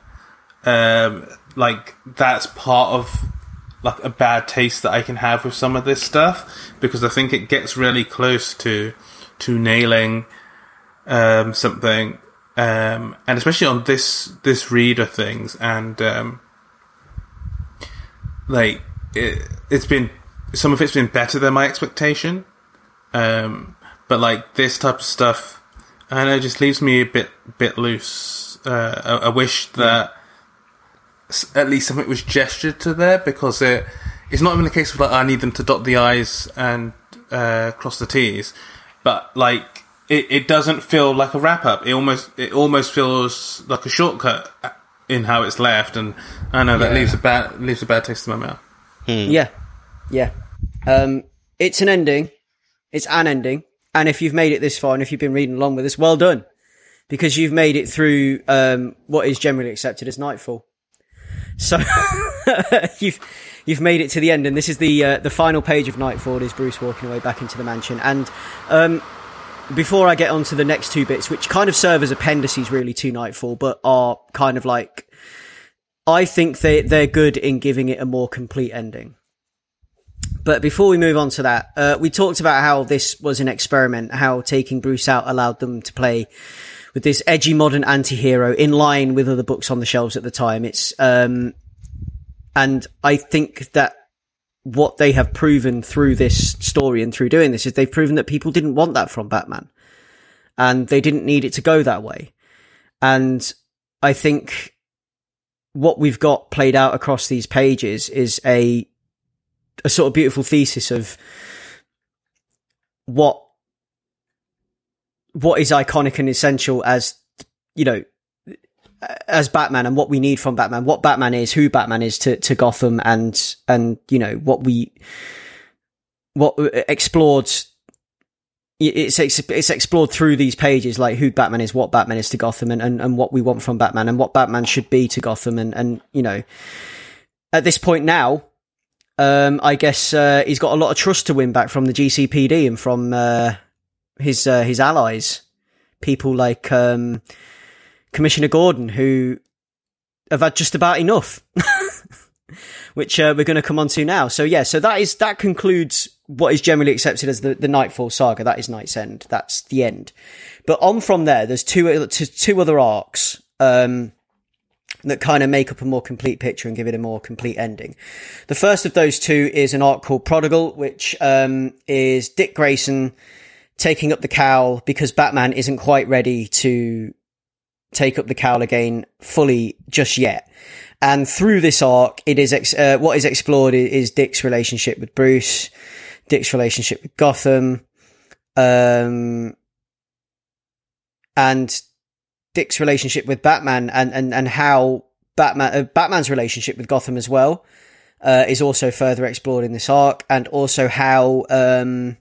um, like that's part of like a bad taste that I can have with some of this stuff because I think it gets really close to to nailing um, something, um, and especially on this this reader things, and um, like it, it's been some of it's been better than my expectation, um, but like this type of stuff, I know, it just leaves me a bit bit loose. Uh, I, I wish that s- at least something was gestured to there because it it's not even a case of like I need them to dot the i's and uh, cross the t's, but like it, it doesn't feel like a wrap up. It almost it almost feels like a shortcut in how it's left, and I know that Yeah. leaves a bad leaves a bad taste in my mouth. Yeah, yeah. Um, it's an ending. It's an ending. And if you've made it this far, and if you've been reading along with us, well done, because you've made it through um, what is generally accepted as Knightfall. So you've you've made it to the end, and this is the uh, the final page of Knightfall. Is Bruce walking away back into the mansion? And um, before I get on to the next two bits, which kind of serve as appendices really to Knightfall, but are kind of like I think they they're good in giving it a more complete ending. But before we move on to that, uh, we talked about how this was an experiment, how taking Bruce out allowed them to play with this edgy modern anti-hero in line with other books on the shelves at the time. It's, um, and I think that what they have proven through this story and through doing this is they've proven that people didn't want that from Batman and they didn't need it to go that way. And I think what we've got played out across these pages is a a sort of beautiful thesis of what what is iconic and essential as you know as Batman and what we need from Batman, what Batman is, who Batman is to, to Gotham and and you know what we what uh, explored it's it's explored through these pages like who Batman is, what Batman is to Gotham and, and, and what we want from Batman and what Batman should be to Gotham and, and you know at this point now um, I guess uh, he's got a lot of trust to win back from the GCPD and from uh, his uh, his allies, people like um, Commissioner Gordon, who have had just about enough, which uh, we're going to come on to now. So yeah, so that is that concludes what is generally accepted as the, the Knightfall saga. That is KnightsEnd. That's the end. But on from there, there's two two, other arcs. Um, that kind of make up a more complete picture and give it a more complete ending. The first of those two is an arc called Prodigal, which um, is Dick Grayson taking up the cowl because Batman isn't quite ready to take up the cowl again fully just yet. And through this arc, it is ex- uh, what is explored is Dick's relationship with Bruce, Dick's relationship with Gotham, um, and Dick's relationship with Batman and, and, and how Batman, uh, Batman's relationship with Gotham as well, uh, is also further explored in this arc and also how, um,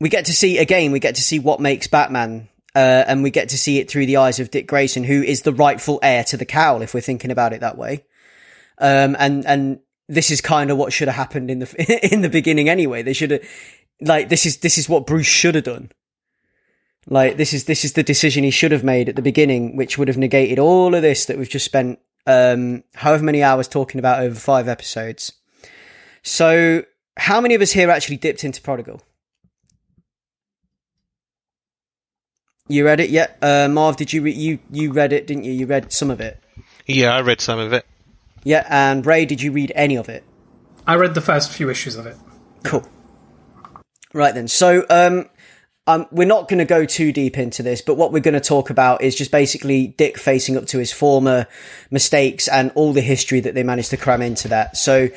we get to see again, we get to see what makes Batman, uh, and we get to see it through the eyes of Dick Grayson, who is the rightful heir to the cowl, if we're thinking about it that way. Um, and, and this is kind of what should have happened in the, in the beginning anyway. They should have, like, this is, this is what Bruce should have done. Like this is this is the decision he should have made at the beginning, which would have negated all of this that we've just spent um however many hours talking about over five episodes. So how many of us here actually dipped into Prodigal? You read it yet? Uh, Marv, did you re- you you read it, didn't you? You read some of it. Yeah, I read some of it. Yeah, and Ray, did you read any of it? I read the first few issues of it. Cool. Right then. So, um, um, we're not going to go too deep into this, but what we're going to talk about is just basically Dick facing up to his former mistakes and all the history that they managed to cram into that. So,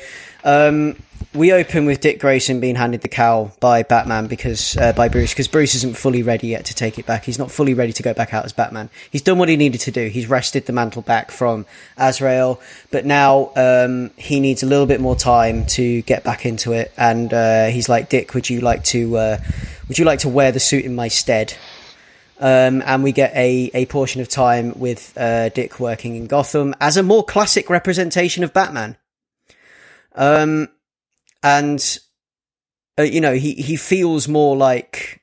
um, we open with Dick Grayson being handed the cowl by Batman because uh, by Bruce because Bruce isn't fully ready yet to take it back. He's not fully ready to go back out as Batman. He's done what he needed to do. He's wrested the mantle back from Azrael, but now um, he needs a little bit more time to get back into it. And uh, he's like, Dick, would you like to uh, would you like to wear the suit in my stead? Um, and we get a, a portion of time with uh, Dick working in Gotham as a more classic representation of Batman. Um, and uh, you know he he feels more like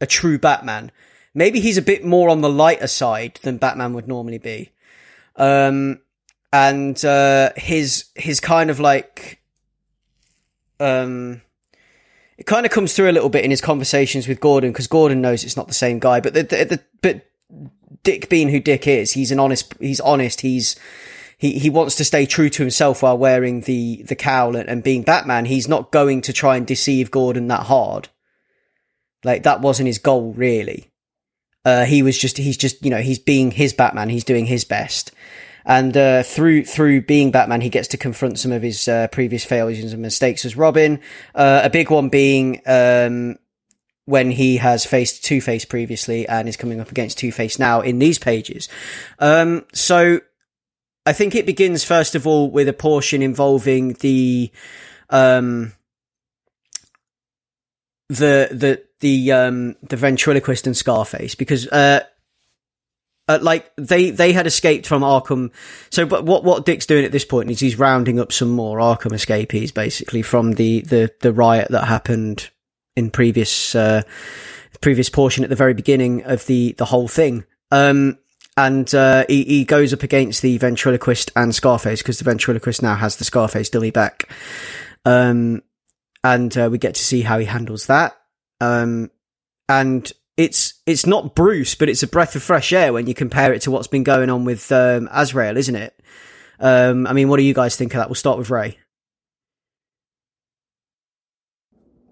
a true Batman. Maybe he's a bit more on the lighter side than Batman would normally be. Um, and uh, his his kind of like um it kind of comes through a little bit in his conversations with Gordon because Gordon knows it's not the same guy, but the, the, the but Dick being who Dick is, he's an honest he's honest, he's he, he wants to stay true to himself while wearing the the cowl and, and being Batman. He's not going to try and deceive Gordon that hard. Like that wasn't his goal really. Uh, he was just he's just you know he's being his Batman. He's doing his best, and uh, through through being Batman, he gets to confront some of his uh, previous failures and mistakes as Robin. Uh, a big one being um, when he has faced Two Face previously and is coming up against Two Face now in these pages. Um, so I think it begins first of all with a portion involving the um, the the the um the ventriloquist and Scarface because uh, uh like they they had escaped from Arkham. So, but what what Dick's doing at this point is he's rounding up some more Arkham escapees, basically from the the the riot that happened in previous uh previous portion at the very beginning of the the whole thing. Um. And uh, he, he goes up against the ventriloquist and Scarface because the ventriloquist now has the Scarface dilly back. Um, and uh, we get to see how he handles that. Um, and it's it's not Bruce, but it's a breath of fresh air when you compare it to what's been going on with um, Azrael, isn't it? Um, I mean, what do you guys think of that? We'll start with Ray.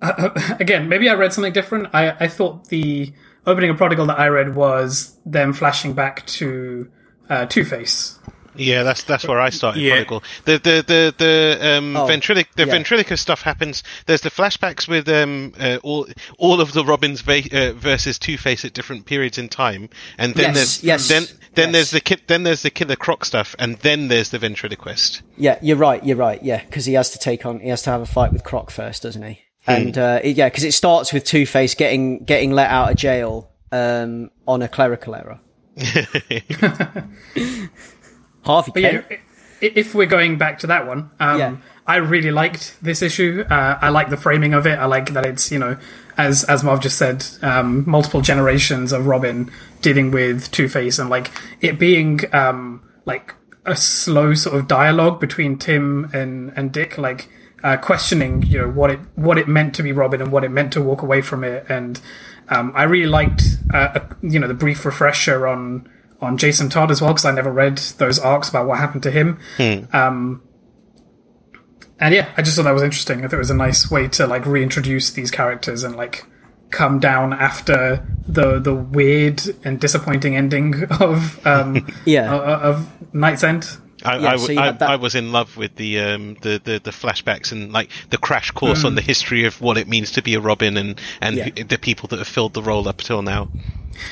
Uh, again, maybe I read something different. I, I thought the opening of Prodigal that I read was them flashing back to uh, Two Face. Yeah, that's that's where I started. Yeah. Prodigal. The the the the um, Oh, ventriloc the yeah. ventriloquist stuff happens. There's the flashbacks with um uh, all all of the Robins va- uh, versus Two Face at different periods in time, and then Yes, there's yes, then then yes. there's the ki- then there's the Killer Croc stuff, and then there's the ventriloquist. Yeah, you're right. You're right. Yeah, because he has to take on, he has to have a fight with Croc first, doesn't he? And uh, yeah, because it starts with Two Face getting getting let out of jail um, on a clerical error. Harvey But yeah, if we're going back to that one, um, Yeah. I really liked this issue. Uh, I like the framing of it. I like that it's you know, as as Marv just said, um, multiple generations of Robin dealing with Two Face, and like it being um, like a slow sort of dialogue between Tim and and Dick, like uh, questioning you know what it what it meant to be Robin and what it meant to walk away from it, and um, I really liked uh, you know the brief refresher on on Jason Todd as well because I never read those arcs about what happened to him. Um, and yeah, I just thought that was interesting. I thought it was a nice way to like reintroduce these characters and like come down after the the weird and disappointing ending of um Yeah. of, of KnightsEnd. I, Yeah, I, so I, that- I was in love with the um the, the, the flashbacks and like the crash course on the history of what it means to be a Robin and and Yeah. the people that have filled the role up till now.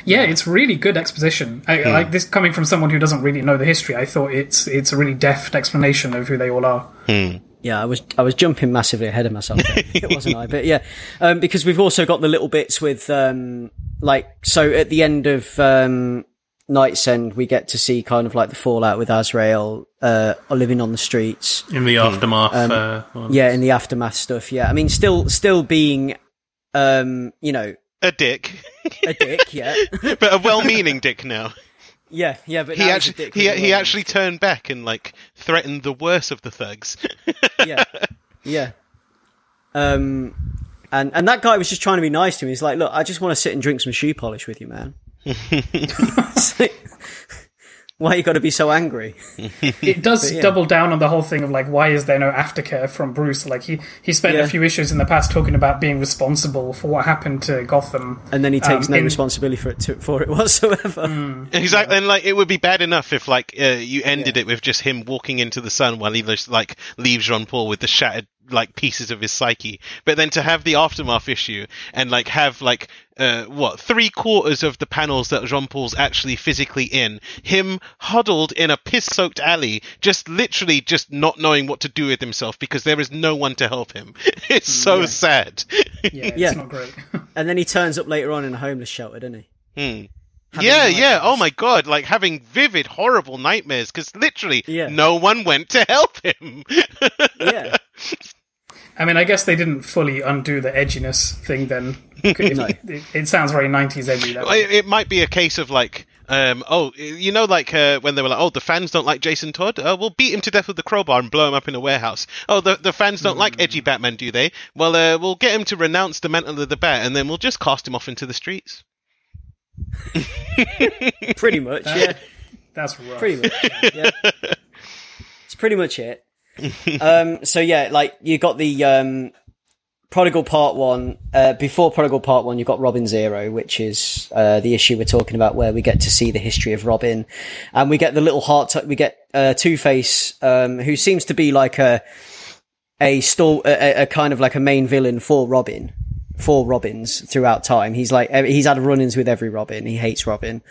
Yeah, it's really good exposition. I, Like this coming from someone who doesn't really know the history, I thought it's it's a really deft explanation of who they all are. Yeah, I was I was jumping massively ahead of myself, it wasn't I? But yeah, um, because we've also got the little bits with um, like so at the end of um, KnightsEnd, we get to see kind of like the fallout with Azrael uh, living on the streets. in the aftermath. uh. Yeah, in the aftermath stuff. Yeah, I mean, still still being, um, you know, A dick, a dick. Yeah, but a well-meaning dick now. yeah, yeah. But He now he's a actually he he actually turned back and like threatened the worst of the thugs. yeah, yeah. Um, and and that guy was just trying to be nice to me. He's like, "Look, I just want to sit and drink some shoe polish with you, man." It's like, Why you got to be so angry? It does yeah. double down on the whole thing of like, why is there no aftercare from Bruce? Like he he spent Yeah. a few issues in the past talking about being responsible for what happened to Gotham, And then he takes Um, no in- responsibility for it to, for it whatsoever. Exactly, and like it would be bad enough if like uh, you ended it with just him walking into the sun while he just like leaves Jean Paul with the shattered like pieces of his psyche. But then to have the aftermath issue and like have like uh, what three quarters of the panels that Jean Paul's actually physically in, him huddled in a piss-soaked alley, just literally just not knowing what to do with himself because there is no one to help him. It's so sad. yeah, it's Yeah. not great. And then he turns up later on in a homeless shelter, doesn't he? Hmm. Having yeah, yeah. Oh my god, like having vivid, horrible nightmares because literally Yeah. no one went to help him. Yeah. I mean, I guess they didn't fully undo the edginess thing. Then No. it, it sounds very '90s edgy. That Well, it, it might be a case of like Um, oh, you know, like uh, when they were like, "Oh, the fans don't like Jason Todd. Uh, we'll beat him to death with the crowbar and blow him up in a warehouse." Oh, the the fans don't like edgy Batman, do they? Well, uh, we'll get him to renounce the mantle of the bat, and then we'll just cast him off into the streets. Pretty much, yeah. That's rough. Pretty much. Yeah. it's pretty much it. um, so yeah, like you got the um, Prodigal Part One. Uh, before Prodigal Part One, you've got Robin Zero, which is uh, the issue we're talking about, where we get to see the history of Robin, and we get the little heart. T- we get uh, Two Face, um, who seems to be like a a, stall, a a kind of like a main villain for Robin. For Robins throughout time, he's like he's had run-ins with every Robin. He hates Robin.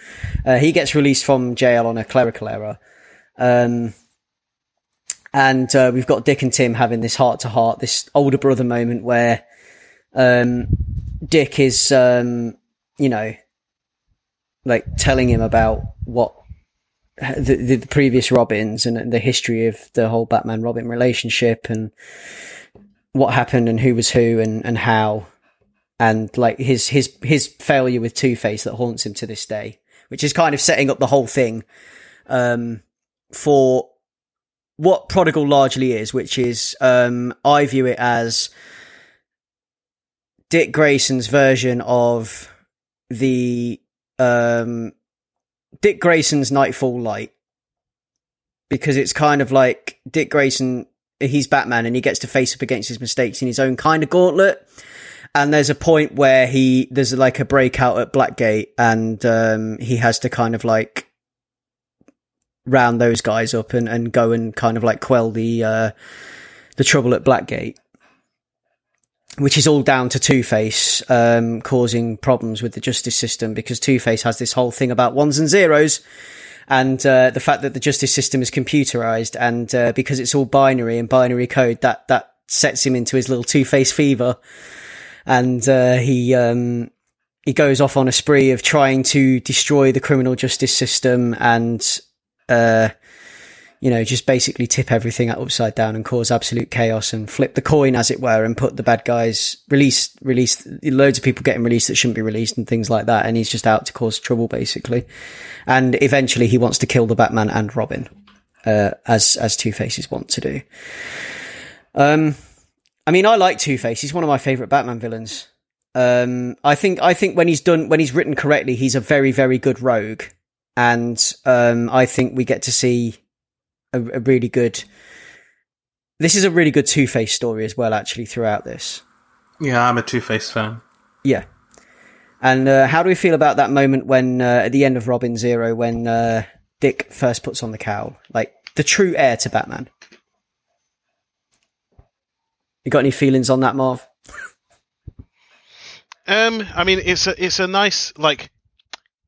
Uh, he gets released from jail on a clerical error. Um, and uh, we've got Dick and Tim having this heart to heart, this older brother moment where um, Dick is, um, you know, like telling him about what the, the, the previous Robins and the history of the whole Batman Robin relationship and what happened and who was who and, and how. And like his his his failure with Two Face that haunts him to this day, which is kind of setting up the whole thing um, for what Prodigal largely is, which is um, I view it as Dick Grayson's version of the um, Dick Grayson's Knightfall Light, because it's kind of like Dick Grayson. He's Batman and he gets to face up against his mistakes in his own kind of gauntlet and there's a point where he there's like a breakout at Blackgate, and um, he has to kind of like round those guys up and, and go and kind of like quell the uh, the trouble at Blackgate, which is all down to Two Face um, causing problems with the justice system because Two Face has this whole thing about ones and zeros. And uh, the fact that the justice system is computerized, and uh, because it's all binary and binary code, that that sets him into his little Two Face fever and uh, he um, he goes off on a spree of trying to destroy the criminal justice system and uh, you know just basically tip everything upside down and cause absolute chaos and flip the coin as it were and put the bad guys release release loads of people getting released that shouldn't be released and things like that and he's just out to cause trouble basically and eventually he wants to kill the Batman and Robin uh, as as Two Faces want to do um I mean, I like Two Face. He's one of my favorite Batman villains. Um, I think I think when he's done when he's written correctly, he's a very very good rogue, and um, I think we get to see a, a really good. This is a really good Two Face story as well, actually, throughout this. Yeah, I'm a Two Face fan. Yeah. And uh, how do we feel about that moment when uh, at the end of Robin Zero when uh, Dick first puts on the cowl, like the true heir to Batman? You got any feelings on that, Marv? Um, I mean, it's a it's a nice like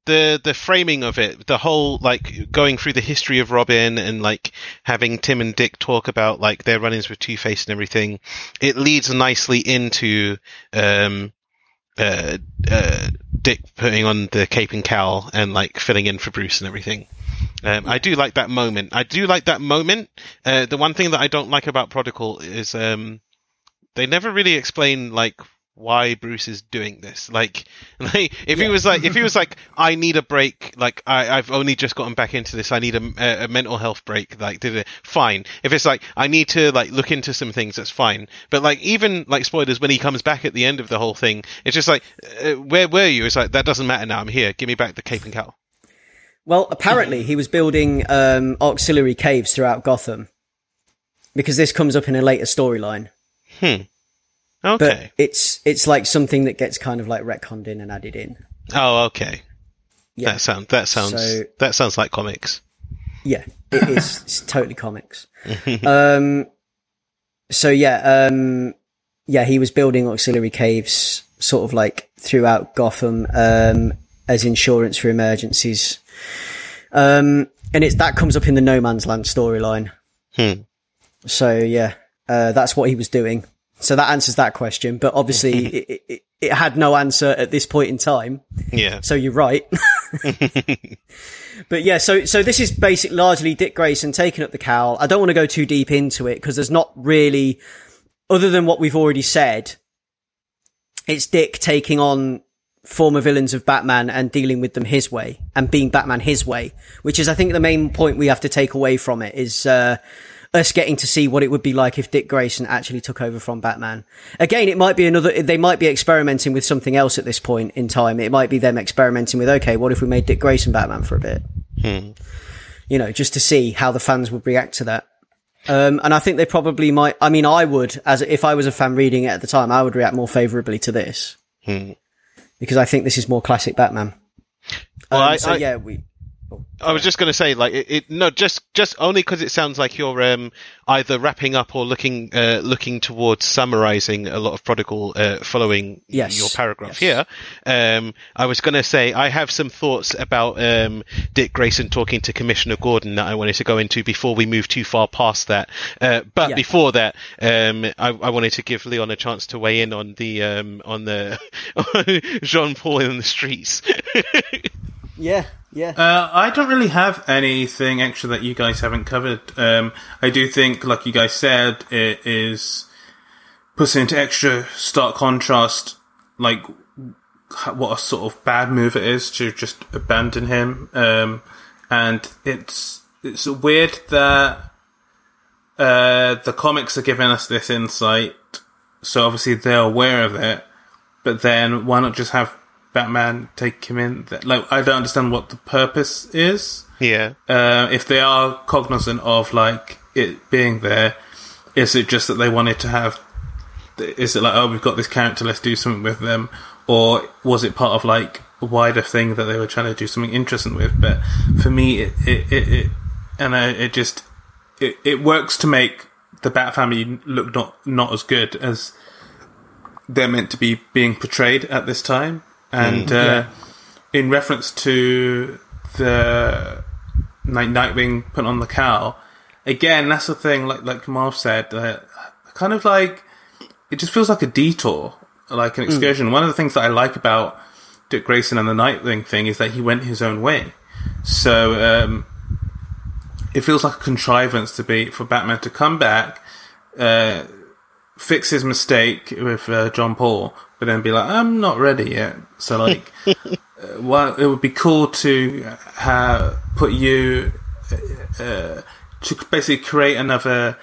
the the framing of it, the whole like going through the history of Robin and like having Tim and Dick talk about like their run-ins with Two Face and everything. It leads nicely into um, uh, uh, Dick putting on the cape and cowl and like filling in for Bruce and everything. Um, I do like that moment. I do like that moment. Uh, the one thing that I don't like about Prodigal is um, they never really explain like why Bruce is doing this. Like, like if he was like, if he was like, I need a break. Like, I, I've only just gotten back into this. I need a, a, a mental health break. Like, did it fine. If it's like, I need to like look into some things, that's fine. But like, even like spoilers, when he comes back at the end of the whole thing, it's just like, uh, where were you? It's like that doesn't matter now. I'm here. Give me back the cape and cowl. Well, apparently he was building um, auxiliary caves throughout Gotham because this comes up in a later storyline. Hmm. But Okay. it's it's like something that gets kind of like retconned in and added in. oh, okay. Yeah, That sounds that sounds So- that sounds like comics. yeah, it is. it's totally comics. um, so yeah, um, yeah, he was building auxiliary caves, sort of like throughout Gotham, um, as insurance for emergencies. Um, and it's that comes up in the No Man's Land storyline. Hmm. So yeah, uh, that's what he was doing. So that answers that question. But obviously, it, it, it had no answer at this point in time. Yeah. So you're right. but yeah, so so this is basic largely Dick Grayson taking up the cowl. I don't want to go too deep into it because there's not really, other than what we've already said, it's Dick taking on former villains of Batman and dealing with them his way and being Batman his way, which is, I think, the main point we have to take away from it is, uh, us getting to see what it would be like if Dick Grayson actually took over from Batman. Again, it might be another, they might be experimenting with something else at this point in time. It might be them experimenting with, okay, what if we made Dick Grayson Batman for a bit? You know, just to see how the fans would react to that. Um, and I think they probably might, I mean, I would, as if I was a fan reading it at the time, I would react more favorably to this. Because I think this is more classic Batman. Well, Um, I- so I- yeah, we, I was just going to say, like, it, it no, just just only because it sounds like you're um, either wrapping up or looking uh, looking towards summarising a lot of Prodigal uh, following Yes, your paragraph yes. here. Um, I was going to say I have some thoughts about um, Dick Grayson talking to Commissioner Gordon that I wanted to go into before we move too far past that. Uh, but Yeah. before that, um, I, I wanted to give Leon a chance to weigh in on the um, on the Jean Paul in the streets. yeah, yeah. Uh, I don't really have anything extra that you guys haven't covered. Um, I do think, like you guys said, it is puts into extra stark contrast, like what a sort of bad move it is to just abandon him. Um, and it's it's weird that uh, the comics are giving us this insight, so obviously they're aware of it. But then why not just have Batman take him in? Like, I don't understand what the purpose is. yeah. Uh, if they are cognizant of like it being there, is it just that they wanted to have? Is it like, oh, we've got this character, let's do something with them, or was it part of like a wider thing that they were trying to do something interesting with? But for me, it it it, it and I, it just it, it works to make the Bat family look not not as good as they're meant to be being portrayed at this time. And uh, in reference to the like Nightwing put on the cowl, again, that's the thing. Like like Marv said, uh, kind of like it just feels like a detour, like an excursion. One of the things that I like about Dick Grayson and the Nightwing thing is that he went his own way. So um, it feels like a contrivance to be for Batman to come back, uh, fix his mistake with uh, Jean Paul, but then be like, I'm not ready yet. So like, uh, well, it would be cool to have put you uh, to basically create another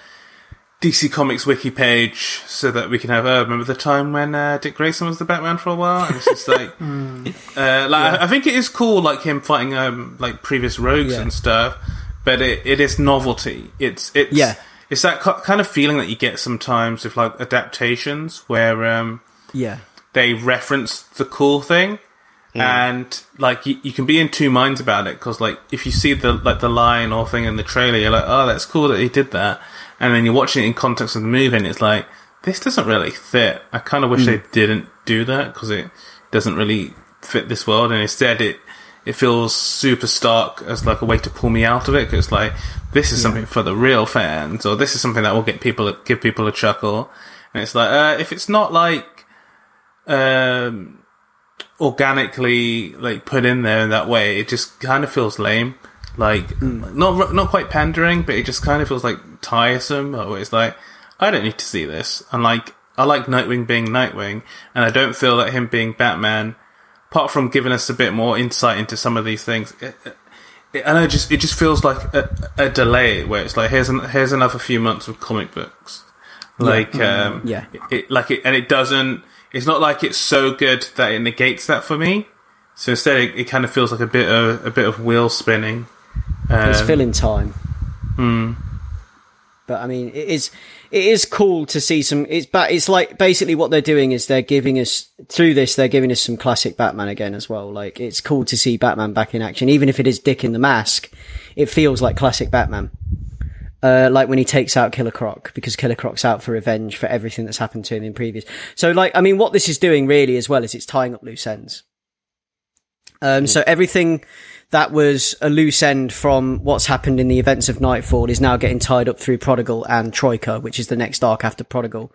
DC Comics wiki page so that we can have. Uh, remember the time when uh, Dick Grayson was the Batman for a while? And it's just like, uh, like I, I think it is cool, like him fighting um, like previous rogues Yeah. and stuff. But it, it is novelty. It's it's Yeah. It's that kind of feeling that you get sometimes with like adaptations where um, yeah. they reference the cool thing and like you, you can be in two minds about it because like if you see the like the line or thing in the trailer you're like oh that's cool that he did that. And then you're watching it in context of the movie and it's like this doesn't really fit. I kind of wish they didn't do that because it doesn't really fit this world and instead it it feels super stark as like a way to pull me out of it because like this is something for the real fans or this is something that will get people give people a chuckle and it's like uh, if it's not like um organically like put in there in that way, it just kind of feels lame. Like not not quite pandering, but it just kind of feels like tiresome. Or it's like I don't need to see this. And like I like Nightwing being Nightwing, and I don't feel that him being Batman, apart from giving us a bit more insight into some of these things. It, it, and it just it just feels like a, a delay where it's like here's an, here's another few months of comic books, like um, Yeah. it, like it, and it doesn't. It's not like it's so good that it negates that for me. So instead, it, it kind of feels like a bit of a bit of wheel spinning. It's Um, filling time. But I mean, it is it is cool to see some. It's but it's like basically what they're doing is they're giving us through this. They're giving us some classic Batman again as well. Like it's cool to see Batman back in action, even if it is Dick in the mask. It feels like classic Batman. Uh, like when he takes out Killer Croc because Killer Croc's out for revenge for everything that's happened to him in previous. So like, I mean, what this is doing really as well is it's tying up loose ends. Um, so everything that was a loose end from what's happened in the events of Knightfall is now getting tied up through Prodigal and Troika, which is the next arc after Prodigal.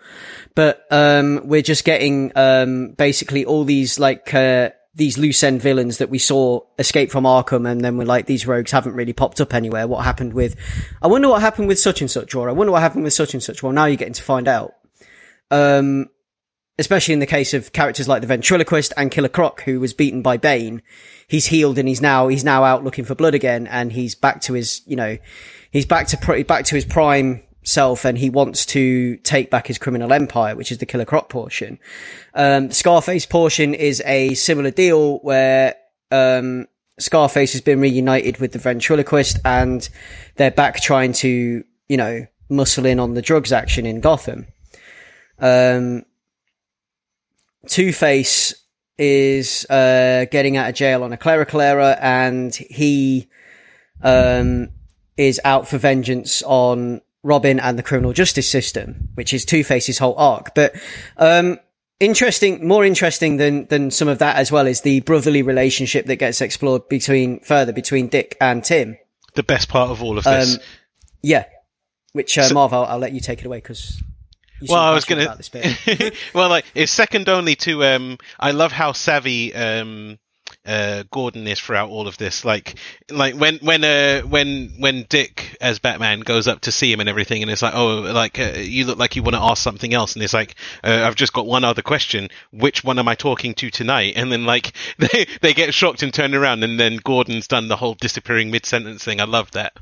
But, um, we're just getting, um, basically all these like, uh, these loose end villains that we saw escape from Arkham and then we're like, these rogues haven't really popped up anywhere. What happened with, I wonder what happened with such and such, or I wonder what happened with such and such. Well, now you're getting to find out. Um, especially in the case of characters like the ventriloquist and Killer Croc, who was beaten by Bane, he's healed and he's now he's now out looking for blood again, and he's back to his you know he's back to pr- back to his prime self, and he wants to take back his criminal empire, which is the Killer Croc portion. Um, Scarface portion is a similar deal where um, Scarface has been reunited with the ventriloquist, and they're back trying to you know muscle in on the drugs action in Gotham. Um, Two Face is uh, getting out of jail on a clerical error, and he um, is out for vengeance on Robin and the criminal justice system, which is Two Face's whole arc. But um, interesting, more interesting than than some of that as well is the brotherly relationship that gets explored between further between Dick and Tim. The best part of all of this. Um, yeah, which uh, So- Marv, I'll, I'll let you take it away because. Well, I was going bit. well, like it's second only to. Um, I love how savvy um, uh, Gordon is throughout all of this. Like, like when when uh, when when Dick as Batman goes up to see him and everything, and it's like, oh, like uh, you look like you want to ask something else, and it's like, uh, I've just got one other question. Which one am I talking to tonight? And then like they they get shocked and turn around, and then Gordon's done the whole disappearing mid sentence thing. I love that.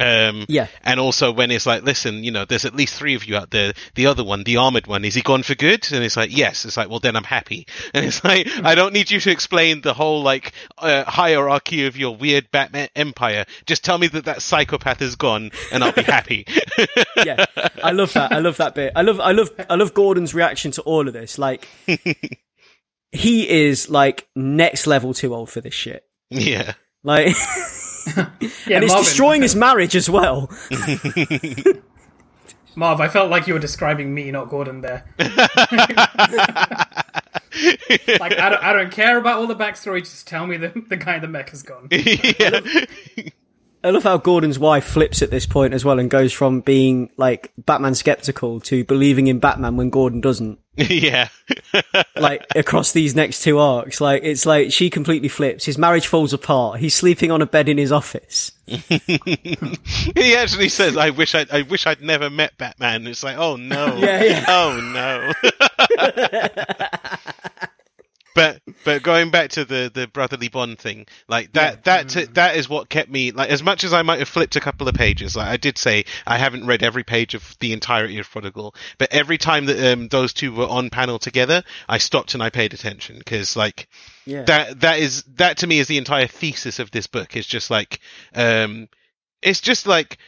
Um, Yeah. and also when it's like, listen, you know, there's at least three of you out there. The other one, the armored one, is he gone for good? And it's like, yes. It's like, well, then I'm happy. And it's like, I don't need you to explain the whole like uh, hierarchy of your weird Batman empire. Just tell me that that psychopath is gone, and I'll be happy. yeah, I love that. I love that bit. I love, I love, I love Gordon's reaction to all of this. Like, he is like next level too old for this shit. yeah. Like, Yeah, and it's Marvin, destroying his marriage as well. Marv, I felt like you were describing me, not Gordon. There. like I don't, I don't care about all the backstory. Just tell me the the guy in the mech is gone. yeah. I love how Gordon's wife flips at this point as well and goes from being like Batman skeptical to believing in Batman when Gordon doesn't. yeah. Like across these next two arcs, like it's like she completely flips. His marriage falls apart. He's sleeping on a bed in his office. he actually says, "I wish I, I wish I'd never met Batman." It's like, oh no, Yeah, yeah. oh no. But but going back to the the brotherly bond thing, like that that that is what kept me like as much as I might have flipped a couple of pages. Like I did say, I haven't read every page of the entirety of Prodigal, but every time that um, those two were on panel together, I stopped and I paid attention because like Yeah. that that is that to me is the entire thesis of this book. It's just like um, it's just like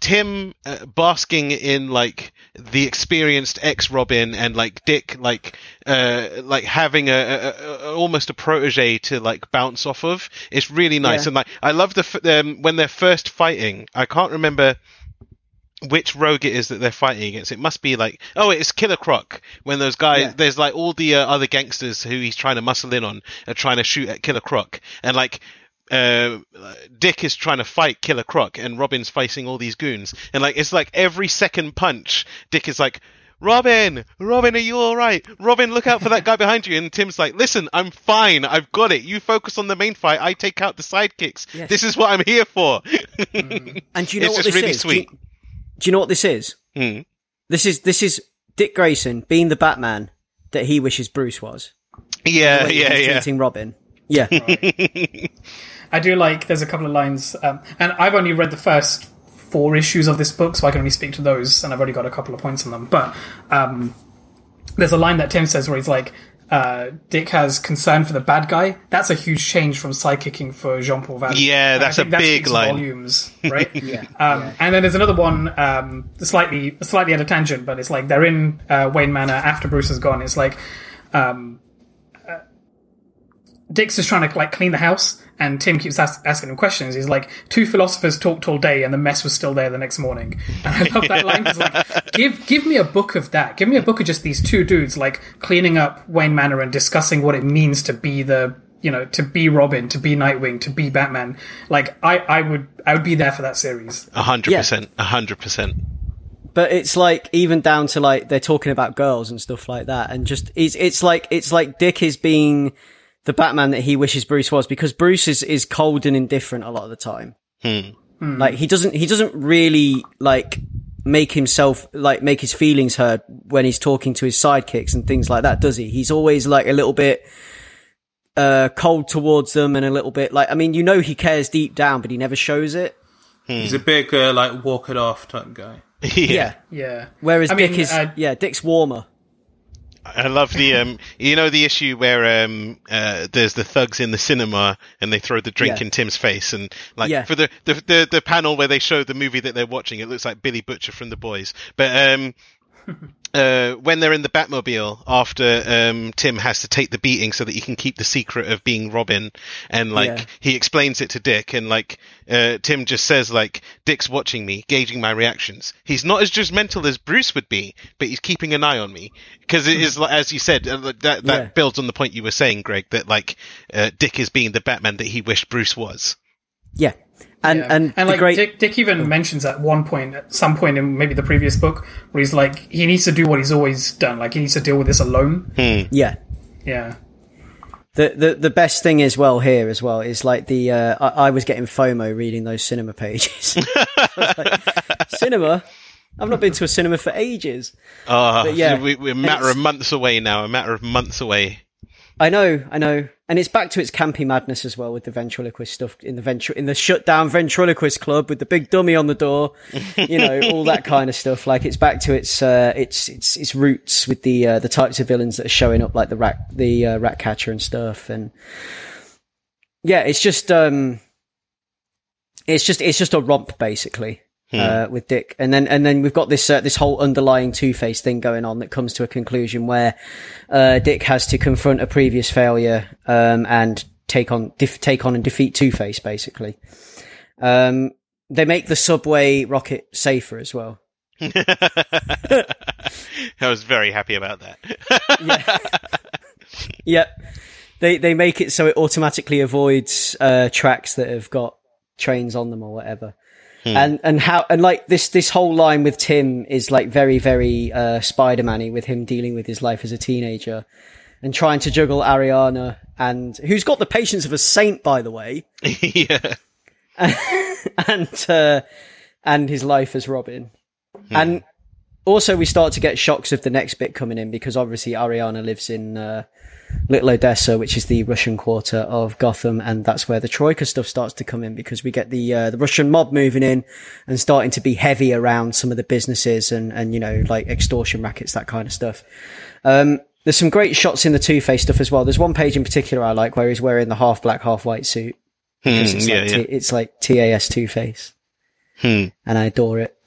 Tim uh, basking in like the experienced ex Robin and like Dick like uh like having a, a, a almost a protege to like bounce off of. It's really nice Yeah. and like I love the f- um, when they're first fighting. I can't remember which rogue it is that they're fighting against. It must be like, oh, it's Killer Croc. When those guys, Yeah. there's like all the uh, other gangsters who he's trying to muscle in on are trying to shoot at Killer Croc, and like. Uh, Dick is trying to fight Killer Croc, and Robin's facing all these goons, and like it's like every second punch, Dick is like, "Robin, Robin, are you all right? Robin, look out for that guy behind you." And Tim's like, "Listen, I'm fine. I've got it. You focus on the main fight. I take out the sidekicks. Yes. This is what I'm here for." And do you know It's what this really is? Do you- do you know what this is? Hmm. This is this is Dick Grayson being the Batman that he wishes Bruce was. Yeah, yeah, yeah. Robin. Yeah. I do like. There's a couple of lines, um, and I've only read the first four issues of this book, so I can only speak to those, and I've already got a couple of points on them. But um, there's a line that Tim says where he's like, uh, "Dick has concern for the bad guy." That's a huge change from sidekicking for Jean Paul Valley. Yeah, that's a that big speaks line. Volumes, right? Yeah, Um, And then there's another one, um, slightly slightly at a tangent, but it's like they're in uh, Wayne Manor after Bruce is gone. It's like um, Dick's just trying to like clean the house, and Tim keeps ask, asking him questions. He's like, two philosophers talked all day, and the mess was still there the next morning. And I love that line. 'cause, like, give give me a book of that. Give me a book of just these two dudes like cleaning up Wayne Manor and discussing what it means to be the you know to be Robin, to be Nightwing, to be Batman. Like I I would I would be there for that series. A hundred percent, a hundred percent. But it's like even down to like they're talking about girls and stuff like that, and just it's it's like it's like Dick is being the Batman that he wishes Bruce was because Bruce is is cold and indifferent a lot of the time. Hmm. Like he doesn't he doesn't really like make himself like make his feelings heard when he's talking to his sidekicks and things like that, does he? He's always like a little bit uh cold towards them and a little bit like I mean, you know he cares deep down, but he never shows it. He's a big uh, like walk it off type guy. Yeah. Yeah. Whereas I Dick mean, is uh, yeah, Dick's warmer. I love the um, you know the issue where um, uh, there's the thugs in the cinema and they throw the drink Yeah. in Tim's face and like Yeah. for the, the the the panel where they show the movie that they're watching, it looks like Billy Butcher from The Boys. But um, uh, when they're in the Batmobile after um, Tim has to take the beating so that he can keep the secret of being Robin, and like Yeah. he explains it to Dick, and like uh, Tim just says like Dick's watching me, gauging my reactions. He's not as just mental as Bruce would be, but he's keeping an eye on me because it is like as you said uh, that that Yeah. builds on the point you were saying, Greg, that like uh, Dick is being the Batman that he wished Bruce was. Yeah. And Yeah. and, the like great Dick, Dick even mentions at one point, at some point in maybe the previous book, where he's like, he needs to do what he's always done. Like he needs to deal with this alone. yeah. Yeah. The, the the best thing as well here as well is like the uh, I, I was getting FOMO reading those cinema pages. Like, cinema? I've not been to a cinema for ages. Uh, But yeah, we, we're a matter of months away now. A matter of months away. I know, I know, and it's back to its campy madness as well with the ventriloquist stuff in the ventri- in the shut down ventriloquist club with the big dummy on the door, you know, all that kind of stuff. Like it's back to its uh, its its its roots with the uh, the types of villains that are showing up, like the rat the uh, rat catcher and stuff, and yeah, it's just um, it's just it's just a romp basically. Uh, with Dick, and then and then we've got this uh, this whole underlying Two Face thing going on that comes to a conclusion where uh, Dick has to confront a previous failure um, and take on def- take on and defeat Two Face. Basically, um, they make the subway rocket safer as well. I was very happy about that. Yep, they they make it so it automatically avoids uh, tracks that have got trains on them or whatever. And and how and like this this whole line with Tim is like very very uh, Spider-Man-y with him dealing with his life as a teenager and trying to juggle Ariana and who's got the patience of a saint by the way yeah. and uh, and his life as Robin. And also we start to get shocks of the next bit coming in because obviously Ariana lives in uh, Little Odessa, which is the Russian quarter of Gotham, and that's where the Troika stuff starts to come in because we get the uh, the Russian mob moving in and starting to be heavy around some of the businesses and and you know like extortion rackets that kind of stuff. Um, there's some great shots in the Two Face stuff as well. There's one page in particular I like where he's wearing the half black, half white suit. Because it's, Hmm, yeah, like yeah. T- it's like TAS Two Face, Hmm. and I adore it.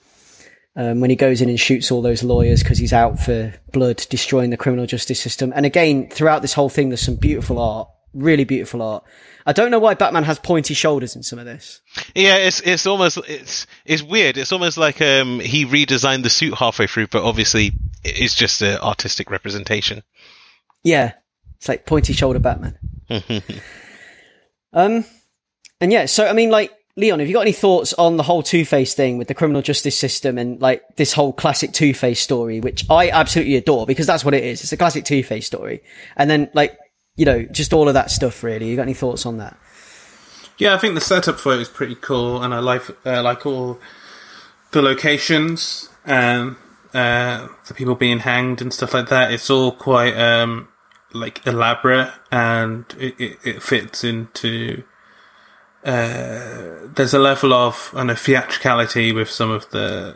Um, when he goes in and shoots all those lawyers because he's out for blood, destroying the criminal justice system. And again, throughout this whole thing, there's some beautiful art, really beautiful art. I don't know why Batman has pointy shoulders in some of this. Yeah, it's it's almost it's it's weird. It's almost like um he redesigned the suit halfway through, but obviously it's just an artistic representation. Yeah, it's like pointy shoulder Batman. um, and yeah, so I mean, like Leon, have you got any thoughts on the whole Two Face thing with the criminal justice system and like this whole classic Two Face story, which I absolutely adore because that's what it is. It's a classic Two Face story, and then like you know just all of that stuff. Really, you got any thoughts on that? Yeah, I think the setup for it is pretty cool, and I like uh, like all the locations and uh, the people being hanged and stuff like that. It's all quite um, like elaborate, and it, it, it fits into. Uh, there's a level of I know theatricality with some of the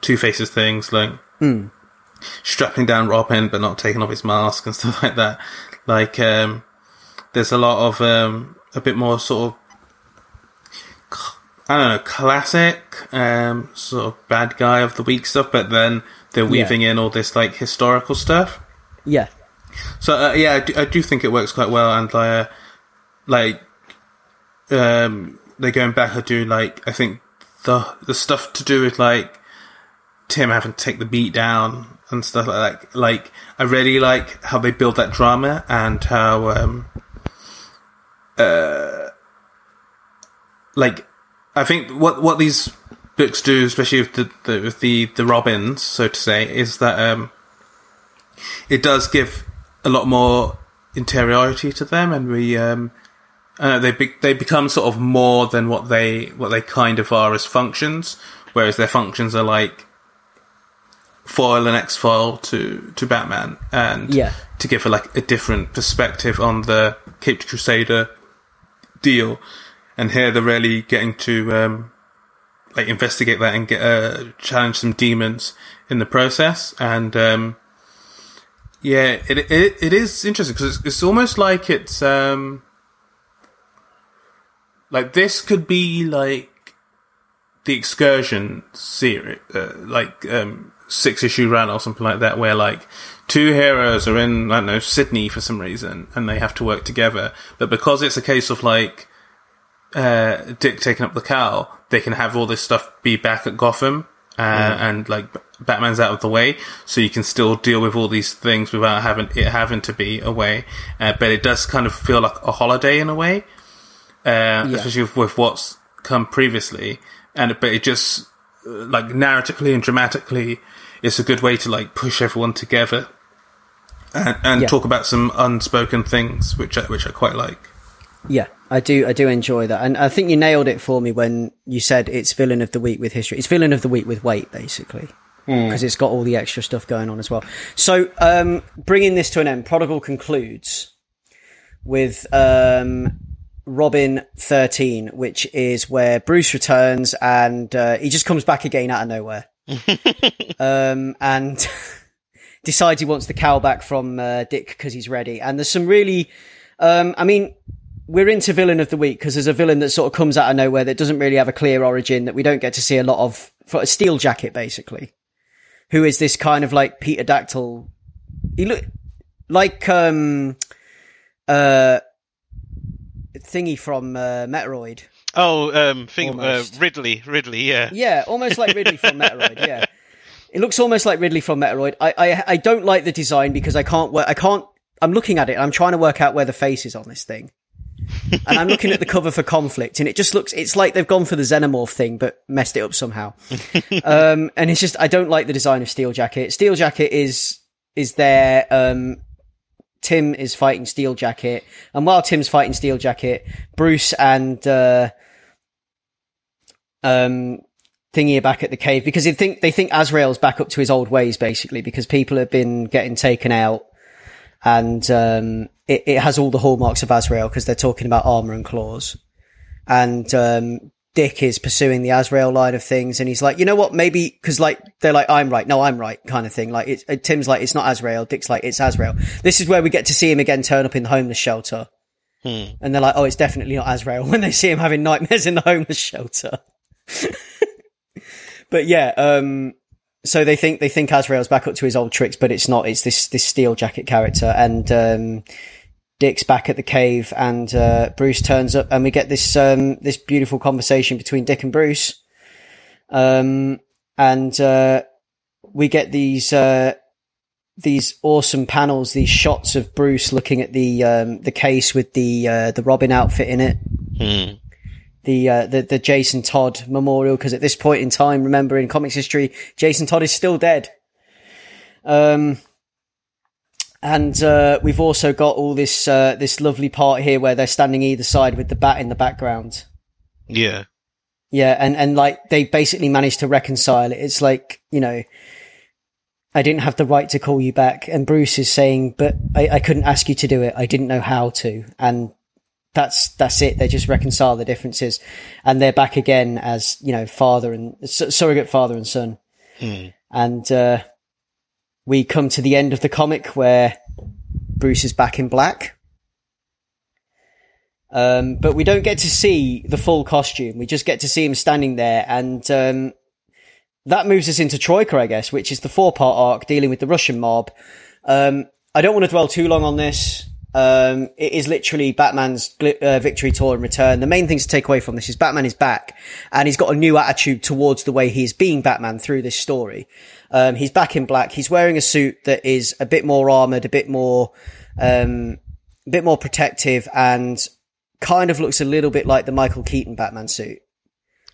Two Faces things, like strapping down Robin but not taking off his mask and stuff like that. Like, um, there's a lot of um, a bit more sort of I don't know classic um, sort of bad guy of the week stuff, but then they're weaving in all this like historical stuff. Yeah, So uh, yeah, I do, I do think it works quite well, and uh, like um, they're going back. I do like I think the the stuff to do with like Tim having to take the beat down and stuff like that. Like I really like how they build that drama and how um, uh, like I think what what these books do, especially with the, the with the the Robins, so to say, is that um, it does give a lot more interiority to them, and we um, uh, they be- they become sort of more than what they what they kind of are as functions. whereas their functions are like foil and X file to to Batman, and Yeah. to give a, like a different perspective on the Caped Crusader deal. And here they're really getting to um, like investigate that and get uh, challenge some demons in the process. And um, yeah, it it it is interesting because it's, it's almost like it's um, like this could be like the excursion series, uh, like um, six issue run or something like that, where like two heroes are in I don't know Sydney for some reason and they have to work together, but because it's a case of like uh, Dick taking up the cowl, they can have all this stuff be back at Gotham. Uh, and like Batman's out of the way, so you can still deal with all these things without having it having to be away. Uh, but it does kind of feel like a holiday in a way, uh, especially with, with what's come previously. And but it just uh, like narratively and dramatically, it's a good way to like push everyone together and, and Yeah. talk about some unspoken things, which I, which I quite like. Yeah, I do. I do enjoy that, and I think you nailed it for me when you said it's villain of the week with history. It's villain of the week with weight, basically, because it's got all the extra stuff going on as well. So, um, bringing this to an end, Prodigal concludes with um, Robin thirteen, which is where Bruce returns and uh, he just comes back again out of nowhere, um, and decides he wants the cowl back from uh, Dick because he's ready. And there's some really, um, I mean we're into villain of the week because there's a villain that sort of comes out of nowhere that doesn't really have a clear origin that we don't get to see a lot of for a steel jacket basically. Who is this kind of like pterodactyl? He look like um uh thingy from uh, metroid Oh, um, thing, uh, Ridley, Ridley, yeah. yeah almost like ridley from metroid yeah it looks almost like ridley from metroid i i, I don't like the design because i can't work i can't i'm looking at it and i'm trying to work out where the face is on this thing and I'm looking at the cover for Conflict, and it just looks, it's like they've gone for the Xenomorph thing, but messed it up somehow. um, and it's just, I don't like the design of Steel Jacket. Steel Jacket is, is there, um, Tim is fighting Steel Jacket, and while Tim's fighting Steel Jacket, Bruce and, uh, um, thingy are back at the cave because they think, they think Azrael's back up to his old ways, basically, because people have been getting taken out and um, it, it has all the hallmarks of Azrael because they're talking about armor and claws. And um, Dick is pursuing the Azrael line of things, and he's like, you know what, maybe because like they're like, I'm right, no, I'm right, kind of thing. Like it's, uh, Tim's like, it's not Azrael. Dick's like, it's Azrael. This is where we get to see him again turn up in the homeless shelter. And they're like, oh, it's definitely not Azrael when they see him having nightmares in the homeless shelter. but yeah, um, so they think they think Azrael's back up to his old tricks, but it's not. It's this this steel jacket character, and um, Dick's back at the cave, and uh, Bruce turns up, and we get this um, this beautiful conversation between Dick and Bruce, um, and uh, we get these uh, these awesome panels, these shots of Bruce looking at the um, the case with the uh, the Robin outfit in it Hmm. the uh, the the Jason Todd memorial because at this point in time, remember in comics history, Jason Todd is still dead. Um, and uh, we've also got all this uh, this lovely part here where they're standing either side with the bat in the background. Yeah. Yeah, and and like they basically managed to reconcile it. It's like you know. I didn't have the right to call you back. And Bruce is saying, but I, I couldn't ask you to do it. I didn't know how to. And that's that's it. They just reconcile the differences, and they're back again as you know father and surrogate father and son. And uh, we come to the end of the comic where Bruce is back in black. Um, but we don't get to see the full costume. We just get to see him standing there, and um, that moves us into Troika, I guess, which is the four-part arc dealing with the Russian mob. Um, I don't want to dwell too long on this. Um, it is literally Batman's uh, victory tour and return. The main things to take away from this is Batman is back and he's got a new attitude towards the way he's being Batman through this story. Um, he's back in black. He's wearing a suit that is a bit more armored, a bit more, um, a bit more protective and kind of looks a little bit like the Michael Keaton Batman suit.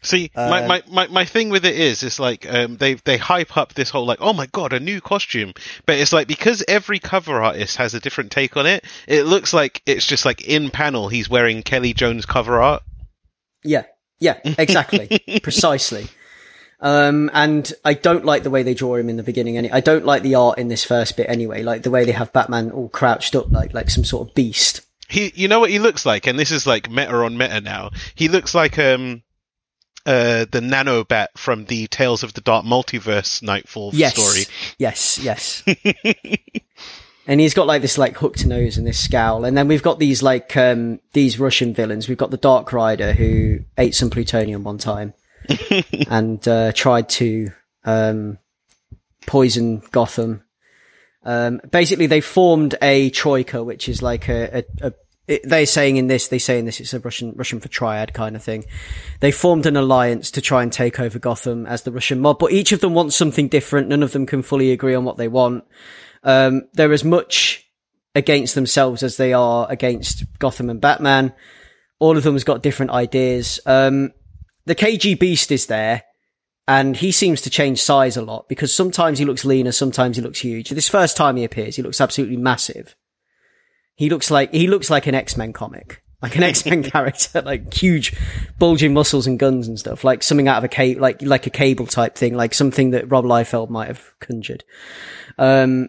See, Uh, my, my, my, my thing with it is, it's like um, they they hype up this whole like, oh my god, a new costume, but it's like because every cover artist has a different take on it, it looks like it's just like in panel he's wearing Kelly Jones cover art. Yeah, yeah, exactly, precisely. Um, and I don't like the way they draw him in the beginning. Any, I don't like the art in this first bit anyway. Like the way they have Batman all crouched up, like like some sort of beast. He, you know what he looks like, and this is like meta on meta now. He looks like um, uh, the Nanobat from the Tales of the Dark Multiverse Knightfall Yes, story. yes, yes. and he's got like this like hooked nose and this scowl. And then we've got these like um these Russian villains. We've got the Dark Rider who ate some plutonium one time and uh, tried to um poison Gotham. Um, basically, they formed a troika, which is like a, a, a it, they're saying in this, they say in this, it's a Russian, Russian for triad kind of thing. They formed an alliance to try and take over Gotham as the Russian mob, but each of them wants something different. None of them can fully agree on what they want. Um, they're as much against themselves as they are against Gotham and Batman. All of them has got different ideas. Um, the KG Beast is there and he seems to change size a lot because sometimes he looks leaner, sometimes he looks huge. This first time he appears, he looks absolutely massive. He looks like, he looks like an X-Men comic. Like an X-Men character, like huge bulging muscles and guns and stuff, like something out of a cable, like, like a cable type thing, like something that Rob Liefeld might have conjured. Um,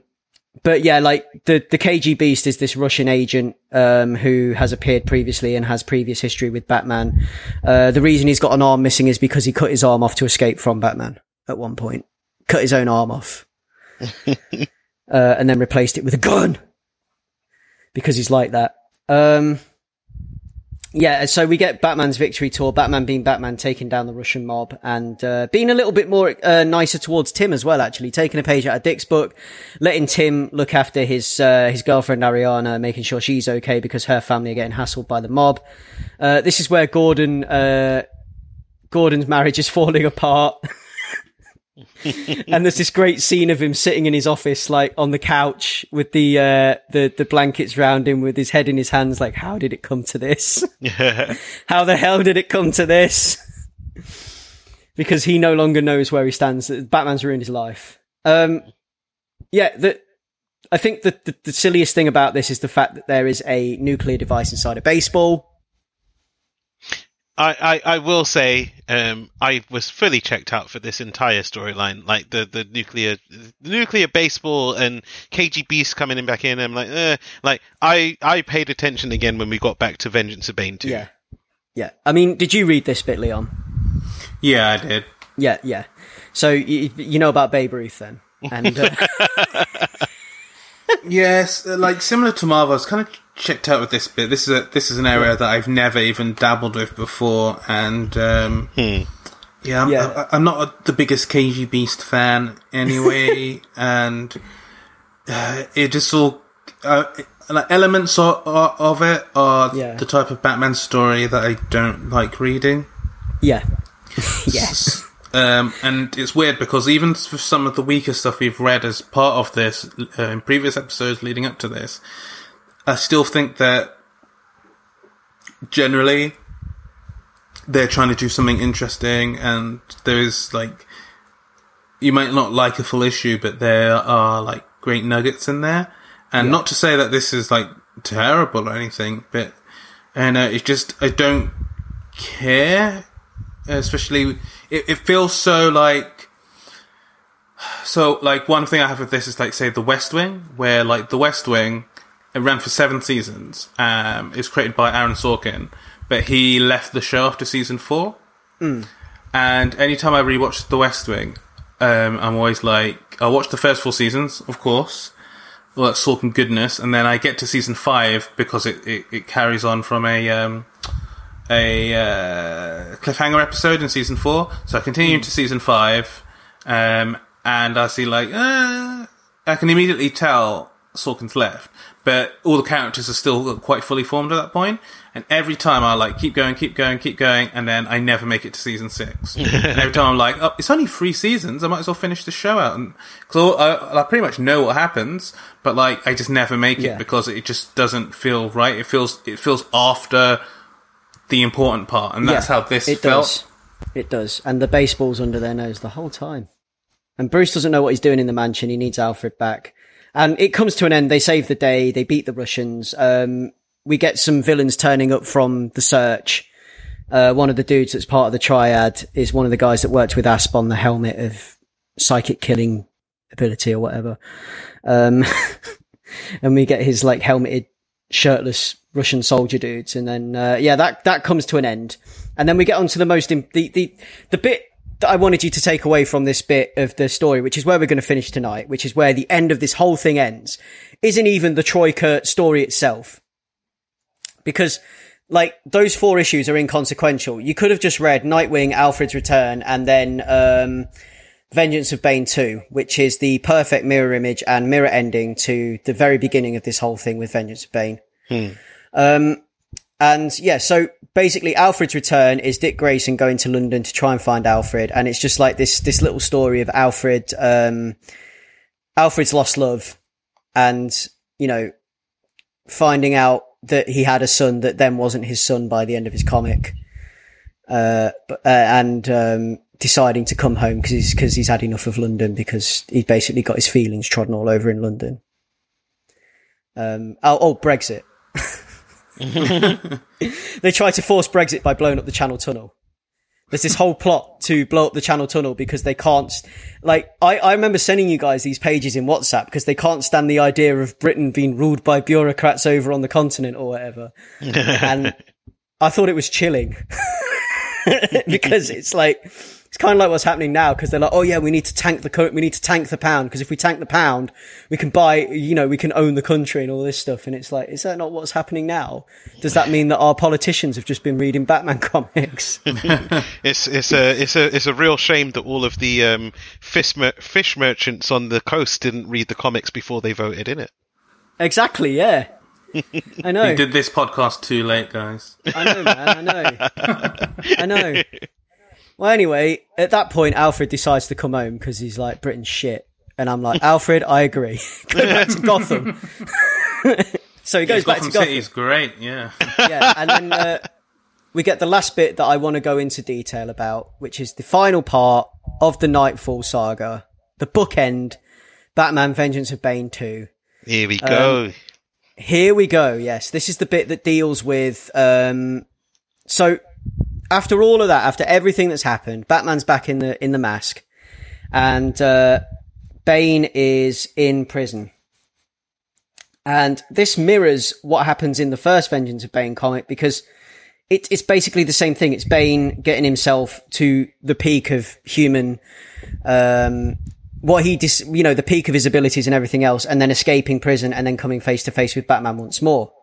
but yeah, like the, the KG Beast is this Russian agent, um, who has appeared previously and has previous history with Batman. Uh, the reason he's got an arm missing is because he cut his arm off to escape from Batman at one point. Cut his own arm off. uh, and then replaced it with a gun. Because he's like that. Um, yeah, so we get Batman's victory tour, Batman being Batman, taking down the Russian mob and, uh, being a little bit more, uh, nicer towards Tim as well, actually, taking a page out of Dick's book, letting Tim look after his, uh, his girlfriend Ariana, making sure she's okay because her family are getting hassled by the mob. Uh, this is where Gordon, uh, Gordon's marriage is falling apart. And there's this great scene of him sitting in his office, like on the couch with the uh, the the blankets round him, with his head in his hands. Like, how did it come to this? how the hell did it come to this? because he no longer knows where he stands. Batman's ruined his life. Um, yeah, the, I think that the, the silliest thing about this is the fact that there is a nuclear device inside a baseball. I, I, I will say um, I was fully checked out for this entire storyline, like the, the nuclear the nuclear baseball and KG Beast coming in back in. I'm like, eh. like I I paid attention again when we got back to Vengeance of Bane too. Yeah, yeah. I mean, did you read this bit, Leon? Yeah, I did. Yeah, yeah. So you, you know about Babe Ruth then, and uh, Yes, uh, like similar to Marvel, I was kind of checked out with this bit. This is a this is an area that I've never even dabbled with before, and um, yeah, I'm, Yeah. I, I'm not a, the biggest KG Beast fan anyway, and uh, it just all uh, like elements of, of it are Yeah. the type of Batman story that I don't like reading. yeah, yes, Um, and it's weird because even for some of the weaker stuff we've read as part of this uh, in previous episodes leading up to this, I still think that generally they're trying to do something interesting, and there is like you might not like a full issue, but there are like great nuggets in there. And not to say that this is like terrible or anything, but and uh, it's just I don't care especially it, it feels so like so like one thing I have with this is like say the West Wing, where like the West Wing it ran for seven seasons. Um, it's created by Aaron Sorkin, but he left the show after season four. And anytime I rewatch The West Wing, um, I'm always like, I watch the first four seasons, of course, well, that Sorkin goodness, and then I get to season five because it, it, it carries on from a um, a uh, cliffhanger episode in season four. So I continue to season five, um, and I see like uh, I can immediately tell Sorkin's left, but all the characters are still quite fully formed at that point. And every time I like keep going, keep going, keep going, and then I never make it to season six. and every time I'm like, oh, it's only three seasons. I might as well finish the show out, and I, I pretty much know what happens, but like I just never make it Yeah. because it just doesn't feel right. It feels it feels after the important part, and that's Yeah, how this it felt. does. It does, and the baseball's under their nose the whole time. And Bruce doesn't know what he's doing in the mansion. He needs Alfred back, and it comes to an end. They save the day. They beat the Russians. Um, we get some villains turning up from the search. uh, one of the dudes that's part of the triad is one of the guys that worked with Asp on the helmet of psychic killing ability or whatever. Um, and we get his like helmeted, shirtless Russian soldier dudes. And then, uh, yeah, that, that comes to an end. And then we get on to the most, im- the, the, the bit that I wanted you to take away from this bit of the story, which is where we're going to finish tonight, which is where the end of this whole thing ends, isn't even the Troika story itself. Because, like, those four issues are inconsequential. You could have just read Nightwing, Alfred's Return, and then, um, Vengeance of Bane 2, which is the perfect mirror image and mirror ending to the very beginning of this whole thing with Vengeance of Bane. Um, and yeah, so basically Alfred's return is Dick Grayson going to London to try and find Alfred. And it's just like this, this little story of Alfred, um, Alfred's lost love and, you know, finding out that he had a son that then wasn't his son by the end of his comic. Uh, uh, and, um, deciding to come home because he's, cause he's had enough of London because he's basically got his feelings trodden all over in London. Um, oh, oh, Brexit. they tried to force Brexit by blowing up the Channel Tunnel. There's this whole plot to blow up the Channel Tunnel because they can't, like, I, I remember sending you guys these pages in WhatsApp because they can't stand the idea of Britain being ruled by bureaucrats over on the continent or whatever. and I thought it was chilling because it's like, it's kind of like what's happening now because they're like, oh yeah, we need to tank the co- we need to tank the pound because if we tank the pound, we can buy, you know, we can own the country and all this stuff. And it's like, is that not what's happening now? Does that mean that our politicians have just been reading Batman comics? It's it's a it's a it's a real shame that all of the um, fish mer- fish merchants on the coast didn't read the comics before they voted in it. exactly. Yeah. I know. We did this podcast too late, guys. I know, man. I know. I know. Well, anyway, at that point, Alfred decides to come home because he's like, Britain's shit. And I'm like, Alfred, I agree. Go back to Gotham. so he goes back Gotham to Gotham. City's great, yeah. yeah, and then uh, we get the last bit that I want to go into detail about, which is the final part of the Knightfall saga, the bookend, Batman: Vengeance of Bane two. Here we go. Here we go. Yes, this is the bit that deals with. Um, so after all of that, after everything that's happened, Batman's back in the in the mask, and uh, Bane is in prison. And this mirrors what happens in the first Vengeance of Bane comic because it, it's basically the same thing. It's Bane getting himself to the peak of human, um, what he dis, you know, the peak of his abilities and everything else, and then escaping prison and then coming face to face with Batman once more.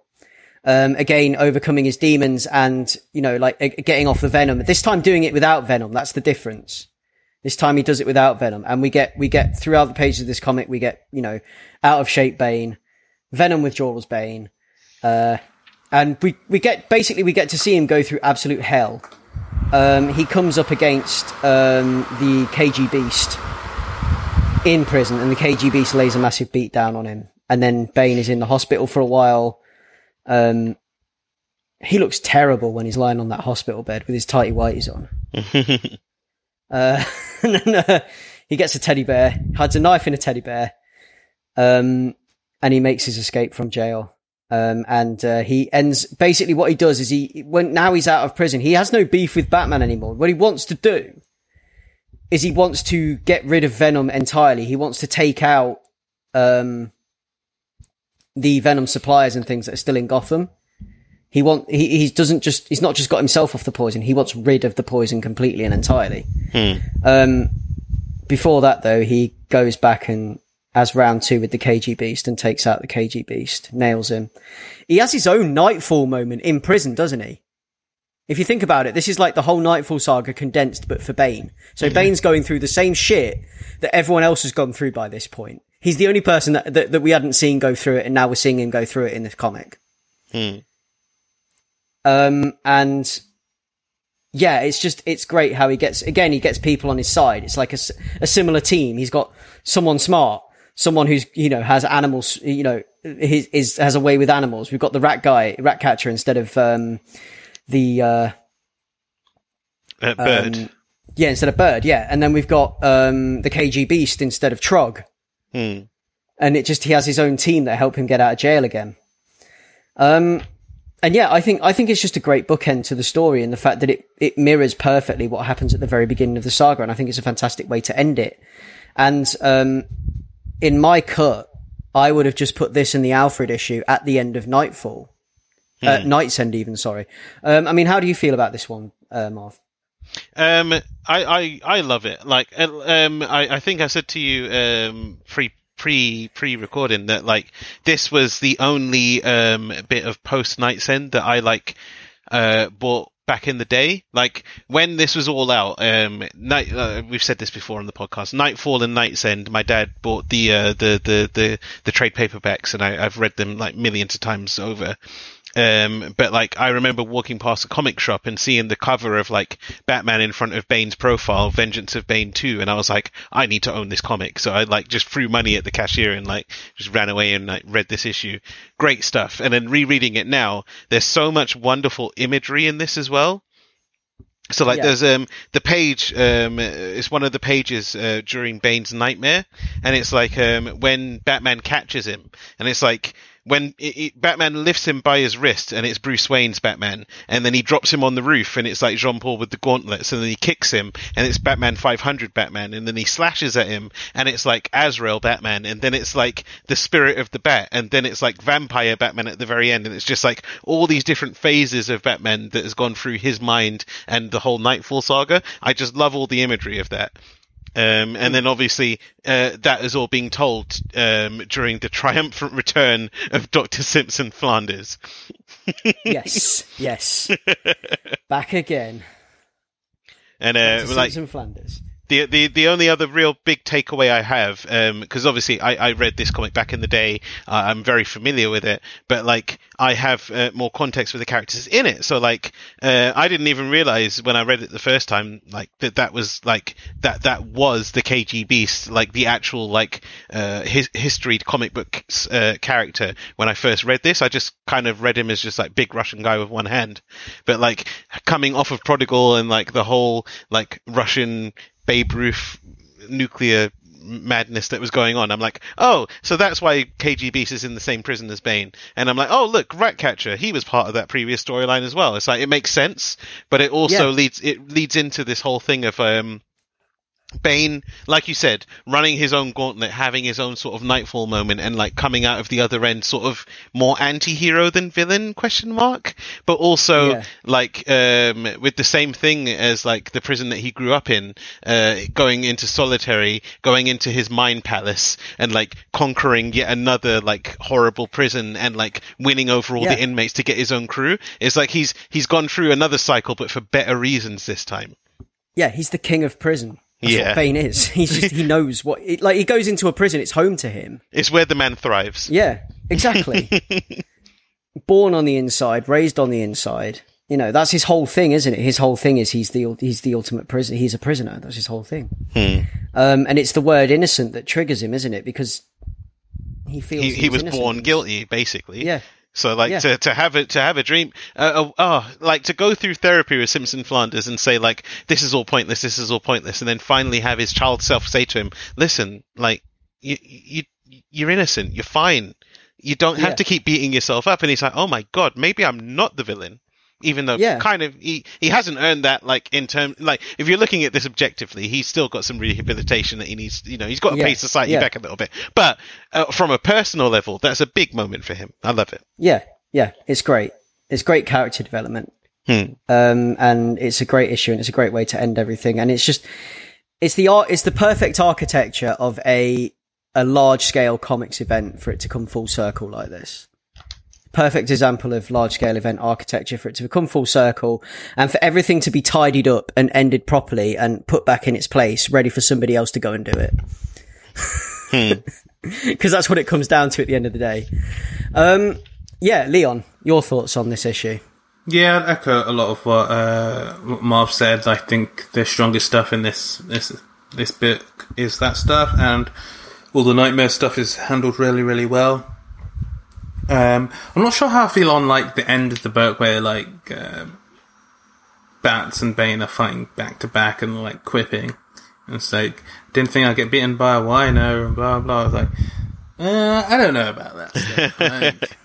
Um, again, overcoming his demons and, you know, like uh, getting off the venom. This time doing it without venom. That's the difference. This time he does it without venom. And we get, we get throughout the pages of this comic, we get, you know, out of shape Bane, venom withdrawals Bane, uh, and we, we get, basically we get to see him go through absolute hell. Um, he comes up against, um, the KG Beast in prison and the KG Beast lays a massive beat down on him. And then Bane is in the hospital for a while. Um, he looks terrible when he's lying on that hospital bed with his tighty whities on. uh, and then, uh, he gets a teddy bear, hides a knife in a teddy bear, um, and he makes his escape from jail. Um, and, uh, he ends, basically what he does is he, when, now he's out of prison, he has no beef with Batman anymore. What he wants to do is he wants to get rid of Venom entirely. He wants to take out, um, the Venom suppliers and things that are still in Gotham. He want he he doesn't just he's not just got himself off the poison. He wants rid of the poison completely and entirely. Um, before that though, he goes back and as round two with the KG Beast and takes out the KG Beast, nails him. He has his own Knightfall moment in prison, doesn't he? If you think about it, this is like the whole Knightfall saga condensed, but for Bane. So Bane's going through the same shit that everyone else has gone through by this point. He's the only person that, that, that we hadn't seen go through it, and now we're seeing him go through it in this comic. Um, and yeah, it's just, it's great how he gets, again, he gets people on his side. It's like a similar team. He's got someone smart, someone who's, you know, has animals, you know, his, is, has a way with animals. We've got the rat guy, rat catcher instead of, um, the, uh, Uh, bird. um, yeah, instead of bird, yeah. And then we've got, um, the KG beast instead of Trog. And it just, he has his own team that help him get out of jail again. Um, and yeah, I think I think it's just a great bookend to the story, and the fact that it it mirrors perfectly what happens at the very beginning of the saga, and I think it's a fantastic way to end it. And um, in my cut, I would have just put this in the Alfred issue at the end of Knightfall, uh, KnightsEnd, even. Sorry. Um, I mean, how do you feel about this one, uh, Marv? Um, I, I, I love it. Like, uh, um, I, I think I said to you, um, pre, pre, pre recording that like, this was the only, um, bit of post KnightsEnd that I like, uh, bought back in the day. Like, when this was all out, um, night, uh, we've said this before on the podcast, Knightfall and KnightsEnd, my dad bought the, uh, the, the, the, the trade paperbacks and I, I've read them like millions of times over. Um, but like I remember walking past a comic shop and seeing the cover of like Batman in front of Bane's profile, Vengeance of Bane 2, and I was like, I need to own this comic. So I like just threw money at the cashier and like just ran away and like read this issue. Great stuff. And then rereading it now, there's so much wonderful imagery in this as well. So like Yeah. there's um the page um it's one of the pages uh, during Bane's nightmare and it's like um when Batman catches him and it's like when it, it, Batman lifts him by his wrist and it's Bruce Wayne's Batman and then he drops him on the roof and it's like Jean Paul with the gauntlets and then he kicks him and it's Batman 500 Batman and then he slashes at him and it's like Azrael Batman and then it's like the spirit of the bat and then it's like vampire Batman at the very end and it's just like all these different phases of Batman that has gone through his mind and the whole Knightfall saga. I just love all the imagery of that. Um, and then obviously uh, that is all being told um, during the triumphant return of Doctor Simpson Flanders. Yes, yes, back again. And uh, To like Flanders. The the the only other real big takeaway I have, because obviously I, I read this comic back in the day, uh, I'm very familiar with it, but like I have uh, more context with the characters in it. So like uh, I didn't even realize when I read it the first time, like that that was like that that was the KG Beast, like the actual like uh, his history comic book uh, character. When I first read this, I just kind of read him as just like big Russian guy with one hand, but like coming off of Prodigal and like the whole like Russian Babe Ruth nuclear madness that was going on. I'm like, oh, so that's why KG Beast is in the same prison as Bane. And I'm like, oh, look, Ratcatcher, he was part of that previous storyline as well. It's like it makes sense, but it also Yeah. leads it leads into this whole thing of um Bane, like you said, running his own gauntlet, having his own sort of Knightfall moment, and like coming out of the other end, sort of more anti-hero than villain? Question mark. But also, Yeah. like um, with the same thing as like the prison that he grew up in, uh, going into solitary, going into his mind palace, and like conquering yet another like horrible prison, and like winning over all Yeah. the inmates to get his own crew. It's like he's he's gone through another cycle, but for better reasons this time. Yeah, he's the king of prison. That's Yeah. what Bane is. He's just, he knows what, it, like, he goes into a prison, it's home to him. It's where the man thrives. Yeah, exactly. Born on the inside, raised on the inside. You know, that's his whole thing, isn't it? His whole thing is he's the, he's the ultimate prisoner. He's a prisoner. That's his whole thing. Um, and it's the word innocent that triggers him, isn't it? Because he feels he, he was innocent. born guilty, basically. Yeah. So like Yeah. to, to have it to have a dream, uh, oh, oh, like to go through therapy with Simpson Flanders and say like this is all pointless, this is all pointless, and then finally have his child self say to him, "Listen, like you you you're innocent, you're fine, you don't have Yeah. to keep beating yourself up." And he's like, "Oh my god, maybe I'm not the villain." Even though Yeah. kind of he, he hasn't earned that like in term like if you're looking at this objectively he's still got some rehabilitation that he needs you know he's got to Yeah. pay society Yeah. back a little bit but uh, from a personal level that's a big moment for him I love it Yeah, yeah, it's great. It's great character development. Hmm. Um, and it's a great issue and it's a great way to end everything. And it's just, it's the art, it's the perfect architecture of a, a large scale comics event for it to come full circle like this. Perfect example of large scale event architecture for it to become full circle and for everything to be tidied up and ended properly and put back in its place, ready for somebody else to go and do it. Because that's what it comes down to at the end of the day. Um, yeah, Leon, your thoughts on this issue? Yeah, I'd echo a lot of what, uh, what Marv said. I think the strongest stuff in this this this book is that stuff, and all the nightmare stuff is handled really, really well. Um, I'm not sure how I feel on like the end of the book where like um Bats and Bane are fighting back to back and like quipping. And it's like didn't think I'd get bitten by a wino and blah blah. I was like, uh, I don't know about that. Stuff. Like,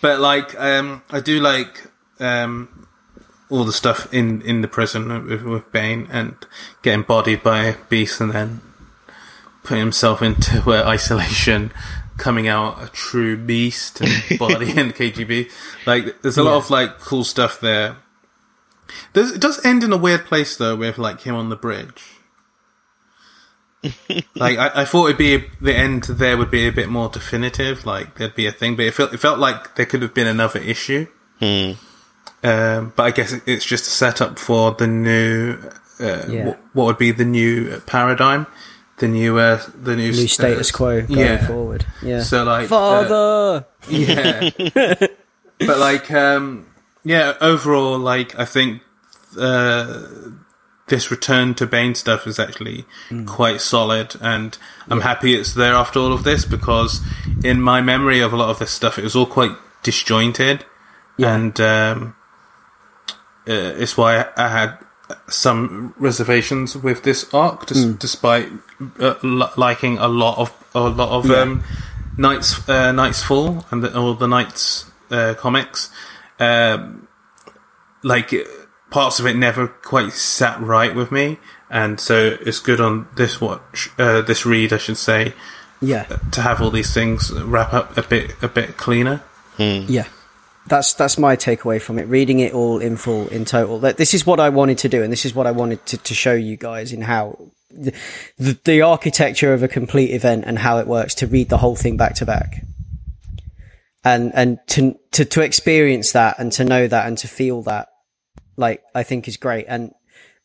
but like, um, I do like um, all the stuff in in the prison with, with Bane and getting bodied by Beast and then putting himself into uh, isolation, coming out a true beast and body in KGB. Like, there's a lot of like cool stuff there. Does, it does end in a weird place though, with like him on the bridge. like I, I thought it'd be the end there would be a bit more definitive, like there'd be a thing, but it felt it felt like there could have been another issue. Um, but I guess it's just a setup for the new, uh, Yeah. what, what would be the new paradigm, the new, uh, the new, New status uh, quo going yeah. forward. Yeah. So like, uh, Father. yeah. but like, um, yeah, overall, like, I think, uh, this return to Bane stuff is actually quite solid and I'm happy it's there after all of this because in my memory of a lot of this stuff, it was all quite disjointed and, um, uh, it's why I had some reservations with this arc, des- despite uh, li- liking a lot of a lot of um, Knights uh, Knights Fall and the, all the Knights uh, comics. Um, like parts of it never quite sat right with me, and so it's good on this watch, uh, this read, I should say, Yeah. to have all these things wrap up a bit a bit cleaner. Yeah. That's that's my takeaway from it. Reading it all in full, in total. That this is what I wanted to do, and this is what I wanted to, to show you guys in how the, the architecture of a complete event and how it works to read the whole thing back to back, and and to to to experience that and to know that and to feel that, like I think is great. And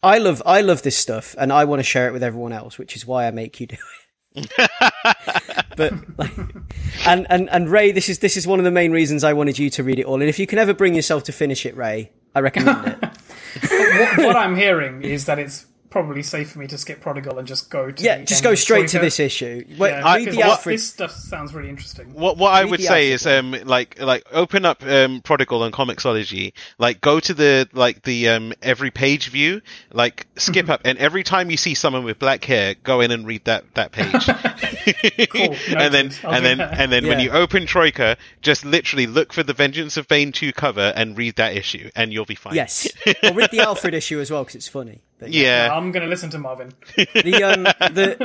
I love I love this stuff, and I want to share it with everyone else, which is why I make you do it. but like, and and and Ray, this is this is one of the main reasons I wanted you to read it all. And if you can ever bring yourself to finish it, Ray, I recommend it. what, what I'm hearing is that it's probably safe for me to skip Prodigal and just go to Yeah, the just end go of straight to this issue. Wait, Yeah, read the what- Alfred. This stuff sounds really interesting. What what I Read would say Alfred is um like like open up um Prodigal and Comixology, like go to the like the um every page view, like skip up, and every time you see someone with black hair, go in and read that that page. Cool, and then. I'll and then that. and then when you open Troika, just literally look for the Vengeance of Bane two cover and read that issue, and you'll be fine. Yes, or read the Alfred issue as well because it's funny. But Yeah. I'm going to listen to Marvin. the um the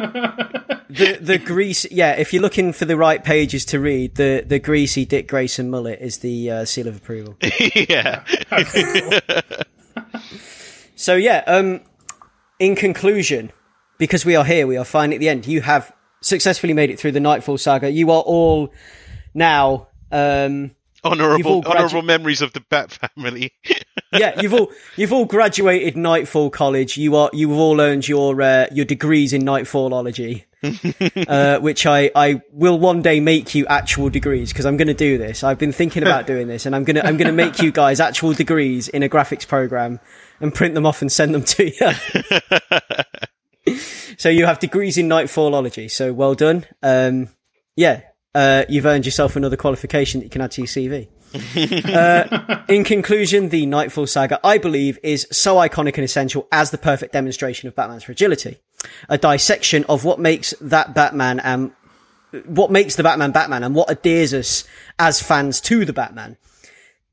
the the grease. Yeah, if you're looking for the right pages to read, the the greasy Dick Grayson mullet is the uh, seal of approval. yeah. So yeah, um, in conclusion, because we are here, we are finally at the end. You have successfully made it through the Knightfall saga. You are all now, um, You've Honorable gradu- honorable memories of the Bat family. yeah, you've all you've all graduated Knightfall College. You are you've all earned your uh, your degrees in Knightfallology, uh, which I I will one day make you actual degrees because I'm going to do this. I've been thinking about doing this, and I'm gonna I'm gonna make you guys actual degrees in a graphics program and print them off and send them to you. so you have degrees in Knightfallology. So well done. Um, yeah, uh, you've earned yourself another qualification that you can add to your CV. Uh, in conclusion, the Knightfall saga, I believe, is so iconic and essential as the perfect demonstration of Batman's fragility. A dissection of what makes that Batman and what makes the Batman Batman and what adheres us as fans to the Batman.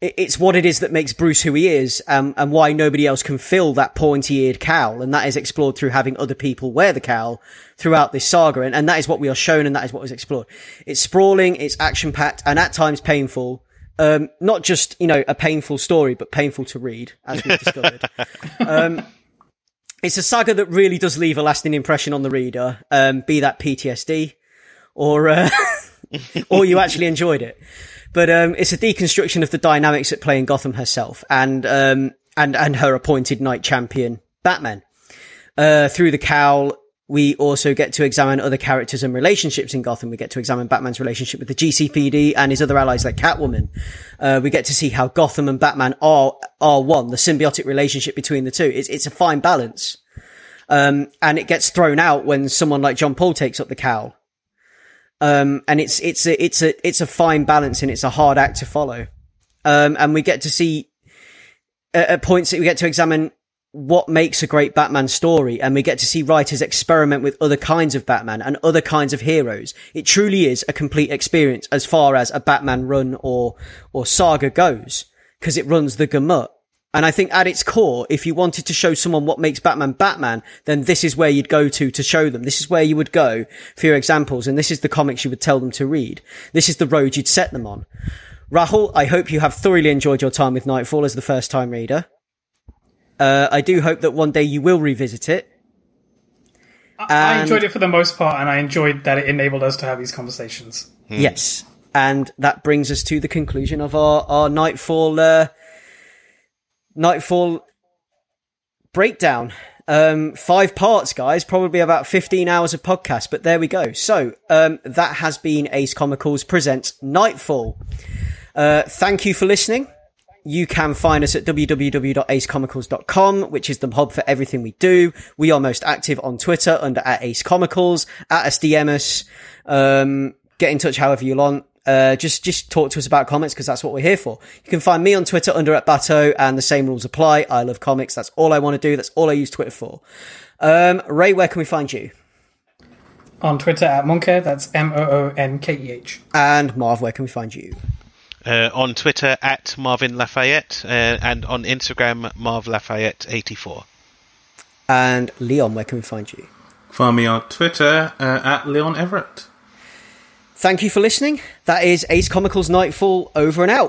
It- It's what it is that makes Bruce who he is, um, and why nobody else can fill that pointy-eared cowl, and that is explored through having other people wear the cowl throughout this saga, and, and that is what we are shown, and that is what is explored. It's sprawling, it's action-packed, and at times painful. Um, not just you know a painful story, but painful to read, as we've discovered. Um, it's a saga that really does leave a lasting impression on the reader, um, be that PTSD or uh, or you actually enjoyed it. But um, it's a deconstruction of the dynamics at play in Gotham herself and um, and and her appointed night champion Batman. Uh, through the cowl, we also get to examine other characters and relationships in Gotham. We get to examine Batman's relationship with the GCPD and his other allies like Catwoman. Uh, we get to see how Gotham and Batman are are one, the symbiotic relationship between the two. It's it's a fine balance. Um, and it gets thrown out when someone like Jean Paul takes up the cowl. Um, and it's, it's a, it's a, it's a fine balance and it's a hard act to follow. Um, and we get to see at, at points that we get to examine what makes a great Batman story and we get to see writers experiment with other kinds of Batman and other kinds of heroes. It truly is a complete experience as far as a Batman run or, or saga goes because it runs the gamut. And I think at its core, if you wanted to show someone what makes Batman Batman, then this is where you'd go to to show them. This is where you would go for your examples. And this is the comics you would tell them to read. This is the road you'd set them on. Rahul, I hope you have thoroughly enjoyed your time with Knightfall as the first time reader. Uh, I do hope that one day you will revisit it. I enjoyed it for the most part, and I enjoyed that it enabled us to have these conversations. Yes. And that brings us to the conclusion of our, our Knightfall, uh, Knightfall breakdown. Um, five parts, guys, probably about 15 hours of podcast, but there we go. So, um, that has been Ace Comicals presents Knightfall. Uh, thank you for listening. You can find us at www.acecomicals.com, which is the hub for everything we do. We are most active on Twitter under at Ace Comicals, at us DM us, um, get in touch however you want. Uh, just, just talk to us about comics because that's what we're here for. You can find me on Twitter under at Bato, and the same rules apply. I love comics. That's all I want to do. That's all I use Twitter for. Um, Ray, where can we find you? On Twitter at Monkeh, that's M O O N K E H. And Marv, where can we find you? Uh, on Twitter at Marvin Lafayette uh, and on Instagram Marv Lafayette eighty four. And Leon, where can we find you? Find me on Twitter uh, at Leon Everett. Thank you for listening. That is Ace Comicals Knightfall over and out.